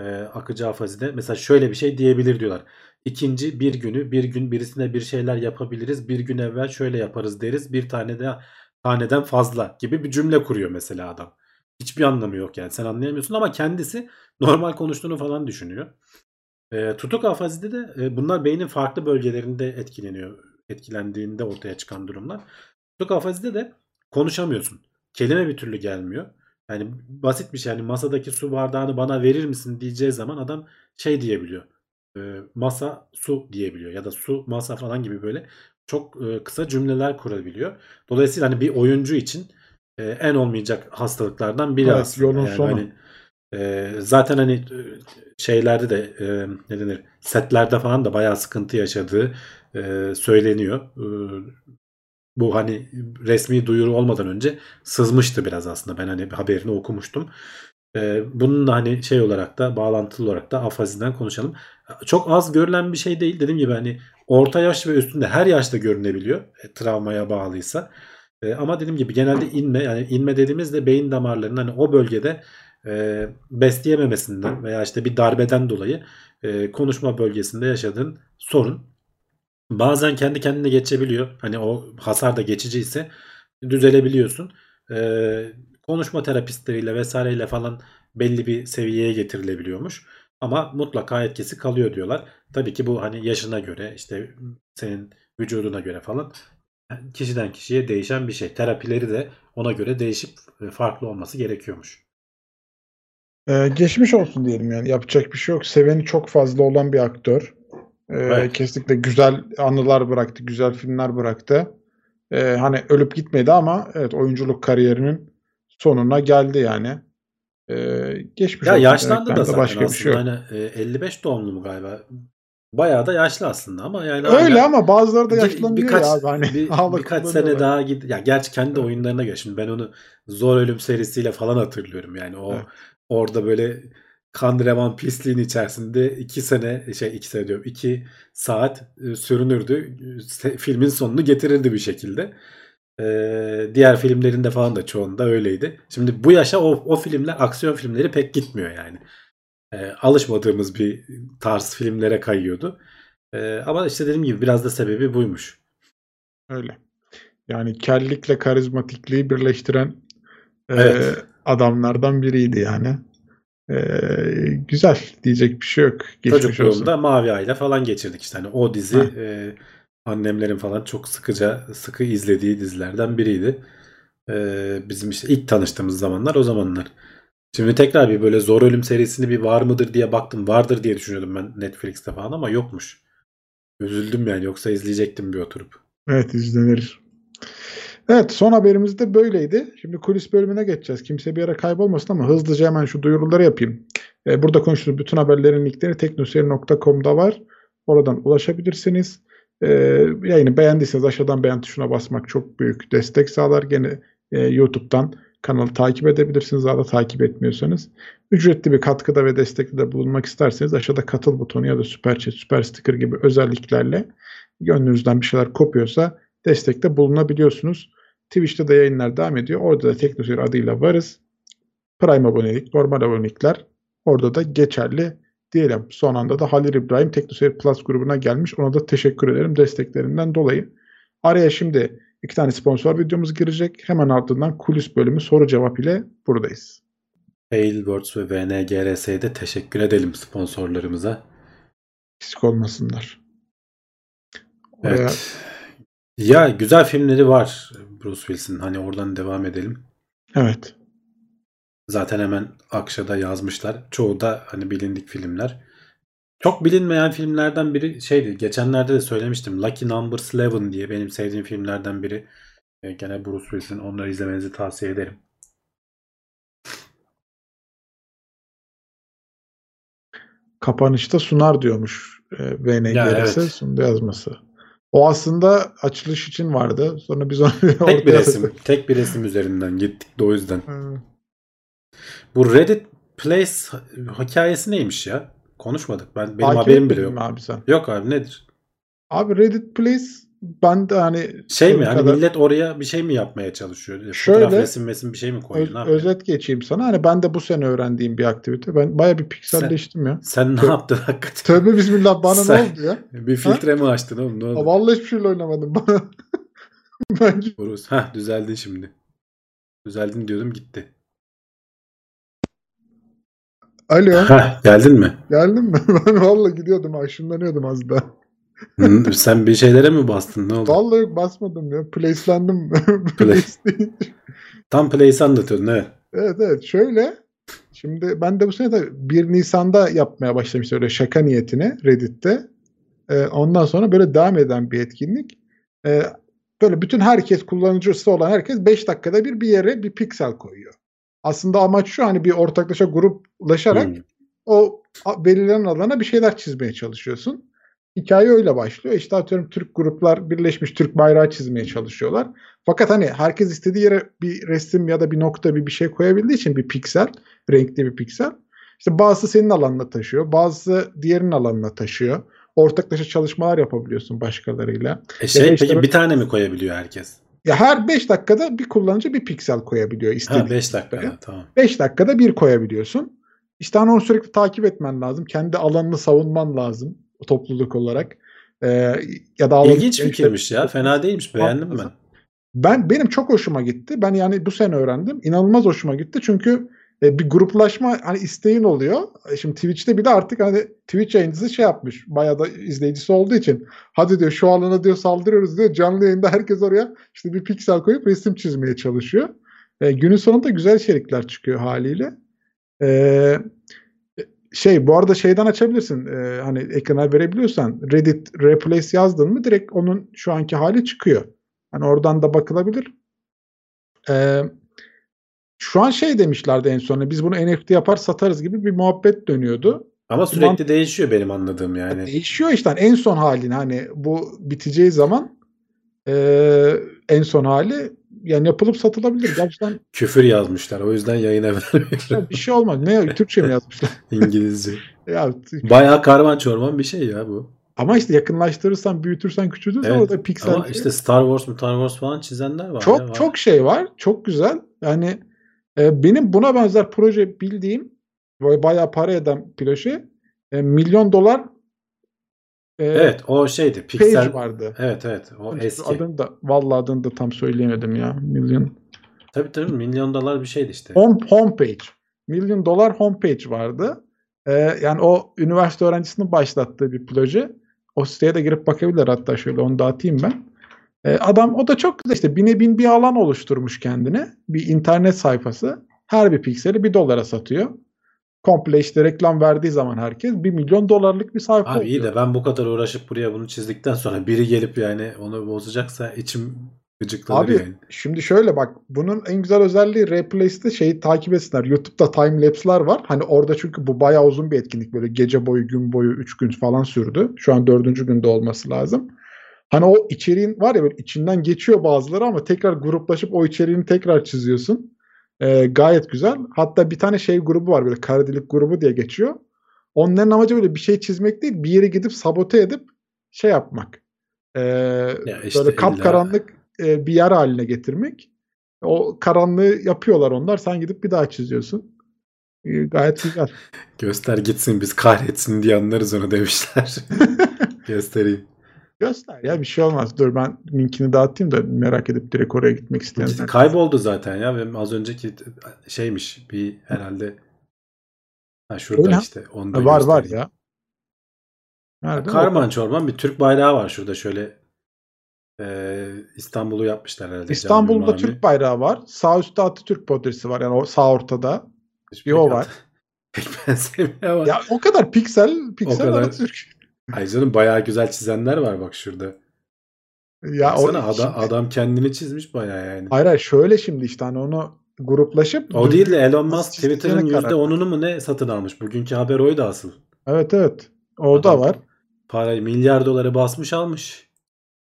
S2: E, akıcı afazide mesela şöyle bir şey diyebilir diyorlar. İkinci bir günü bir gün birisine bir şeyler yapabiliriz. Bir gün evvel şöyle yaparız deriz. Bir tane de taneden fazla gibi bir cümle kuruyor mesela adam. Hiçbir anlamı yok yani sen anlayamıyorsun ama kendisi normal konuştuğunu falan düşünüyor. E, tutuk afazide de e, bunlar beynin farklı bölgelerinde etkileniyor. Etkilendiğinde ortaya çıkan durumlar. Tutuk afazide de konuşamıyorsun. Kelime bir türlü gelmiyor. Yani basit bir şey. Yani masadaki su bardağını bana verir misin diyeceği zaman adam şey diyebiliyor. E, masa su diyebiliyor ya da su masa falan gibi böyle çok e, kısa cümleler kurabiliyor. Dolayısıyla hani bir oyuncu için e, en olmayacak hastalıklardan biri
S3: Evet,
S2: aslında.
S3: yolun
S2: Yani
S3: sonu.
S2: hani, e, zaten hani şeylerde de e, ne denir setlerde falan da bayağı sıkıntı yaşadığı e, söyleniyor. E, bu hani resmi duyuru olmadan önce sızmıştı biraz aslında. Ben hani haberini okumuştum. E, bunun da hani şey olarak da bağlantılı olarak da afaziden konuşalım. Çok az görülen bir şey değil. Dediğim gibi hani orta yaş ve üstünde her yaşta görünebiliyor. E, travmaya bağlıysa. E, ama dediğim gibi genelde inme yani inme dediğimizde beyin damarlarının hani o bölgede e, besleyememesinden veya işte bir darbeden dolayı e, konuşma bölgesinde yaşadığın sorun. Bazen kendi kendine geçebiliyor. Hani o hasar da geçici ise düzelebiliyorsun. E, konuşma terapistleriyle vesaireyle falan belli bir seviyeye getirilebiliyormuş. Ama mutlaka etkisi kalıyor diyorlar. Tabii ki bu hani yaşına göre işte senin vücuduna göre falan kişiden kişiye değişen bir şey. Terapileri de ona göre değişip e, farklı olması gerekiyormuş.
S3: Ee, geçmiş olsun diyelim yani. Yapacak bir şey yok. Seveni çok fazla olan bir aktör. Ee,
S2: Evet.
S3: Kesinlikle güzel anılar bıraktı, güzel filmler bıraktı. Ee, hani ölüp gitmedi ama evet oyunculuk kariyerinin sonuna geldi yani. Ee, geçmiş
S2: Ya yaşlandı da zaten
S3: başka bir şey yok.
S2: aslında. Hani, e, 55 doğumlu mu galiba? Bayağı da yaşlı aslında ama yani
S3: Öyle
S2: hala
S3: ama bazıları da yaşlanıyor
S2: birkaç,
S3: ya abi. Hani
S2: bir- *laughs* birkaç sene
S3: kullanıyorlar.
S2: daha gid ya gerçi kendi oyunlarına göre şimdi ben onu Zor Ölüm serisiyle falan hatırlıyorum yani o
S3: Evet.
S2: orada böyle kan revan pisliğin içerisinde iki sene şey iki sene diyorum iki saat e, sürünürdü Se- filmin sonunu getirirdi bir şekilde. Ee, diğer filmlerinde falan da çoğunda öyleydi. Şimdi bu yaşa o, o filmler aksiyon filmleri pek gitmiyor yani. Ee, alışmadığımız bir tarz filmlere kayıyordu. Ee, ama işte dediğim gibi biraz da sebebi buymuş.
S3: Öyle. Yani kellikle karizmatikliği birleştiren e,
S2: Evet.
S3: adamlardan biriydi yani. E, güzel diyecek bir şey yok. Geçmiş olsun.
S2: Çocukluğumda Mavi Ay'la falan geçirdik işte. Hani o dizi
S3: Heh.
S2: e, annemlerin falan çok sıkıca sıkı izlediği dizilerden biriydi. E, bizim işte ilk tanıştığımız zamanlar o zamanlar. Şimdi tekrar bir böyle Zor Ölüm serisini bir var mıdır diye baktım. Vardır diye düşünüyordum ben Netflix'te falan ama yokmuş. Üzüldüm yani yoksa izleyecektim bir oturup.
S3: Evet izlenir. Evet son haberimiz de böyleydi. Şimdi kulis bölümüne geçeceğiz. Kimse bir yere kaybolmasın ama hızlıca hemen şu duyuruları yapayım. Ee, burada konuştuğumuz bütün haberlerin linkleri teknoseyir.com'da var. Oradan ulaşabilirsiniz. Ee, yayını beğendiyseniz aşağıdan beğen tuşuna basmak çok büyük destek sağlar. Gene e, YouTube'dan kanalı takip edebilirsiniz. Daha da takip etmiyorsanız. Ücretli bir katkıda ve destekte de bulunmak isterseniz aşağıda katıl butonu ya da süper chat, süper sticker gibi özelliklerle gönlünüzden bir şeyler kopuyorsa destekte bulunabiliyorsunuz. Twitch'te de yayınlar devam ediyor. Orada da Teknoseyir adıyla varız. Prime abonelik, normal abonelikler orada da geçerli diyelim. Son anda da Halil İbrahim Teknoseyir Plus grubuna gelmiş. Ona da teşekkür ederim desteklerinden dolayı. Araya şimdi iki tane sponsor videomuz girecek. Hemen ardından kulis bölümü soru cevap ile buradayız.
S2: Tailwords ve VNGRS'ye de teşekkür edelim sponsorlarımıza.
S3: Eksik olmasınlar. Oraya
S2: Evet. Ya güzel filmleri var Bruce Willis'in. Hani oradan devam edelim.
S3: evet.
S2: Zaten hemen Akşa'da yazmışlar. Çoğu da hani bilindik filmler. Çok bilinmeyen filmlerden biri şeydi. Geçenlerde de söylemiştim. Lucky Number 11 diye benim sevdiğim filmlerden biri. E, Gene Bruce Willis'in onları izlemenizi tavsiye ederim.
S3: Kapanışta sunar diyormuş e, VNGRS
S2: Ya, evet.
S3: sundu yazması. O aslında açılış için vardı. Sonra biz onu *laughs*
S2: Tek bir resim. Tek bir resim üzerinden gittik de o yüzden.
S3: Hı.
S2: Bu Reddit Place hikayesi neymiş ya? Konuşmadık. Ben benim
S3: Takip
S2: haberim bile yok.
S3: abi sen?
S2: Yok abi nedir?
S3: Abi Reddit Place ben de hani
S2: Şey mi? Hani
S3: kadar-
S2: millet oraya bir şey mi yapmaya çalışıyor?
S3: Şöyle-
S2: Fotoğraf resim resim bir şey mi koyuyor?
S3: Öz-
S2: ne
S3: özet geçeyim sana. Hani ben de bu sene öğrendiğim bir aktivite. Ben baya bir pikselleştim ya.
S2: Sen ne
S3: Tö-
S2: yaptın hakikaten?
S3: Tövbe bismillah bana
S2: Sen-
S3: ne oldu ya?
S2: Bir filtre mi açtın oğlum? Ne oldu?
S3: Vallahi hiçbir şeyle oynamadım. Bana *laughs* ben
S2: Buruz. Heh düzeldin şimdi. Düzeldin diyordum gitti.
S3: Alo
S2: Heh geldin mi?
S3: geldin mi? *laughs* Ben vallahi gidiyordum aşınlanıyordum az daha.
S2: Hı, Sen bir şeylere mi bastın? Ne oldu?
S3: Vallahi yok basmadım ya. Place'lendim. *laughs* Place deyince.
S2: Tam Place'i anlatıyordun evet.
S3: Evet evet şöyle şimdi ben de bu sene tabii 1 Nisan'da yapmaya başlamıştım öyle şaka niyetine Reddit'te. Ee, ondan sonra böyle devam eden bir etkinlik. Ee, böyle bütün herkes kullanıcısı olan herkes 5 dakikada bir bir yere bir piksel koyuyor. Aslında amaç şu hani bir ortaklaşa gruplaşarak
S2: Hmm.
S3: o belirlenen alana bir şeyler çizmeye çalışıyorsun. Hikaye öyle başlıyor. İşte atıyorum Türk gruplar birleşmiş Türk bayrağı çizmeye çalışıyorlar. Fakat hani herkes istediği yere bir resim ya da bir nokta bir bir şey koyabildiği için bir piksel, renkli bir piksel. İşte bazısı senin alanına taşıyor, bazısı diğerinin alanına taşıyor. Ortaklaşa çalışmalar yapabiliyorsun başkalarıyla.
S2: E şey
S3: işte
S2: peki bir tane mi koyabiliyor herkes?
S3: Ya her 5 dakikada bir kullanıcı bir piksel koyabiliyor istediği.
S2: Ha 5 dakika. Tamam.
S3: 5 dakikada bir koyabiliyorsun. İşte hani onu sürekli takip etmen lazım. Kendi alanını savunman lazım topluluk olarak. Ee, ya da
S2: İlginç
S3: işte-
S2: fikirmiş ya. Fena değilmiş. Beğendim ben.
S3: Ben benim çok hoşuma gitti. Ben yani bu sene öğrendim. İnanılmaz hoşuma gitti. Çünkü e, bir gruplaşma hani isteğin oluyor. E, Şimdi Twitch'te bir de artık hani Twitch yayıncısı şey yapmış. Bayağı da izleyicisi olduğu için. Hadi diyor şu alana diyor saldırıyoruz diyor. Canlı yayında herkes oraya işte bir piksel koyup resim çizmeye çalışıyor. E, günün sonunda güzel içerikler çıkıyor haliyle. E, şey bu arada şeyden açabilirsin. E, hani ekrana verebiliyorsan Reddit Replace yazdın mı direkt onun şu anki hali çıkıyor. Hani oradan da bakılabilir. Ee, şu an şey demişlerdi en sonunda biz bunu NFT yapar satarız gibi bir muhabbet dönüyordu.
S2: Ama sürekli değişiyor benim anladığım yani.
S3: Değişiyor işte hani en son halini hani bu biteceği zaman ee, en son hali yani yapılıp satılabilir. Gerçekten *laughs*
S2: Küfür yazmışlar. O yüzden yayına *laughs* vermiyorum.
S3: bir şey olmaz. Ne Türkçe mi *laughs* yazmışlar?
S2: İngilizce.
S3: ya,
S2: Bayağı karman çorman bir şey ya bu.
S3: ama işte yakınlaştırırsan, büyütürsen, küçültürsen
S2: Evet.
S3: orada piksel
S2: Ama işte Star Wars, Star Wars falan çizenler var.
S3: Çok
S2: ya, var.
S3: çok şey var. Çok güzel. Yani e, benim buna benzer proje bildiğim böyle bayağı para eden proje e, milyon dolar e,
S2: Evet o şeydi.
S3: page
S2: Pixel.
S3: vardı.
S2: Evet evet. O eski.
S3: Adını da vallahi adını da tam söyleyemedim ya. Milyon
S2: Tabii tabii milyon dolar bir şeydi işte.
S3: home homepage. Milyon dolar homepage vardı. E, yani o üniversite öğrencisinin başlattığı bir proje. O siteye de girip bakabilir hatta şöyle onu da atayım ben. E, adam o da çok güzel işte bine bin bir alan oluşturmuş kendine. Bir internet sayfası. Her bir pikseli bir dolara satıyor. Komple işte reklam verdiği zaman herkes bir milyon dolarlık bir sayfa
S2: Abi iyi
S3: oluyor.
S2: de ben bu kadar uğraşıp buraya bunu çizdikten sonra biri gelip yani onu bozacaksa içim gıcıklanır
S3: Abi
S2: yani.
S3: şimdi şöyle bak bunun en güzel özelliği Replace'de şeyi takip etsinler. YouTube'da time lapse'ler var. Hani orada çünkü bu bayağı uzun bir etkinlik böyle gece boyu gün boyu 3 gün falan sürdü. Şu an dördüncü günde olması lazım. Hani o içeriğin var ya böyle içinden geçiyor bazıları ama tekrar gruplaşıp o içeriğini tekrar çiziyorsun. Ee, gayet güzel. Hatta bir tane şey grubu var böyle karadilik grubu diye geçiyor. Onların amacı böyle bir şey çizmek değil bir yere gidip sabote edip şey yapmak. Ee,
S2: işte
S3: böyle kapkaranlık e, bir yer haline getirmek. O karanlığı yapıyorlar onlar. Sen gidip bir daha çiziyorsun. Ee, Gayet güzel. *laughs*
S2: Göster gitsin biz kahretsin diye anlarız onu demişler. *laughs* Göstereyim.
S3: Göster ya bir şey olmaz. Dur ben linkini dağıtayım da merak edip direkt oraya gitmek isteyenler.
S2: Kayboldu zaten ya. Benim az önceki şeymiş bir herhalde ha şurada
S3: Öyle
S2: işte. Onu da
S3: Ha, var var ya. Nerede?
S2: Karman çorman bir Türk bayrağı var şurada şöyle e, İstanbul'u yapmışlar herhalde.
S3: İstanbul'da
S2: Cami,
S3: Türk bayrağı var. Sağ üstte Atatürk portresi var. Yani o sağ ortada.
S2: Hiç
S3: bir o var. *laughs*
S2: Pek benzemiyor ama.
S3: Ya o kadar piksel piksel
S2: kadar.
S3: Atatürk.
S2: Ay canım bayağı güzel çizenler var bak şurada.
S3: Ya
S2: Baksana
S3: o
S2: adam,
S3: şimdi-
S2: adam kendini çizmiş bayağı yani.
S3: Hayır hayır şöyle şimdi işte hani onu gruplaşıp
S2: O değil de Elon Musk Twitter'ın
S3: karar.
S2: %10'unu mu ne satın almış? Bugünkü haber oydu asıl.
S3: Evet evet. O da
S2: Adam
S3: var.
S2: Parayı milyar doları basmış almış.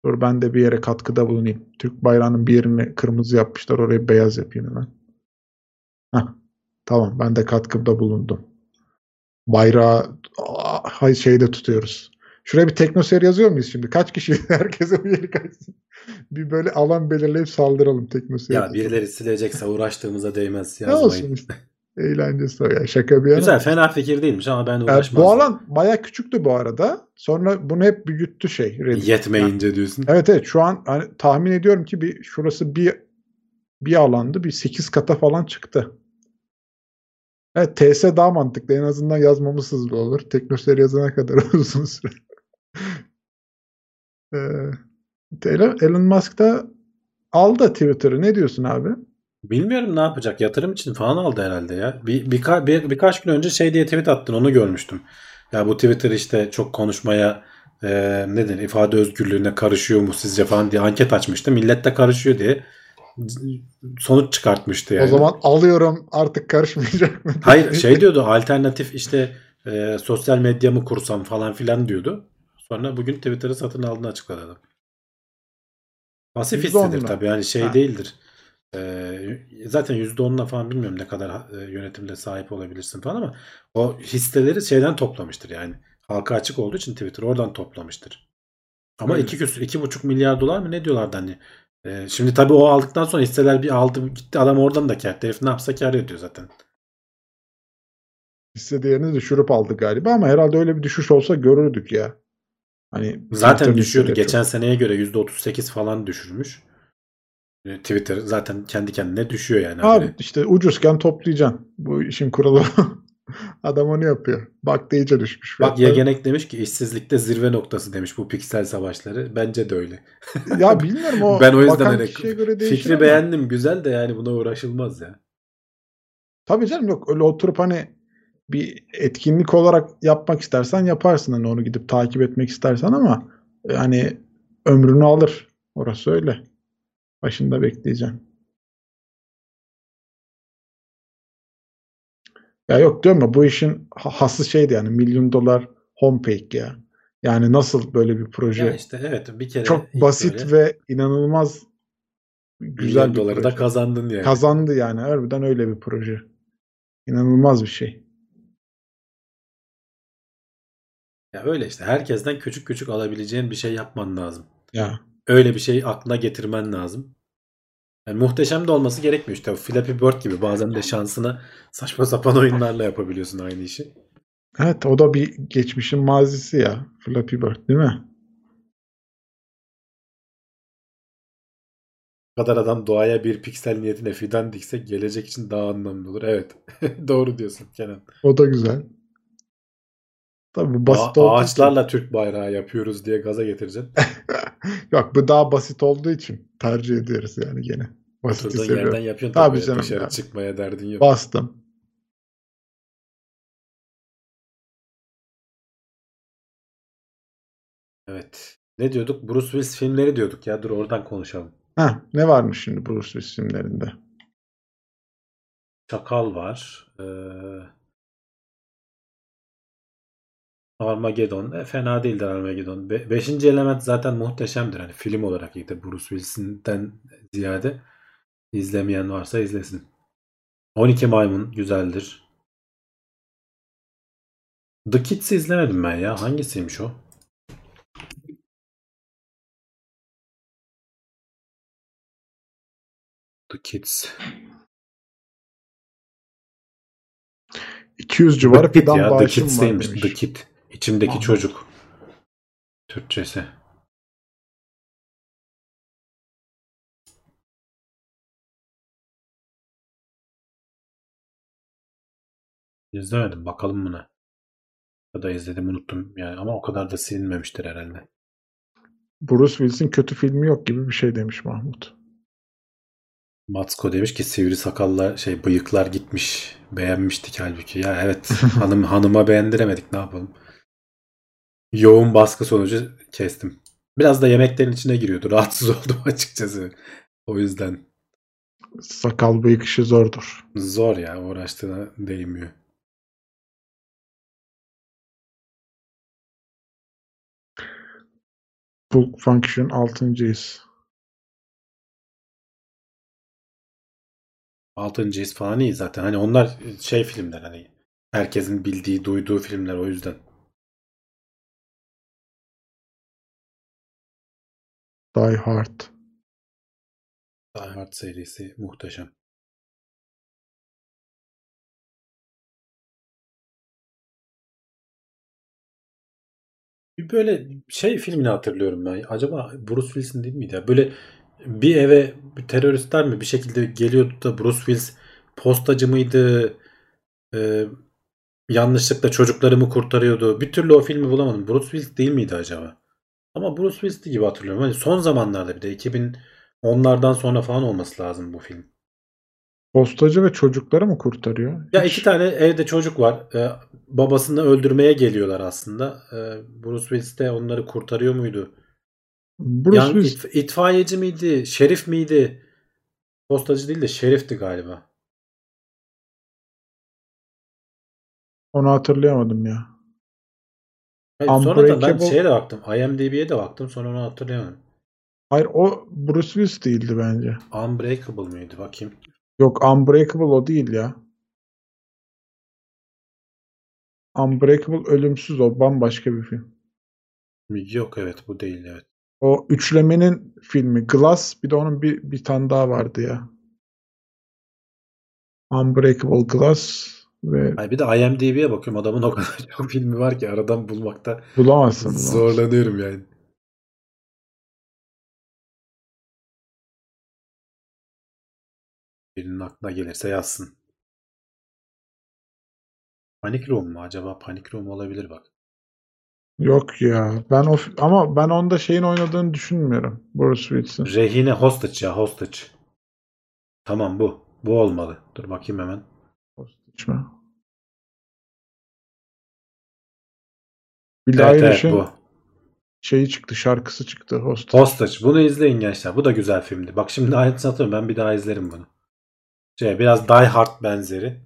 S3: Dur ben de bir yere katkıda bulunayım. Türk bayrağının bir yerini kırmızı yapmışlar. Orayı beyaz yapayım hemen. Heh, tamam ben de katkıda bulundum. Bayrağı şeyde tutuyoruz. Şuraya bir teknoseyir yazıyor muyuz şimdi? Kaç kişi? *laughs* Herkese bir yeri kaçsın. Bir böyle alan belirleyip saldıralım teknoseyir.
S2: Ya birileri silecekse uğraştığımıza değmez
S3: ne olsun
S2: yazmayın.
S3: işte. Eğlencesi o ya. Şaka bir yana.
S2: Güzel fena fikir değilmiş ama ben
S3: Evet,
S2: uğraşmazdım.
S3: bu alan bayağı küçüktü bu arada. Sonra bunu hep büyüttü şey. Reddit.
S2: Yetmeyince diyorsun.
S3: Evet evet şu an hani tahmin ediyorum ki bir şurası bir bir alandı bir 8 kata falan çıktı. Evet TS daha mantıklı. En azından yazmamız hızlı olur. Teknoseyir yazana kadar *laughs* uzun süre. Ee, Elon Musk da aldı Twitter'ı. Ne diyorsun abi?
S2: Bilmiyorum ne yapacak. Yatırım için falan aldı herhalde ya. Bir, birka, bir, birkaç gün önce şey diye tweet attın onu görmüştüm. Ya bu Twitter işte çok konuşmaya e, ne denir ifade özgürlüğüne karışıyor mu sizce falan diye anket açmıştı. Millet de karışıyor diye sonuç çıkartmıştı yani.
S3: O zaman alıyorum artık karışmayacak mı?
S2: Hayır *laughs* şey diyordu alternatif işte e, sosyal medya mı kursam falan filan diyordu. Sonra bugün Twitter'ı satın aldığını açıkladı adam. Pasif hissedir tabii yani şey
S3: Ha.
S2: değildir. E, zaten %10'una falan bilmiyorum ne kadar e, yönetimde sahip olabilirsin falan ama o hisseleri şeyden toplamıştır yani. Halka açık olduğu için Twitter oradan toplamıştır. Ama
S3: Öyle.
S2: iki küsür, iki buçuk milyar dolar mı ne diyorlardı hani. E, şimdi tabii o aldıktan sonra hisseler bir aldı gitti adam oradan da kâr. Herif ne yapsa kâr ediyor zaten.
S3: Hisse değerini düşürüp aldı galiba ama herhalde öyle bir düşüş olsa görürdük ya. Hani
S2: Zaten düşüyordu. Geçen
S3: çok-
S2: seneye göre %38 falan düşürmüş. E, Twitter zaten kendi kendine düşüyor yani.
S3: Abi
S2: haberi.
S3: işte ucuzken toplayacaksın. Bu işin kuralı. *laughs* *laughs* Adam onu yapıyor. Bak da iyice düşmüş.
S2: Bak
S3: fiyatları.
S2: Yegenek demiş ki işsizlikte zirve noktası demiş bu piksel savaşları. Bence de öyle. *laughs*
S3: Ya bilmiyorum o *laughs*
S2: ben o yüzden hani fikri
S3: ama.
S2: beğendim güzel de yani buna uğraşılmaz ya.
S3: Tabii canım yok öyle oturup hani bir etkinlik olarak yapmak istersen yaparsın hani onu gidip takip etmek istersen ama yani ömrünü alır. Orası öyle. Başında bekleyeceksin. Ya yok diyorum ya bu işin ha- hası şeydi yani milyon dolar homepage ya. Yani nasıl böyle bir proje
S2: Ya işte evet bir kere
S3: çok basit
S2: böyle
S3: ve inanılmaz güzel
S2: milyon
S3: bir
S2: doları da
S3: proje.
S2: kazandın yani.
S3: Kazandı yani harbiden öyle bir proje. İnanılmaz bir şey.
S2: ya öyle işte herkesten küçük küçük alabileceğin bir şey yapman lazım.
S3: Ya
S2: Öyle bir şey aklına getirmen lazım. Yani muhteşem de olması gerekmiyor işte. Flappy Bird gibi bazen de şansına saçma sapan oyunlarla yapabiliyorsun aynı işi.
S3: evet o da bir geçmişin mazisi ya. Flappy Bird değil mi?
S2: Kadar adam doğaya bir piksel niyetine fidan dikse gelecek için daha anlamlı olur. Evet. *laughs* Doğru diyorsun Kenan.
S3: O da güzel. Tabii basit
S2: A-
S3: olduğu
S2: ağaçlarla Türk bayrağı yapıyoruz diye gaza getireceksin.
S3: için. *laughs* Yok bu daha basit olduğu için tercih ediyoruz yani gene. Basiti
S2: Oturduğun
S3: seviyorum.
S2: yerden yapıyorsun
S3: Tabii
S2: tabii.
S3: canım
S2: Dışarı
S3: ya.
S2: çıkmaya derdin yok.
S3: Bastım.
S2: Evet. Ne diyorduk? Bruce Willis filmleri diyorduk ya. Dur oradan konuşalım.
S3: Ha ne varmış şimdi Bruce Willis filmlerinde?
S2: Çakal var. Ee, Armageddon. E, fena değildir Armageddon. Be- beşinci element zaten muhteşemdir. Hani film olarak iyidir. Bruce Willis'inden ziyade izlemeyen varsa izlesin. 12 Maymun güzeldir. The Kids'i izlemedim ben ya. Hangisiymiş o? The Kids.
S3: 200 civarı
S2: The Kid ya. The Kids'teymiş. The Kid. İçimdeki
S3: Aha.
S2: çocuk. Türkçesi. İzlemedim. Bakalım buna. Ya da izledim unuttum yani ama o kadar da silinmemiştir herhalde.
S3: Bruce Willis'in kötü filmi yok gibi bir şey demiş Mahmut.
S2: Matsko demiş ki sivri sakalla şey bıyıklar gitmiş. Beğenmiştik halbuki. Ya evet *laughs* hanım hanıma beğendiremedik ne yapalım. Yoğun baskı sonucu kestim. Biraz da yemeklerin içine giriyordu. *laughs* Rahatsız oldum açıkçası. O yüzden
S3: Sakal bıyık işi zordur.
S2: zor ya uğraştığına değmiyor.
S3: Bu Function 6.'yiz.
S2: Altıncı his falan iyi zaten. Hani onlar şey filmler hani herkesin bildiği, duyduğu filmler o yüzden.
S3: Die Hard.
S2: Die Hard serisi muhteşem. Bir böyle şey filmini hatırlıyorum ben. Acaba Bruce Willis'in değil miydi? Böyle bir eve bir teröristler mi bir şekilde geliyordu da Bruce Willis postacı mıydı? Ee, yanlışlıkla çocuklarımı kurtarıyordu. Bir türlü o filmi bulamadım. Bruce Willis değil miydi acaba? Ama Bruce Willis'ti gibi hatırlıyorum. Hani son zamanlarda bir de 2010'lardan sonra falan olması lazım bu film.
S3: Postacı ve çocukları mı kurtarıyor?
S2: Ya
S3: Hiç-
S2: iki tane evde çocuk var. Ee, babasını öldürmeye geliyorlar aslında. Ee, Bruce Willis de onları kurtarıyor muydu?
S3: Bruce
S2: Yan,
S3: Willis
S2: it- itfaiyeci miydi? Şerif miydi? Postacı değil de şerifti galiba.
S3: onu hatırlayamadım ya.
S2: Hayır, sonra da ben şeye de baktım. IMDb'ye de baktım. Sonra onu hatırlayamadım.
S3: Hayır o Bruce Willis değildi bence.
S2: Unbreakable mıydı? Bakayım.
S3: Yok Unbreakable o değil ya. Unbreakable ölümsüz o bambaşka bir film.
S2: Yok evet bu değil evet.
S3: O üçlemenin filmi Glass bir de onun bir, bir tane daha vardı ya. Unbreakable Glass ve
S2: Hayır, bir de IMDb'ye bakıyorum. Adamın o kadar *laughs* çok filmi var ki aradan bulmakta
S3: bulamazsın.
S2: zorlanıyorum yani. Birinin aklına gelirse yazsın. Panic Room mu? Acaba Panic Room olabilir bak.
S3: Yok ya. Ben o ama ben onda şeyin oynadığını düşünmüyorum. Bruce Willis'in.
S2: Rehine Hostage ya Hostage. Tamam bu. Bu olmalı. Dur bakayım hemen.
S3: Hiç mi? Billie
S2: Evet evet bu.
S3: şeyi çıktı, şarkısı çıktı. Hostage.
S2: Hostage. Bunu izleyin gençler. Bu da güzel filmdi. Bak şimdi ayrıntısını hatırlıyorum. Ben bir daha izlerim bunu. Şey, biraz Die Hard benzeri.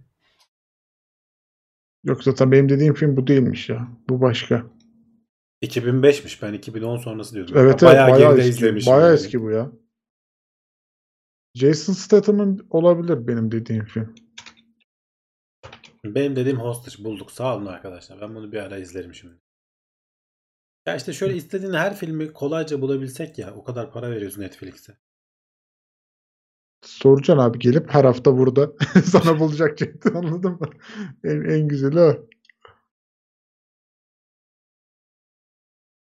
S3: Yoksa tabii benim dediğim film bu değilmiş ya. Bu başka.
S2: 2005'miş. Ben 2010 sonrası diyordum.
S3: Evet
S2: bayağı,
S3: evet bayağı
S2: geride
S3: eski.
S2: izlemişim
S3: Bayağı
S2: yani.
S3: eski bu ya. Jason Statham'ın olabilir benim dediğim film.
S2: Benim dediğim Hostage bulduk. Sağ olun arkadaşlar. Ben bunu bir ara izlerim şimdi. Ya işte şöyle istediğin her filmi kolayca bulabilsek ya. O kadar para veriyorsun Netflix'e.
S3: Soracaksın abi gelip her hafta burada *laughs* sana bulacak çıktı anladın mı? En, en güzeli o.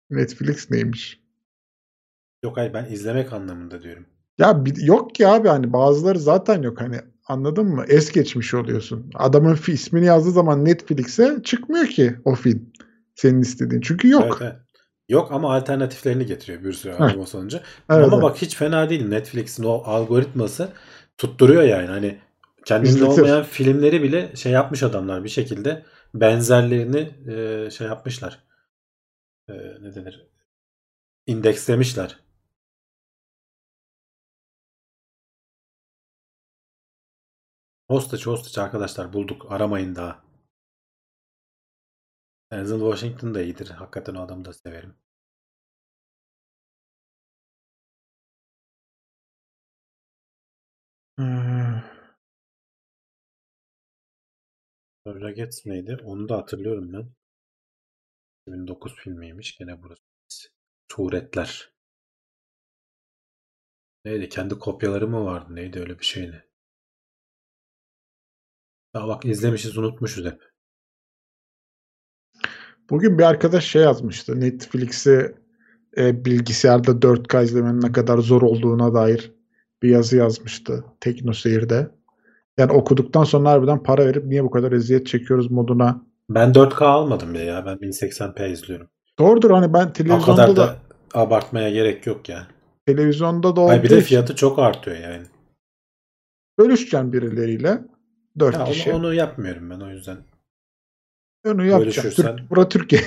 S3: Netflix neymiş?
S2: Yok hayır ben izlemek anlamında diyorum.
S3: Ya bir- yok ki abi hani bazıları zaten yok hani anladın mı? Es geçmiş oluyorsun. Adamın ismini yazdığı zaman Netflix'e çıkmıyor ki o film. Senin istediğin. Çünkü yok.
S2: Evet, evet. Yok ama alternatiflerini getiriyor bir sürü arama sonucu.
S3: Evet,
S2: ama
S3: evet.
S2: bak hiç fena değil. Netflix'in o algoritması tutturuyor yani. Hani kendinde
S3: İzletir.
S2: olmayan filmleri bile şey yapmış adamlar bir şekilde benzerlerini e, şey yapmışlar. E, ne denir? İndekslemişler. Hostage Hostage arkadaşlar bulduk. Aramayın daha. Denzel Washington da iyidir. Hakikaten o adamı da severim.
S3: Ee,
S2: Rockets neydi? Onu da hatırlıyorum ben. 2009 filmiymiş. Gene burası. Turetler. Neydi? Kendi kopyaları mı vardı? Neydi öyle bir şeydi? Ya bak izlemişiz unutmuşuz hep.
S3: Bugün bir arkadaş şey yazmıştı. Netflix'i e, bilgisayarda 4K izlemenin ne kadar zor olduğuna dair bir yazı yazmıştı TeknoSeyir'de. Yani okuduktan sonra harbiden para verip niye bu kadar eziyet çekiyoruz moduna.
S2: Ben 4K almadım bile ya. Ben 1080p izliyorum.
S3: Doğrudur hani ben
S2: O
S3: televizyonda
S2: kadar
S3: da
S2: da abartmaya gerek yok ya.
S3: televizyonda da
S2: Ay
S3: olduğu
S2: bir de fiyatı çok artıyor yani.
S3: bölüşeceğim birileriyle. Dört
S2: Ya
S3: kişi.
S2: onu, onu yapmıyorum ben o yüzden.
S3: Onu yapacağım. Türk, bura Türkiye.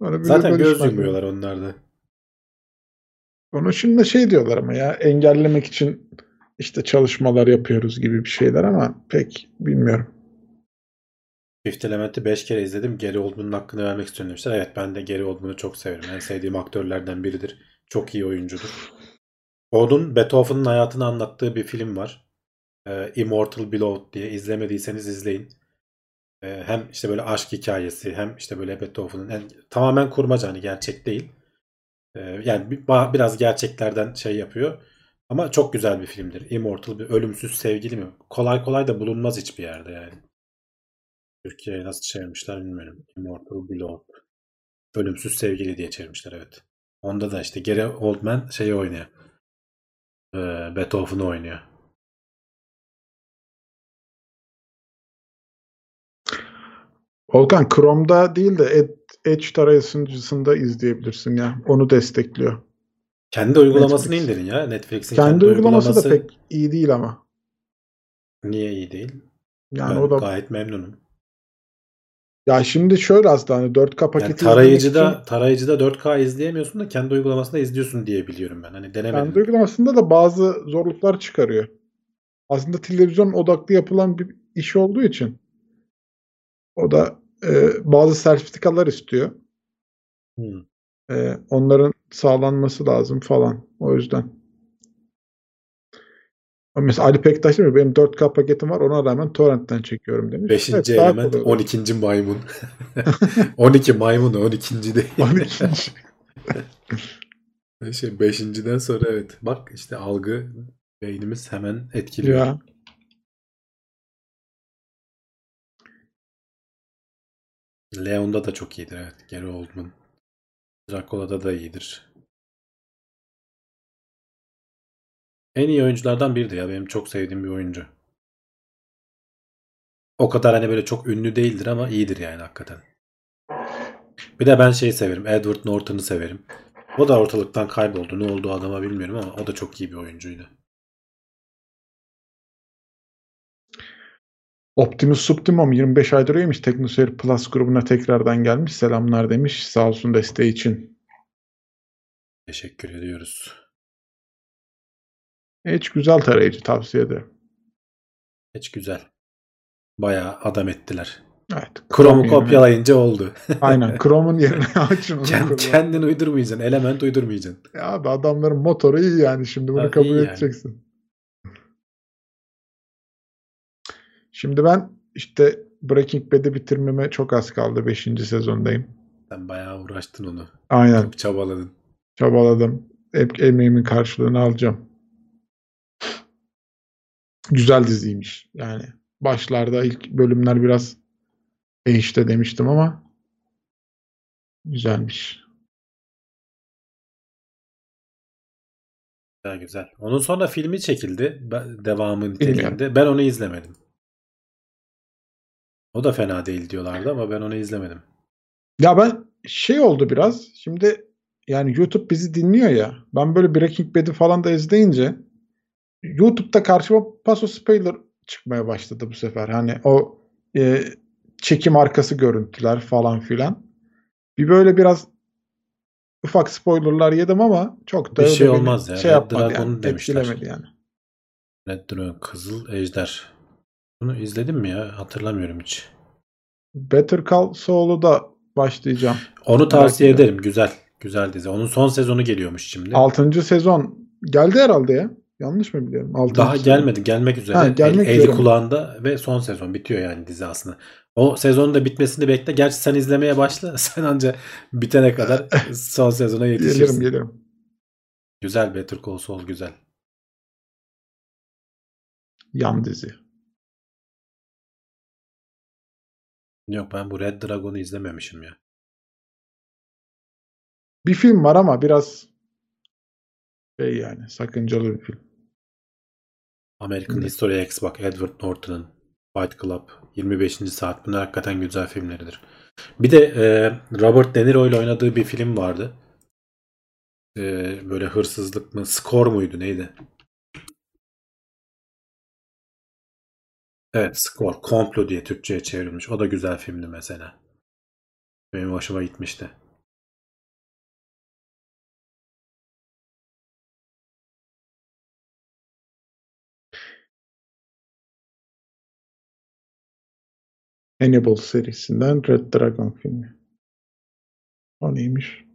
S3: *laughs*
S2: Zaten göz yumuyorlar onlar da.
S3: Onu şimdi şey diyorlar ama ya engellemek için işte çalışmalar yapıyoruz gibi bir şeyler ama pek bilmiyorum.
S2: Fifth Element'i 5 kere izledim. Geri Oldman'ın hakkını vermek istiyorum demişler. Evet ben de Geri Oldman'ı çok severim. En sevdiğim aktörlerden biridir. Çok iyi oyuncudur. Onun Beethoven'ın hayatını anlattığı bir film var. Ee, Immortal Beloved diye. İzlemediyseniz izleyin. Ee, hem işte böyle aşk hikayesi hem işte böyle Beethoven'ın yani tamamen kurmaca hani gerçek değil. Ee, yani biraz gerçeklerden şey yapıyor. Ama çok güzel bir filmdir. Immortal bir ölümsüz sevgili mi? Kolay kolay da bulunmaz hiçbir yerde yani. Türkiye'ye nasıl çevirmişler bilmiyorum. Immortal Beloved. Ölümsüz sevgili diye çevirmişler evet. Onda da işte Gary Oldman şeyi oynuyor. Ee, Beethoven'ı oynuyor.
S3: Volkan Chrome'da değil de Ed- Edge tarayıcısında izleyebilirsin ya. Onu destekliyor.
S2: Kendi uygulamasını
S3: Netflix.
S2: indirin ya. Netflix'in
S3: Kendi, uygulaması, da pek iyi değil ama.
S2: Niye iyi değil?
S3: Yani
S2: ben
S3: o da
S2: gayet memnunum.
S3: ya şimdi şöyle aslında hani 4K
S2: Yani
S3: paketi
S2: tarayıcıda
S3: izlemek için
S2: tarayıcıda 4K izleyemiyorsun da kendi uygulamasında izliyorsun diye biliyorum ben. Hani denemedim.
S3: kendi uygulamasında da bazı zorluklar çıkarıyor. Aslında televizyon odaklı yapılan bir iş olduğu için o da e, bazı sertifikalar istiyor.
S2: Hmm.
S3: E, onların sağlanması lazım falan. O yüzden. Mesela Ali Pektaş değil mi? Benim 4K paketim var. Ona rağmen torrentten çekiyorum demiş.
S2: Beşinci
S3: Evet, daha
S2: element
S3: kolay oluyor.
S2: 12. maymun. *laughs* 12 maymun 12. değil. *laughs*
S3: 12.
S2: Şey 5.den sonra evet. Bak işte algı beynimiz hemen etkiliyor.
S3: ya.
S2: Leon'da da çok iyidir evet. Gary Oldman. Dracula'da da iyidir. En iyi oyunculardan biridir ya. Benim çok sevdiğim bir oyuncu. O kadar hani böyle çok ünlü değildir ama iyidir yani hakikaten. Bir de ben şeyi severim. Edward Norton'u severim. O da ortalıktan kayboldu. Ne olduğu adama bilmiyorum ama o da çok iyi bir oyuncuydu.
S3: Optimus Subtimum 25 aydır üyeymiş. TeknoSeyir Plus grubuna tekrardan gelmiş. Selamlar demiş. Sağ olsun desteği için.
S2: Teşekkür ediyoruz.
S3: Hiç güzel tarayıcı tavsiye ederim.
S2: Hiç güzel. Bayağı adam ettiler.
S3: Evet.
S2: Chrome'u
S3: yerine-
S2: kopyalayınca oldu.
S3: Aynen. *laughs* Chrome'un yerine açın.
S2: Kend,
S3: Chrome.
S2: kendin uydurmayacaksın. Element uydurmayacaksın.
S3: Ya abi adamların motoru iyi yani. Şimdi bunu
S2: Ha,
S3: kabul
S2: iyi yani.
S3: Şimdi ben işte Breaking Bad'i bitirmeme çok az kaldı. 5. sezondayım.
S2: Sen bayağı uğraştın onu.
S3: Aynen.
S2: Çok çabaladın.
S3: Çabaladım. Hep emeğimin karşılığını alacağım. Güzel diziymiş. Yani başlarda ilk bölümler biraz e işte demiştim ama güzelmiş.
S2: Güzel güzel. Onun sonra filmi çekildi. Devamı niteliğinde. Ben onu izlemedim. O da fena değil diyorlardı ama ben onu izlemedim.
S3: Ya ben şey oldu biraz. Şimdi yani YouTube bizi dinliyor ya. Ben böyle Breaking Bad'i falan da izleyince YouTube'da karşıma paso spoiler çıkmaya başladı bu sefer. Hani o e, çekim arkası görüntüler falan filan. Bir böyle biraz ufak spoilerlar yedim ama çok da
S2: Bir şey olmaz ya.
S3: Şey
S2: Red
S3: yapmadı
S2: Dragon
S3: yani.
S2: demişler.
S3: Etkilemedi yani.
S2: Red Dragon, Kızıl Ejder. Bunu izledim mi ya? Hatırlamıyorum hiç.
S3: Better Call Saul'u da başlayacağım.
S2: Onu tavsiye
S3: ediyorum.
S2: ederim. Güzel. Güzel dizi. Onun son sezonu geliyormuş şimdi.
S3: 6. sezon geldi herhalde ya. Yanlış mı biliyorum? Altıncı
S2: Daha
S3: sezon.
S2: gelmedi. Gelmek üzere.
S3: Ha, gelmek
S2: El- eli
S3: üzere
S2: kulağında ve son sezon bitiyor yani dizi aslında. O sezonun da bitmesini bekle. Gerçi sen izlemeye başla. *laughs* Sen anca bitene kadar *laughs* son sezona
S3: Gelirim
S2: yetişirsin.
S3: gelirim.
S2: Güzel Better Call Saul güzel.
S3: Yan dizi.
S2: Yok ben bu Red Dragon'u izlememişim ya.
S3: Bir film var ama biraz şey yani sakıncalı bir film.
S2: American
S3: Evet.
S2: History X bak Edward Norton'ın Fight Club 25. saat bunlar hakikaten güzel filmleridir. Bir de e, Robert De Niro ile oynadığı bir film vardı. E, böyle hırsızlık mı? Score muydu neydi? Evet Score. Komplo diye Türkçe'ye çevrilmiş. O da güzel filmdi mesela. Benim hoşuma gitmişti.
S3: Hannibal serisinden Red Dragon filmi. O neymiş?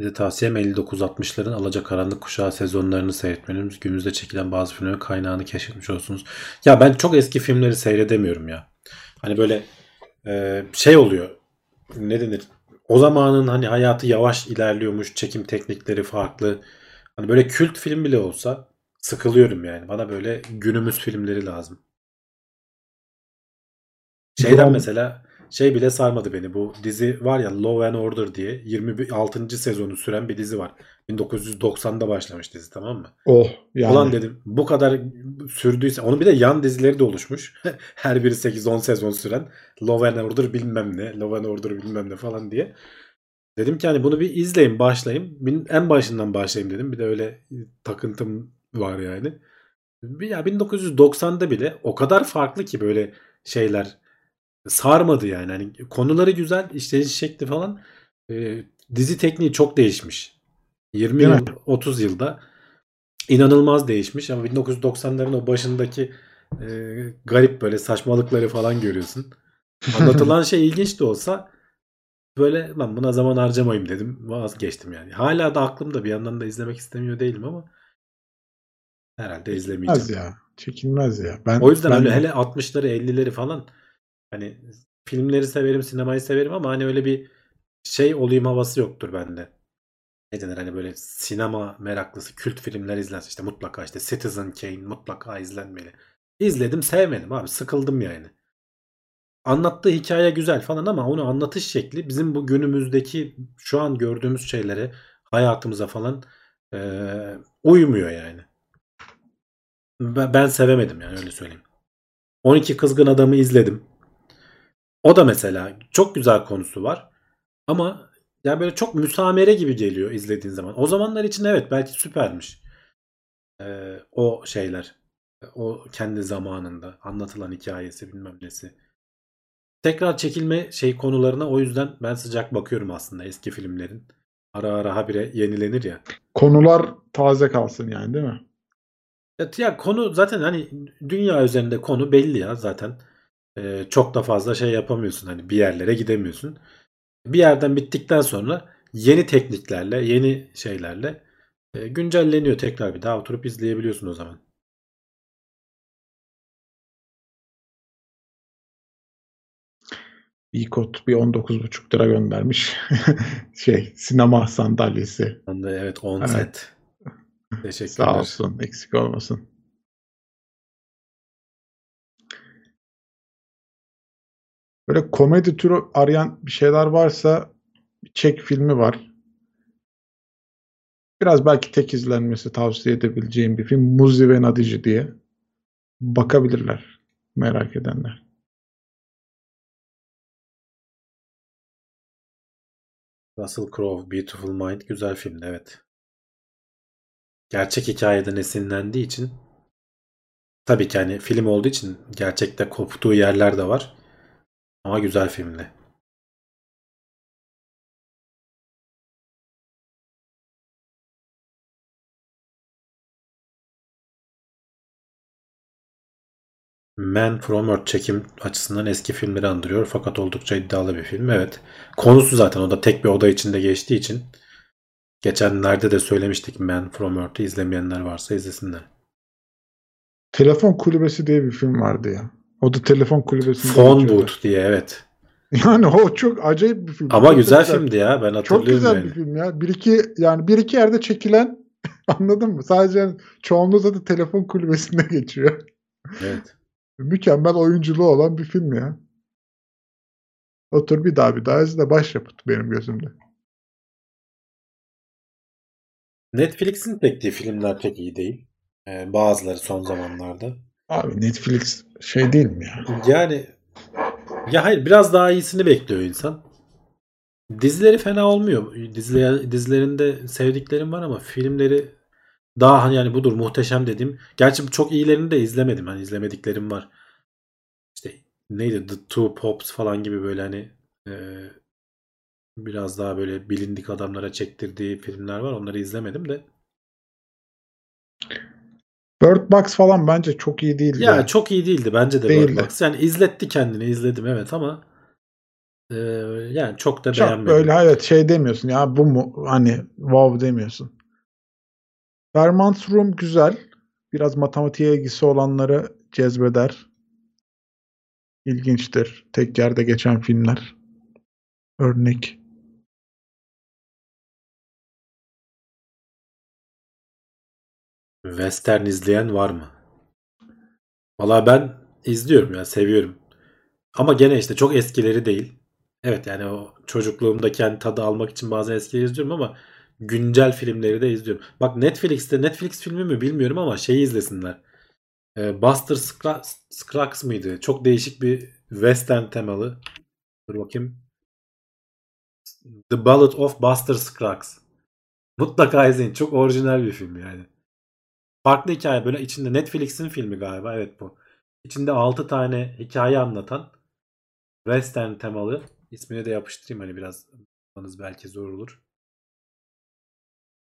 S2: De tavsiyem 59-60'ların Alacakaranlık Kuşağı sezonlarını seyretmeniz. Günümüzde çekilen bazı filmlerin kaynağını keşfetmiş olsunuz. Ya ben çok eski filmleri seyredemiyorum ya. Hani böyle e, şey oluyor. Ne denir? O zamanın hani hayatı yavaş ilerliyormuş. Çekim teknikleri farklı. Hani böyle kült film bile olsa sıkılıyorum yani. Bana böyle günümüz filmleri lazım. Şeyden mesela şey bile sarmadı beni. Bu dizi var ya Law and Order diye 26. sezonu süren bir dizi var. 1990'da başlamış dizi tamam mı?
S3: Oh yani.
S2: Ulan dedim bu kadar sürdüyse onun bir de yan dizileri de oluşmuş. *laughs* Her biri 8-10 sezon süren Law and Order bilmem ne, Law and Order bilmem ne falan diye. Dedim ki hani bunu bir izleyin başlayayım. En başından başlayayım dedim. Bir de öyle takıntım var yani. Ya 1990'da bile o kadar farklı ki böyle şeyler sarmadı yani. Hani konuları güzel, işleyiş şekli falan. Ee, dizi tekniği çok değişmiş. 20
S3: Değil
S2: yıl,
S3: mi?
S2: 30 yılda inanılmaz değişmiş ama 1990'ların o başındaki e, garip böyle saçmalıkları falan görüyorsun. Anlatılan *laughs* şey ilginç de olsa böyle lan buna zaman harcamayayım dedim. Vazgeçtim yani. Hala da aklımda bir yandan da izlemek istemiyor değilim ama herhalde izlemeyeceğim.
S3: Çekilmez ya. Çekilmez ya. Ben,
S2: O yüzden
S3: ben,
S2: öyle hele 60'ları 50'leri falan hani filmleri severim, sinemayı severim ama hani öyle bir şey olayım havası yoktur bende. Ne denir hani böyle sinema meraklısı kült filmler izlensin işte mutlaka işte Citizen Kane mutlaka izlenmeli. İzledim sevmedim abi sıkıldım yani. Anlattığı hikaye güzel falan ama onu anlatış şekli bizim bu günümüzdeki şu an gördüğümüz şeylere hayatımıza falan eee, uymuyor yani. Ben, ben sevemedim yani öyle söyleyeyim. 12 Kızgın Adam'ı izledim. O da mesela çok güzel konusu var. Ama ya böyle çok müsamere gibi geliyor izlediğin zaman. O zamanlar için evet belki süpermiş. Ee, o şeyler. O kendi zamanında anlatılan hikayesi bilmem nesi. Tekrar çekilme şey konularına o yüzden ben sıcak bakıyorum aslında eski filmlerin. Ara ara habire yenilenir ya.
S3: konular taze kalsın yani değil mi?
S2: Ya, ya konu zaten hani dünya üzerinde konu belli ya zaten. Ee, çok da fazla şey yapamıyorsun hani bir yerlere gidemiyorsun. Bir yerden bittikten sonra yeni tekniklerle, yeni şeylerle e, güncelleniyor tekrar bir daha oturup izleyebiliyorsun o zaman.
S3: İkot bir 19,5 lira göndermiş. *laughs* şey sinema sandalyesi.
S2: Evet on
S3: Evet.
S2: set. Teşekkürler.
S3: Sağ olsun eksik olmasın. Böyle komedi türü arayan bir şeyler varsa Çek filmi var. Biraz belki tek izlenmesi tavsiye edebileceğim bir film. Muzi ve Nadici diye. Bakabilirler merak edenler.
S2: Russell Crowe, Beautiful Mind güzel filmdi evet. Gerçek hikayeden esinlendiği için tabii ki hani film olduğu için gerçekte koptuğu yerler de var. Ama güzel filmdi. Man from Earth çekim açısından eski filmleri andırıyor fakat oldukça iddialı bir film. Evet. Konusu zaten o da tek bir oda içinde geçtiği için geçenlerde de söylemiştik Man from Earth'ı izlemeyenler varsa izlesinler.
S3: Telefon Kulübesi diye bir film vardı ya. O da telefon kulübesinde
S2: Phone. Booth diye evet. *laughs*
S3: Yani o çok acayip bir film.
S2: Ama
S3: Çok
S2: güzel
S3: güzel.
S2: filmdi ya ben
S3: Çok
S2: hatırlıyorum
S3: güzel
S2: yani.
S3: bir film ya. Bir iki yani bir iki yerde çekilen *laughs* Anladın mı? Sadece yani çoğunluğu zaten telefon kulübesinde *laughs* geçiyor.
S2: Evet.
S3: Mükemmel oyunculuğu olan bir film ya. Otur bir daha bir daha izle başyapıt benim gözümde.
S2: Netflix'in çektiği filmler pek iyi değil. Ee, bazıları son zamanlarda.
S3: Abi Netflix şey değil mi ya?
S2: Yani ya hayır biraz daha iyisini bekliyor insan. Dizileri fena olmuyor. Diziler, dizilerinde sevdiklerim var ama filmleri daha hani yani budur muhteşem dediğim. Gerçi çok iyilerini de izlemedim. Hani izlemediklerim var. İşte neydi The Two Pops falan gibi böyle hani e, biraz daha böyle bilindik adamlara çektirdiği filmler var. Onları izlemedim de.
S3: Bird Box falan bence çok iyi değildi.
S2: Ya çok iyi değildi bence de
S3: Değildi.
S2: Bird Box. Yani izletti kendini izledim evet ama e, yani çok da
S3: Çok
S2: beğenmedim.
S3: böyle evet şey demiyorsun ya bu mu hani wow demiyorsun. Vermont's Room güzel. Biraz matematiğe ilgisi olanları cezbeder. İlginçtir. Tek yerde geçen filmler. Örnek.
S2: Western izleyen var mı? Valla ben izliyorum ya seviyorum. Ama gene işte çok eskileri değil. Evet yani o çocukluğumdaki hani tadı almak için bazen eskileri izliyorum ama güncel filmleri de izliyorum. Bak Netflix'te Netflix filmi mi bilmiyorum ama şeyi izlesinler. Ee, Buster Scruggs, Scruggs mıydı? Çok değişik bir western temalı. Dur bakayım. The Ballad of Buster Scruggs. Mutlaka izleyin. Çok orijinal bir film yani. Farklı hikaye böyle içinde Netflix'in filmi galiba evet bu. İçinde 6 tane hikaye anlatan western temalı ismini de yapıştırayım hani biraz bulmanız belki zor olur.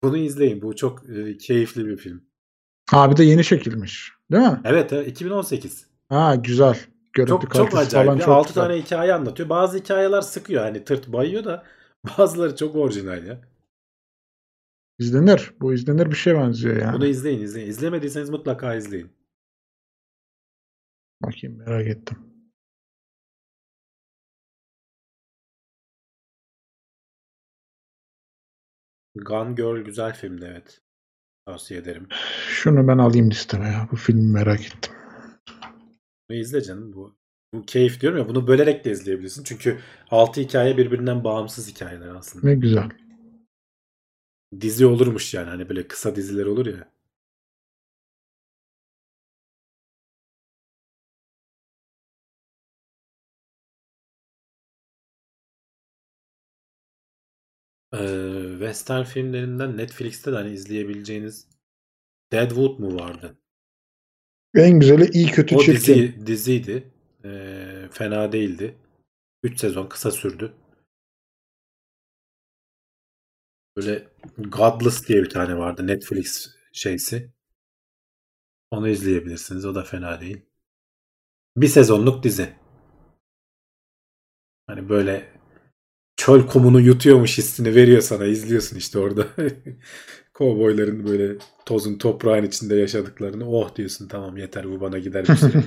S2: Bunu izleyin. Bu çok e, keyifli bir film.
S3: Abi de yeni çekilmiş. Değil mi?
S2: Evet evet, 2018.
S3: Ha güzel. Görüntü
S2: Çok çok acayip.
S3: falan çok
S2: 6
S3: güzel.
S2: tane hikaye anlatıyor. Bazı hikayeler sıkıyor hani tırt bayıyor da *laughs* bazıları çok orijinal ya.
S3: İzlenir. Bu izlenir bir şey benziyor yani.
S2: Bunu izleyin izleyin. İzlemediyseniz mutlaka izleyin.
S3: Bakayım merak ettim.
S2: Gone Girl güzel filmdi evet. Tavsiye ederim.
S3: Şunu ben alayım listeme ya. Bu filmi merak ettim.
S2: Bunu izle canım. Bu, bu keyif diyorum ya bunu bölerek de izleyebilirsin. Çünkü 6 hikaye birbirinden bağımsız hikayeler aslında.
S3: Ne güzel.
S2: Dizi olurmuş yani hani böyle kısa diziler olur ya. Western filmlerinden Netflix'te de hani izleyebileceğiniz Deadwood mu vardı?
S3: En güzeli iyi kötü
S2: O
S3: çirkin.
S2: dizi diziydi. Ee, fena değildi. 3 sezon kısa sürdü. Böyle Godless diye bir tane vardı Netflix şeysi. Onu izleyebilirsiniz. O da fena değil. Bir sezonluk dizi. Hani böyle çöl kumunu yutuyormuş hissini veriyor sana. izliyorsun işte orada. *laughs* Kovboyların böyle tozun toprağın içinde yaşadıklarını. Oh diyorsun tamam yeter bu bana gider bir süre.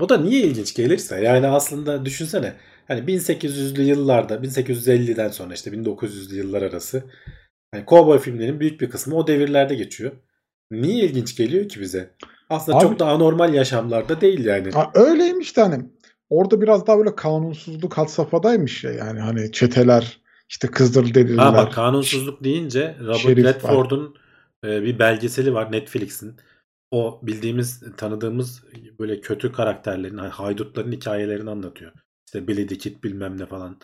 S2: O da niye ilginç gelirse yani aslında düşünsene hani 1800'lü yıllarda 1850'den sonra işte 1900'lü yıllar arası hani kovboy filmlerinin büyük bir kısmı o devirlerde geçiyor. Niye ilginç geliyor ki bize? Aslında
S3: Abi-
S2: çok da anormal yaşamlarda değil yani.
S3: Ha, öyleymiş de hani orada biraz daha böyle kanunsuzluk had safhadaymış ya yani hani çeteler işte Kızılderililer.
S2: Ha bak kanunsuzluk deyince Robert. Redford'un e, bir belgeseli var Netflix'in. O bildiğimiz, tanıdığımız böyle kötü karakterlerin, hani haydutların hikayelerini anlatıyor. İşte Billy the Kid bilmem ne falan.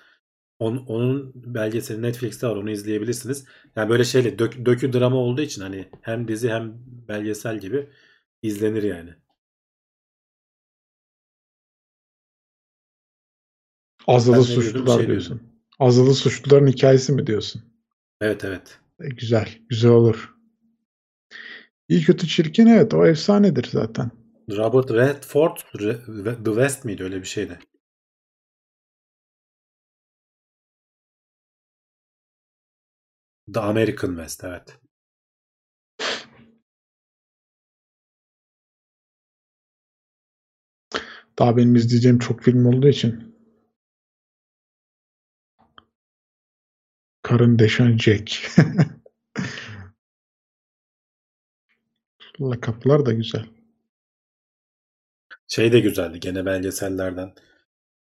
S2: Onun, onun belgeseli Netflix'te var. Onu izleyebilirsiniz. Yani böyle şeyle dök, dökü drama olduğu için hani hem dizi hem belgesel gibi izlenir yani.
S3: Azılı
S2: Ben
S3: suçlular
S2: şey
S3: diyorsun.
S2: diyordum.
S3: Azılı suçluların hikayesi mi diyorsun?
S2: Evet evet.
S3: E, güzel. Güzel olur. İyi kötü çirkin evet o efsanedir zaten.
S2: Robert Redford Re- The West miydi öyle bir şeydi. The American West evet.
S3: Daha benim izleyeceğim çok film olduğu için Karın deşen Jack. *laughs* Lakaplar da güzel.
S2: Şey de güzeldi gene belgesellerden.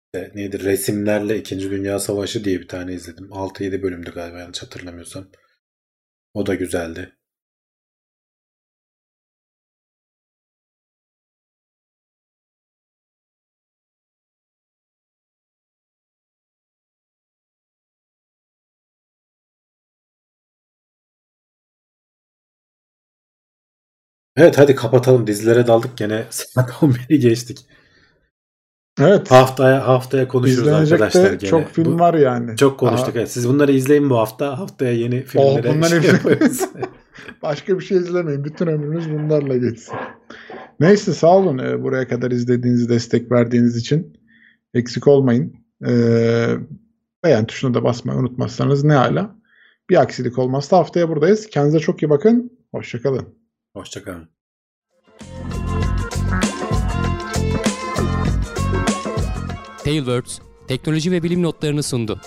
S2: İşte neydi? Resimlerle İkinci Dünya Savaşı diye bir tane izledim. 6-7 bölümdü galiba yanlış hatırlamıyorsam. O da güzeldi. Evet hadi kapatalım. Dizilere daldık gene *laughs* saat 11'i geçtik.
S3: Evet.
S2: Haftaya haftaya konuşuruz arkadaşlar gene.
S3: çok film
S2: Bu-
S3: var yani.
S2: Çok konuştuk.
S3: Daha
S2: Evet. Siz bunları izleyin bu hafta. Haftaya yeni filmlere
S3: bundan
S2: şey yaparız. *laughs*
S3: Başka bir şey izlemeyin. Bütün ömrünüz bunlarla geçsin. Neyse sağ olun e, buraya kadar izlediğiniz, destek verdiğiniz için. Eksik olmayın. E, beğen tuşuna da basmayı unutmazsanız ne hala. Bir aksilik olmazsa haftaya buradayız. Kendinize çok iyi bakın. Hoşçakalın.
S2: Hoşçakalın.
S1: Tailwords teknoloji ve bilim notlarını sundu.